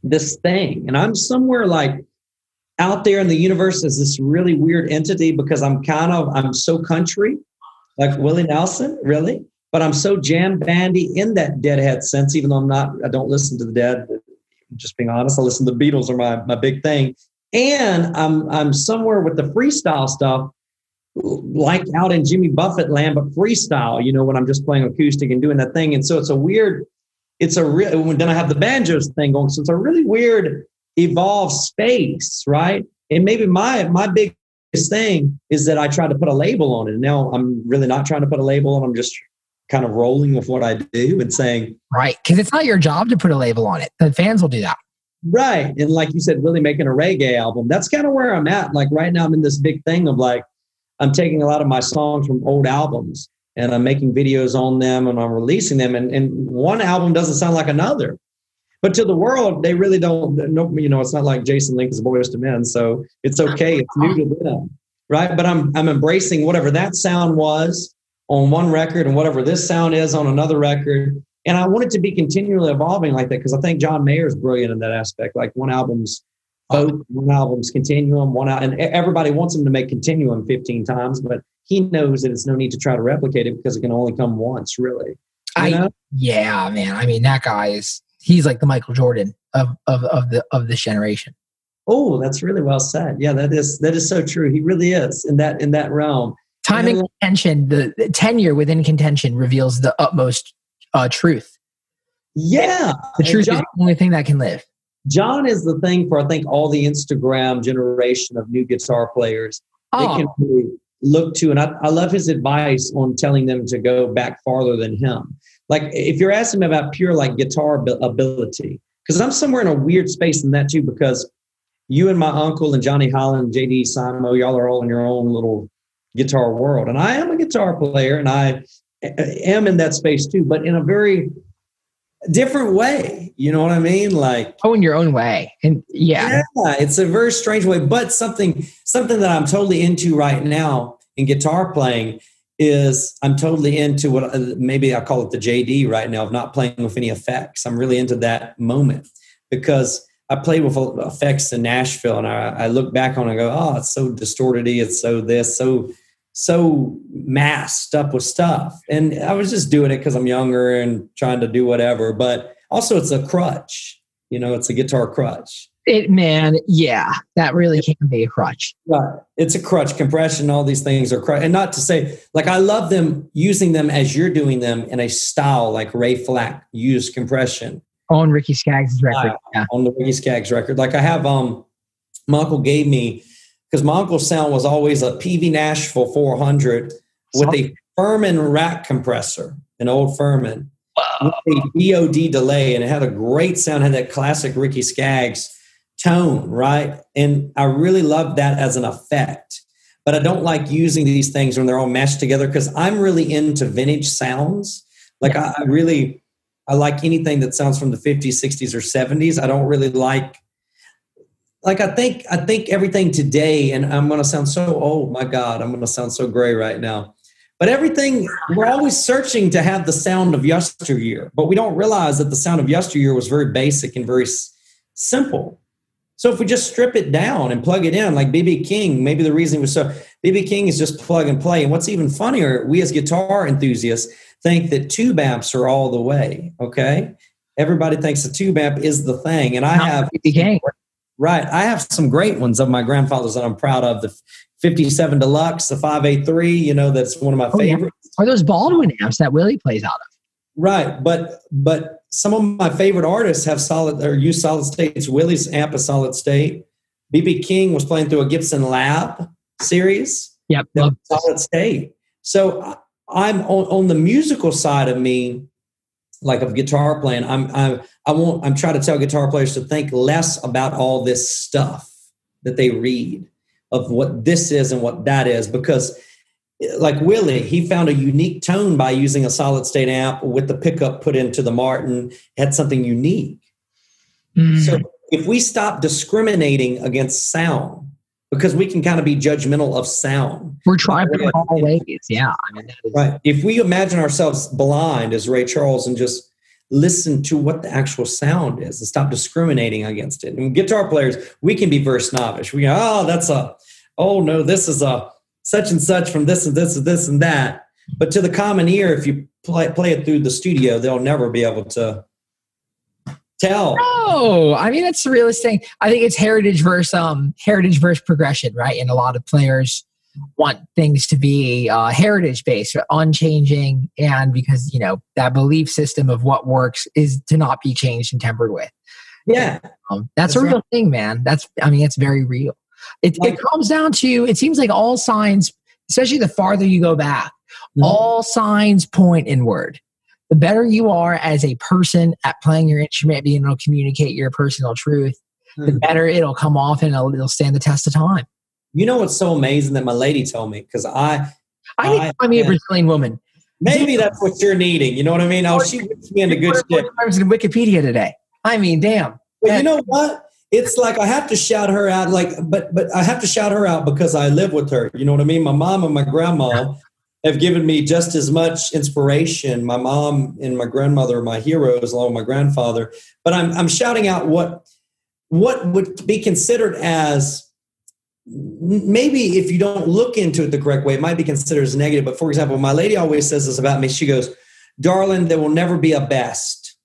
this thing and i'm somewhere like out there in the universe as this really weird entity because i'm kind of i'm so country like willie nelson really but i'm so jam bandy in that deadhead sense even though i'm not i don't listen to the dead just being honest i listen to the beatles are my, my big thing and i'm i'm somewhere with the freestyle stuff like out in Jimmy Buffett land, but freestyle, you know, when I'm just playing acoustic and doing that thing. And so it's a weird, it's a real, then I have the banjos thing going. So it's a really weird evolved space, right? And maybe my, my biggest thing is that I try to put a label on it. Now I'm really not trying to put a label on. I'm just kind of rolling with what I do and saying, right because it's not your job to put a label on it. The fans will do that. Right. And like you said, really making a reggae album. That's kind of where I'm at. Like right now, I'm in this big thing of like, I'm taking a lot of my songs from old albums and I'm making videos on them and I'm releasing them. And, and one album doesn't sound like another. But to the world, they really don't know, you know, it's not like Jason is Lincoln's Boyz II Men. So it's okay. It's new to them. Right. But I'm I'm embracing whatever that sound was on one record and whatever this sound is on another record. And I want it to be continually evolving like that because I think John Mayer is brilliant in that aspect. Like one album's both, one album's continuum, one out, and everybody wants him to make continuum 15 times, but he knows that it's no need to try to replicate it because it can only come once, really. You I know? yeah, man. I mean, that guy is he's like the Michael Jordan of of of the of this generation. Oh, that's really well said. Yeah, that is that is so true. He really is in that in that realm. Time Yeah. contention, the, the tenure within contention reveals the utmost uh, truth. Yeah, The truth John, is the only thing that can live. John is the thing for I think all the Instagram generation of new guitar players. They Oh, can really look to, and I, I love his advice on telling them to go back farther than him. Like if you're asking me about pure like guitar ability, because I'm somewhere in a weird space in that too, because you and my uncle and Johnny Hiland, JD Simo, y'all are all in your own little guitar world. And I am a guitar player and I am in that space too, but in a very different way. You know what I mean? Like oh, in your own way, and yeah, yeah, it's a very strange way, but something something that I'm totally into right now in guitar playing is I'm totally into what uh, maybe I call it the JD right now of not playing with any effects. I'm really into that moment because I played with effects in Nashville and I, I look back on it and go, oh, it's so distorted. It's so this, so so masked up with stuff. And I was just doing it because I'm younger and trying to do whatever. But also, it's a crutch. You know, it's a guitar crutch. it man, yeah, that really can be a crutch. Right. It's a crutch. Compression, all these things are crutch. And not to say, like, I love them using them as you're doing them in a style like Ray Flacke used compression On Ricky Skaggs' record, yeah. on the Ricky Skaggs record. Like, I have, um, my uncle gave me, because my uncle's sound was always a Peavey Nashville 400 with a Furman rack compressor, an old Furman with a DOD delay, and it had a great sound, had that classic Ricky Skaggs tone, right? And I really love that as an effect. But I don't like using these things when they're all mashed together because I'm really into vintage sounds. Like I, I really, I like anything that sounds from the 50s, 60s, or 70s. I don't really like like I think I think everything today, and I'm gonna sound so oh my God, I'm gonna sound so gray right now. But everything, we're always searching to have the sound of yesteryear, but we don't realize that the sound of yesteryear was very basic and very s- simple. So if we just strip it down and plug it in, like BB King, maybe the reason was so BB King is just plug and play. And what's even funnier, we as guitar enthusiasts think that tube amps are all the way. Okay, everybody thinks the tube amp is the thing, and I Not have BB Gang. Right. I have some great ones of my grandfather's that I'm proud of. The 57 Deluxe, the 583, you know, that's one of my Oh, yeah. favorites. Are those Baldwin amps that Willie plays out of? Right. But but some of my favorite artists have solid or use solid states. Willie's amp is solid state. BB King was playing through a Gibson Lab series. Yep. that love- was solid state. So I'm on, on the musical side of me, like of guitar playing. I'm I I won't I'm trying to tell guitar players to think less about all this stuff that they read. of what this is and what that is because like Willie, he found a unique tone by using a solid state amp with the pickup put into the Martin, had something unique. Mm. So if we stop discriminating against sound, because we can kind of be judgmental of sound. We're trying in all ways. Yeah. I mean, that is, Right. If we imagine ourselves blind as Ray Charles and just listen to what the actual sound is and stop discriminating against it. And guitar players, we can be very snobbish. We go, oh, that's a, oh no, this is a such and such from this and this and this and that. But to the common ear, if you play, play it through the studio, they'll never be able to tell. No, I mean that's the realest thing. I think it's heritage versus um heritage versus progression, right? And a lot of players want things to be uh, heritage based, unchanging, and because you know that belief system of what works is to not be changed and tempered with. Yeah. Um, that's, That's a real right. thing, man. That's I mean it's very real. It, it comes down to it seems like all signs, especially the farther you go back, Mhm. all signs point inward. The better you are as a person at playing your instrument, being able to communicate your personal truth, the Mhm. better it'll come off and it'll, it'll stand the test of time. You know what's so amazing that my lady told me? Because I, I need to find me a. Brazilian woman. maybe that's what you're needing. You know what I mean? Oh, she puts me into good shit. I was in Wikipedia today. I mean, damn. But you know what? It's like I have to shout her out. Like, but but I have to shout her out because I live with her. You know what I mean? My mom and my grandma have given me just as much inspiration. My mom and my grandmother are my heroes, along with my grandfather. But I'm I'm shouting out what what would be considered as maybe if you don't look into it the correct way, it might be considered as negative. But for example, my lady always says this about me. She goes, "Darling, there will never be a best."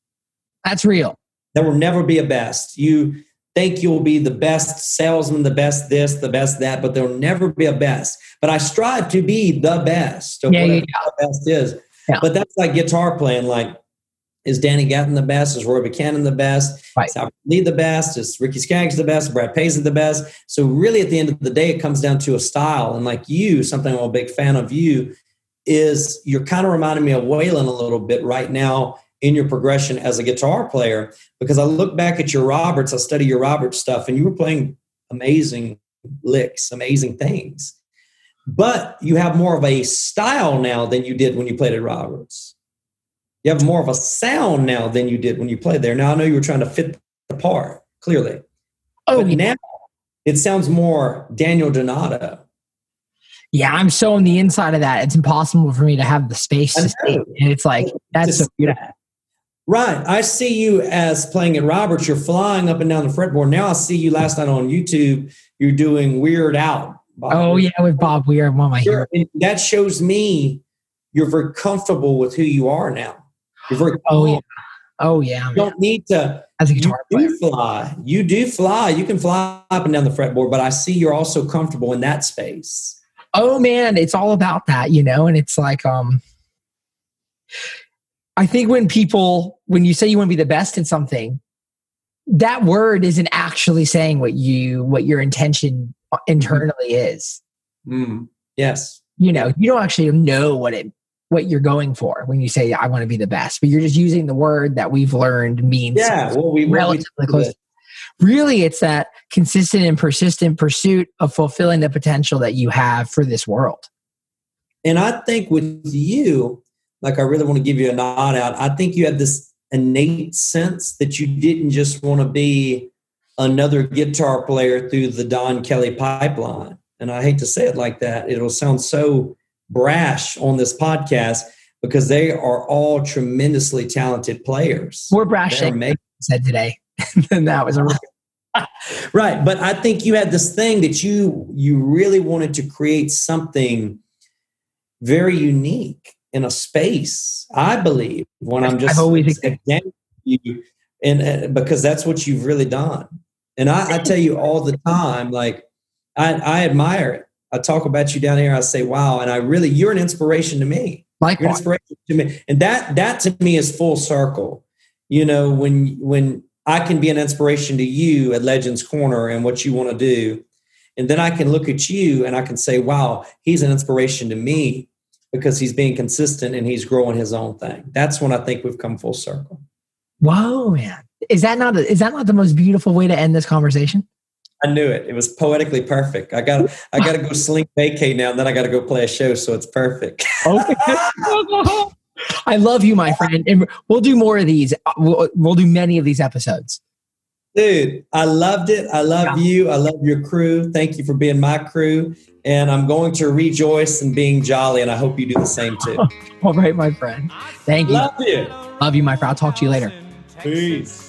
That's real. There will never be a best. You think you'll be the best salesman, the best this, the best that, but there'll never be a best. But I strive to be the best of Yeah, yeah, the best is. Yeah. But that's like guitar playing. Like, is Danny Gatton the best? Is Roy Buchanan the best? Right. Is Albert Lee the best? Is Ricky Skaggs the best? Brad Paisley the best? So really, at the end of the day, it comes down to a style. And like you, something I'm a big fan of you is you're kind of reminding me of Waylon a little bit right now in your progression as a guitar player because I look back at your Robert's, I study your Robert's stuff, and you were playing amazing licks, amazing things. But you have more of a style now than you did when you played at Robert's. You have more of a sound now than you did when you played there. Now I know you were trying to fit the part clearly, Oh, but now it sounds more Daniel Donato. yeah. I'm so on the inside of that. It's impossible for me to have the space to see. And it's like, that's so beautiful. Right. I see you as playing at Robert's. You're flying up and down the fretboard. Now I see you last night on YouTube. You're doing Weird Out. Bob Oh, Weird. yeah. With Bob Weir, one of my heroes. You're- that shows me you're very comfortable with who you are now. You're very Oh, yeah. Oh, yeah. You man. don't need to. As a You guitar player. do fly. You do fly. You can fly up and down the fretboard, but I see you're also comfortable in that space. oh man it's all about that you know and it's like um i think when people when you say you want to be the best in something that word isn't actually saying what you what your intention internally is Mm. Yes. you know you don't actually know what it what you're going for when you say i want to be the best but you're just using the word that we've learned means Yeah. Well, we relatively we- close really it's that consistent and persistent pursuit of fulfilling the potential that you have for this world And I think with you, like I really want to give you a nod out. I think you had this innate sense that you didn't just want to be another guitar player through the Don Kelly pipeline. And I hate to say it like that. It'll sound so brash on this podcast because they are all tremendously talented players. more brash than said today and that was a right but i think you had this thing that you you really wanted to create something very unique in a space i believe when i'm just I've always against you and uh, because that's what you've really done and I, I tell you all the time like i i admire it. I talk about you down here i say wow and i really you're an inspiration to me. You're an inspiration to me. And that that to me is full circle. You know when when i can be an inspiration to you at legends corner and what you want to do and then i can look at you and i can say wow he's an inspiration to me because he's being consistent and he's growing his own thing. That's when i think we've come full circle. Whoa man is that not a, is that not the most beautiful way to end this conversation I knew it. It was poetically perfect. I got I got to go sling vacay now, and then I got to go play a show, so it's perfect. Okay. I love you, my friend, and we'll do more of these. We'll, we'll do many of these episodes. Dude, I loved it. I love Yeah. you. I love your crew. Thank you for being my crew. And I'm going to rejoice in being jolly, and I hope you do the same too. All right, my friend. Thank you. love you. Love you, my friend. I'll talk to you later. Peace.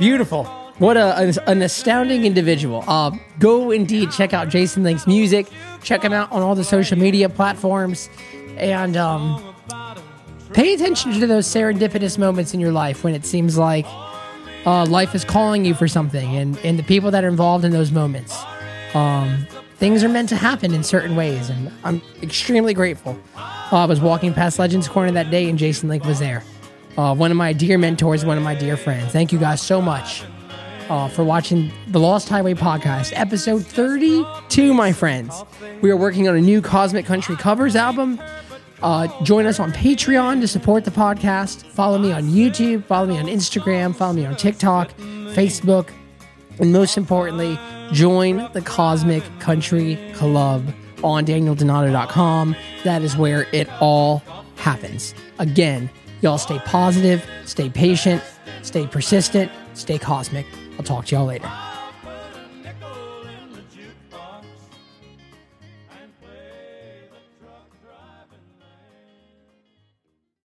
Beautiful. What a, an astounding individual. Uh, go indeed check out Jason Link's music. Check him out on all the social media platforms. And um, pay attention to those serendipitous moments in your life when it seems like uh, life is calling you for something and, and the people that are involved in those moments. Um, things are meant to happen in certain ways. And I'm extremely grateful. Uh, I was walking past Legends Corner that day and Jason Link was there. Uh, one of my dear mentors, one of my dear friends. Thank you guys so much uh, for watching the Lost Highway podcast, episode 32, my friends. We are working on a new Cosmic Country covers album. Uh, join us on Patreon to support the podcast. Follow me on YouTube, follow me on Instagram, follow me on TikTok, Facebook, and most importantly, join the Cosmic Country Club on danieldonato.com. That is where it all happens. Again, y'all stay positive, stay patient, stay persistent, stay cosmic. I'll talk to y'all later.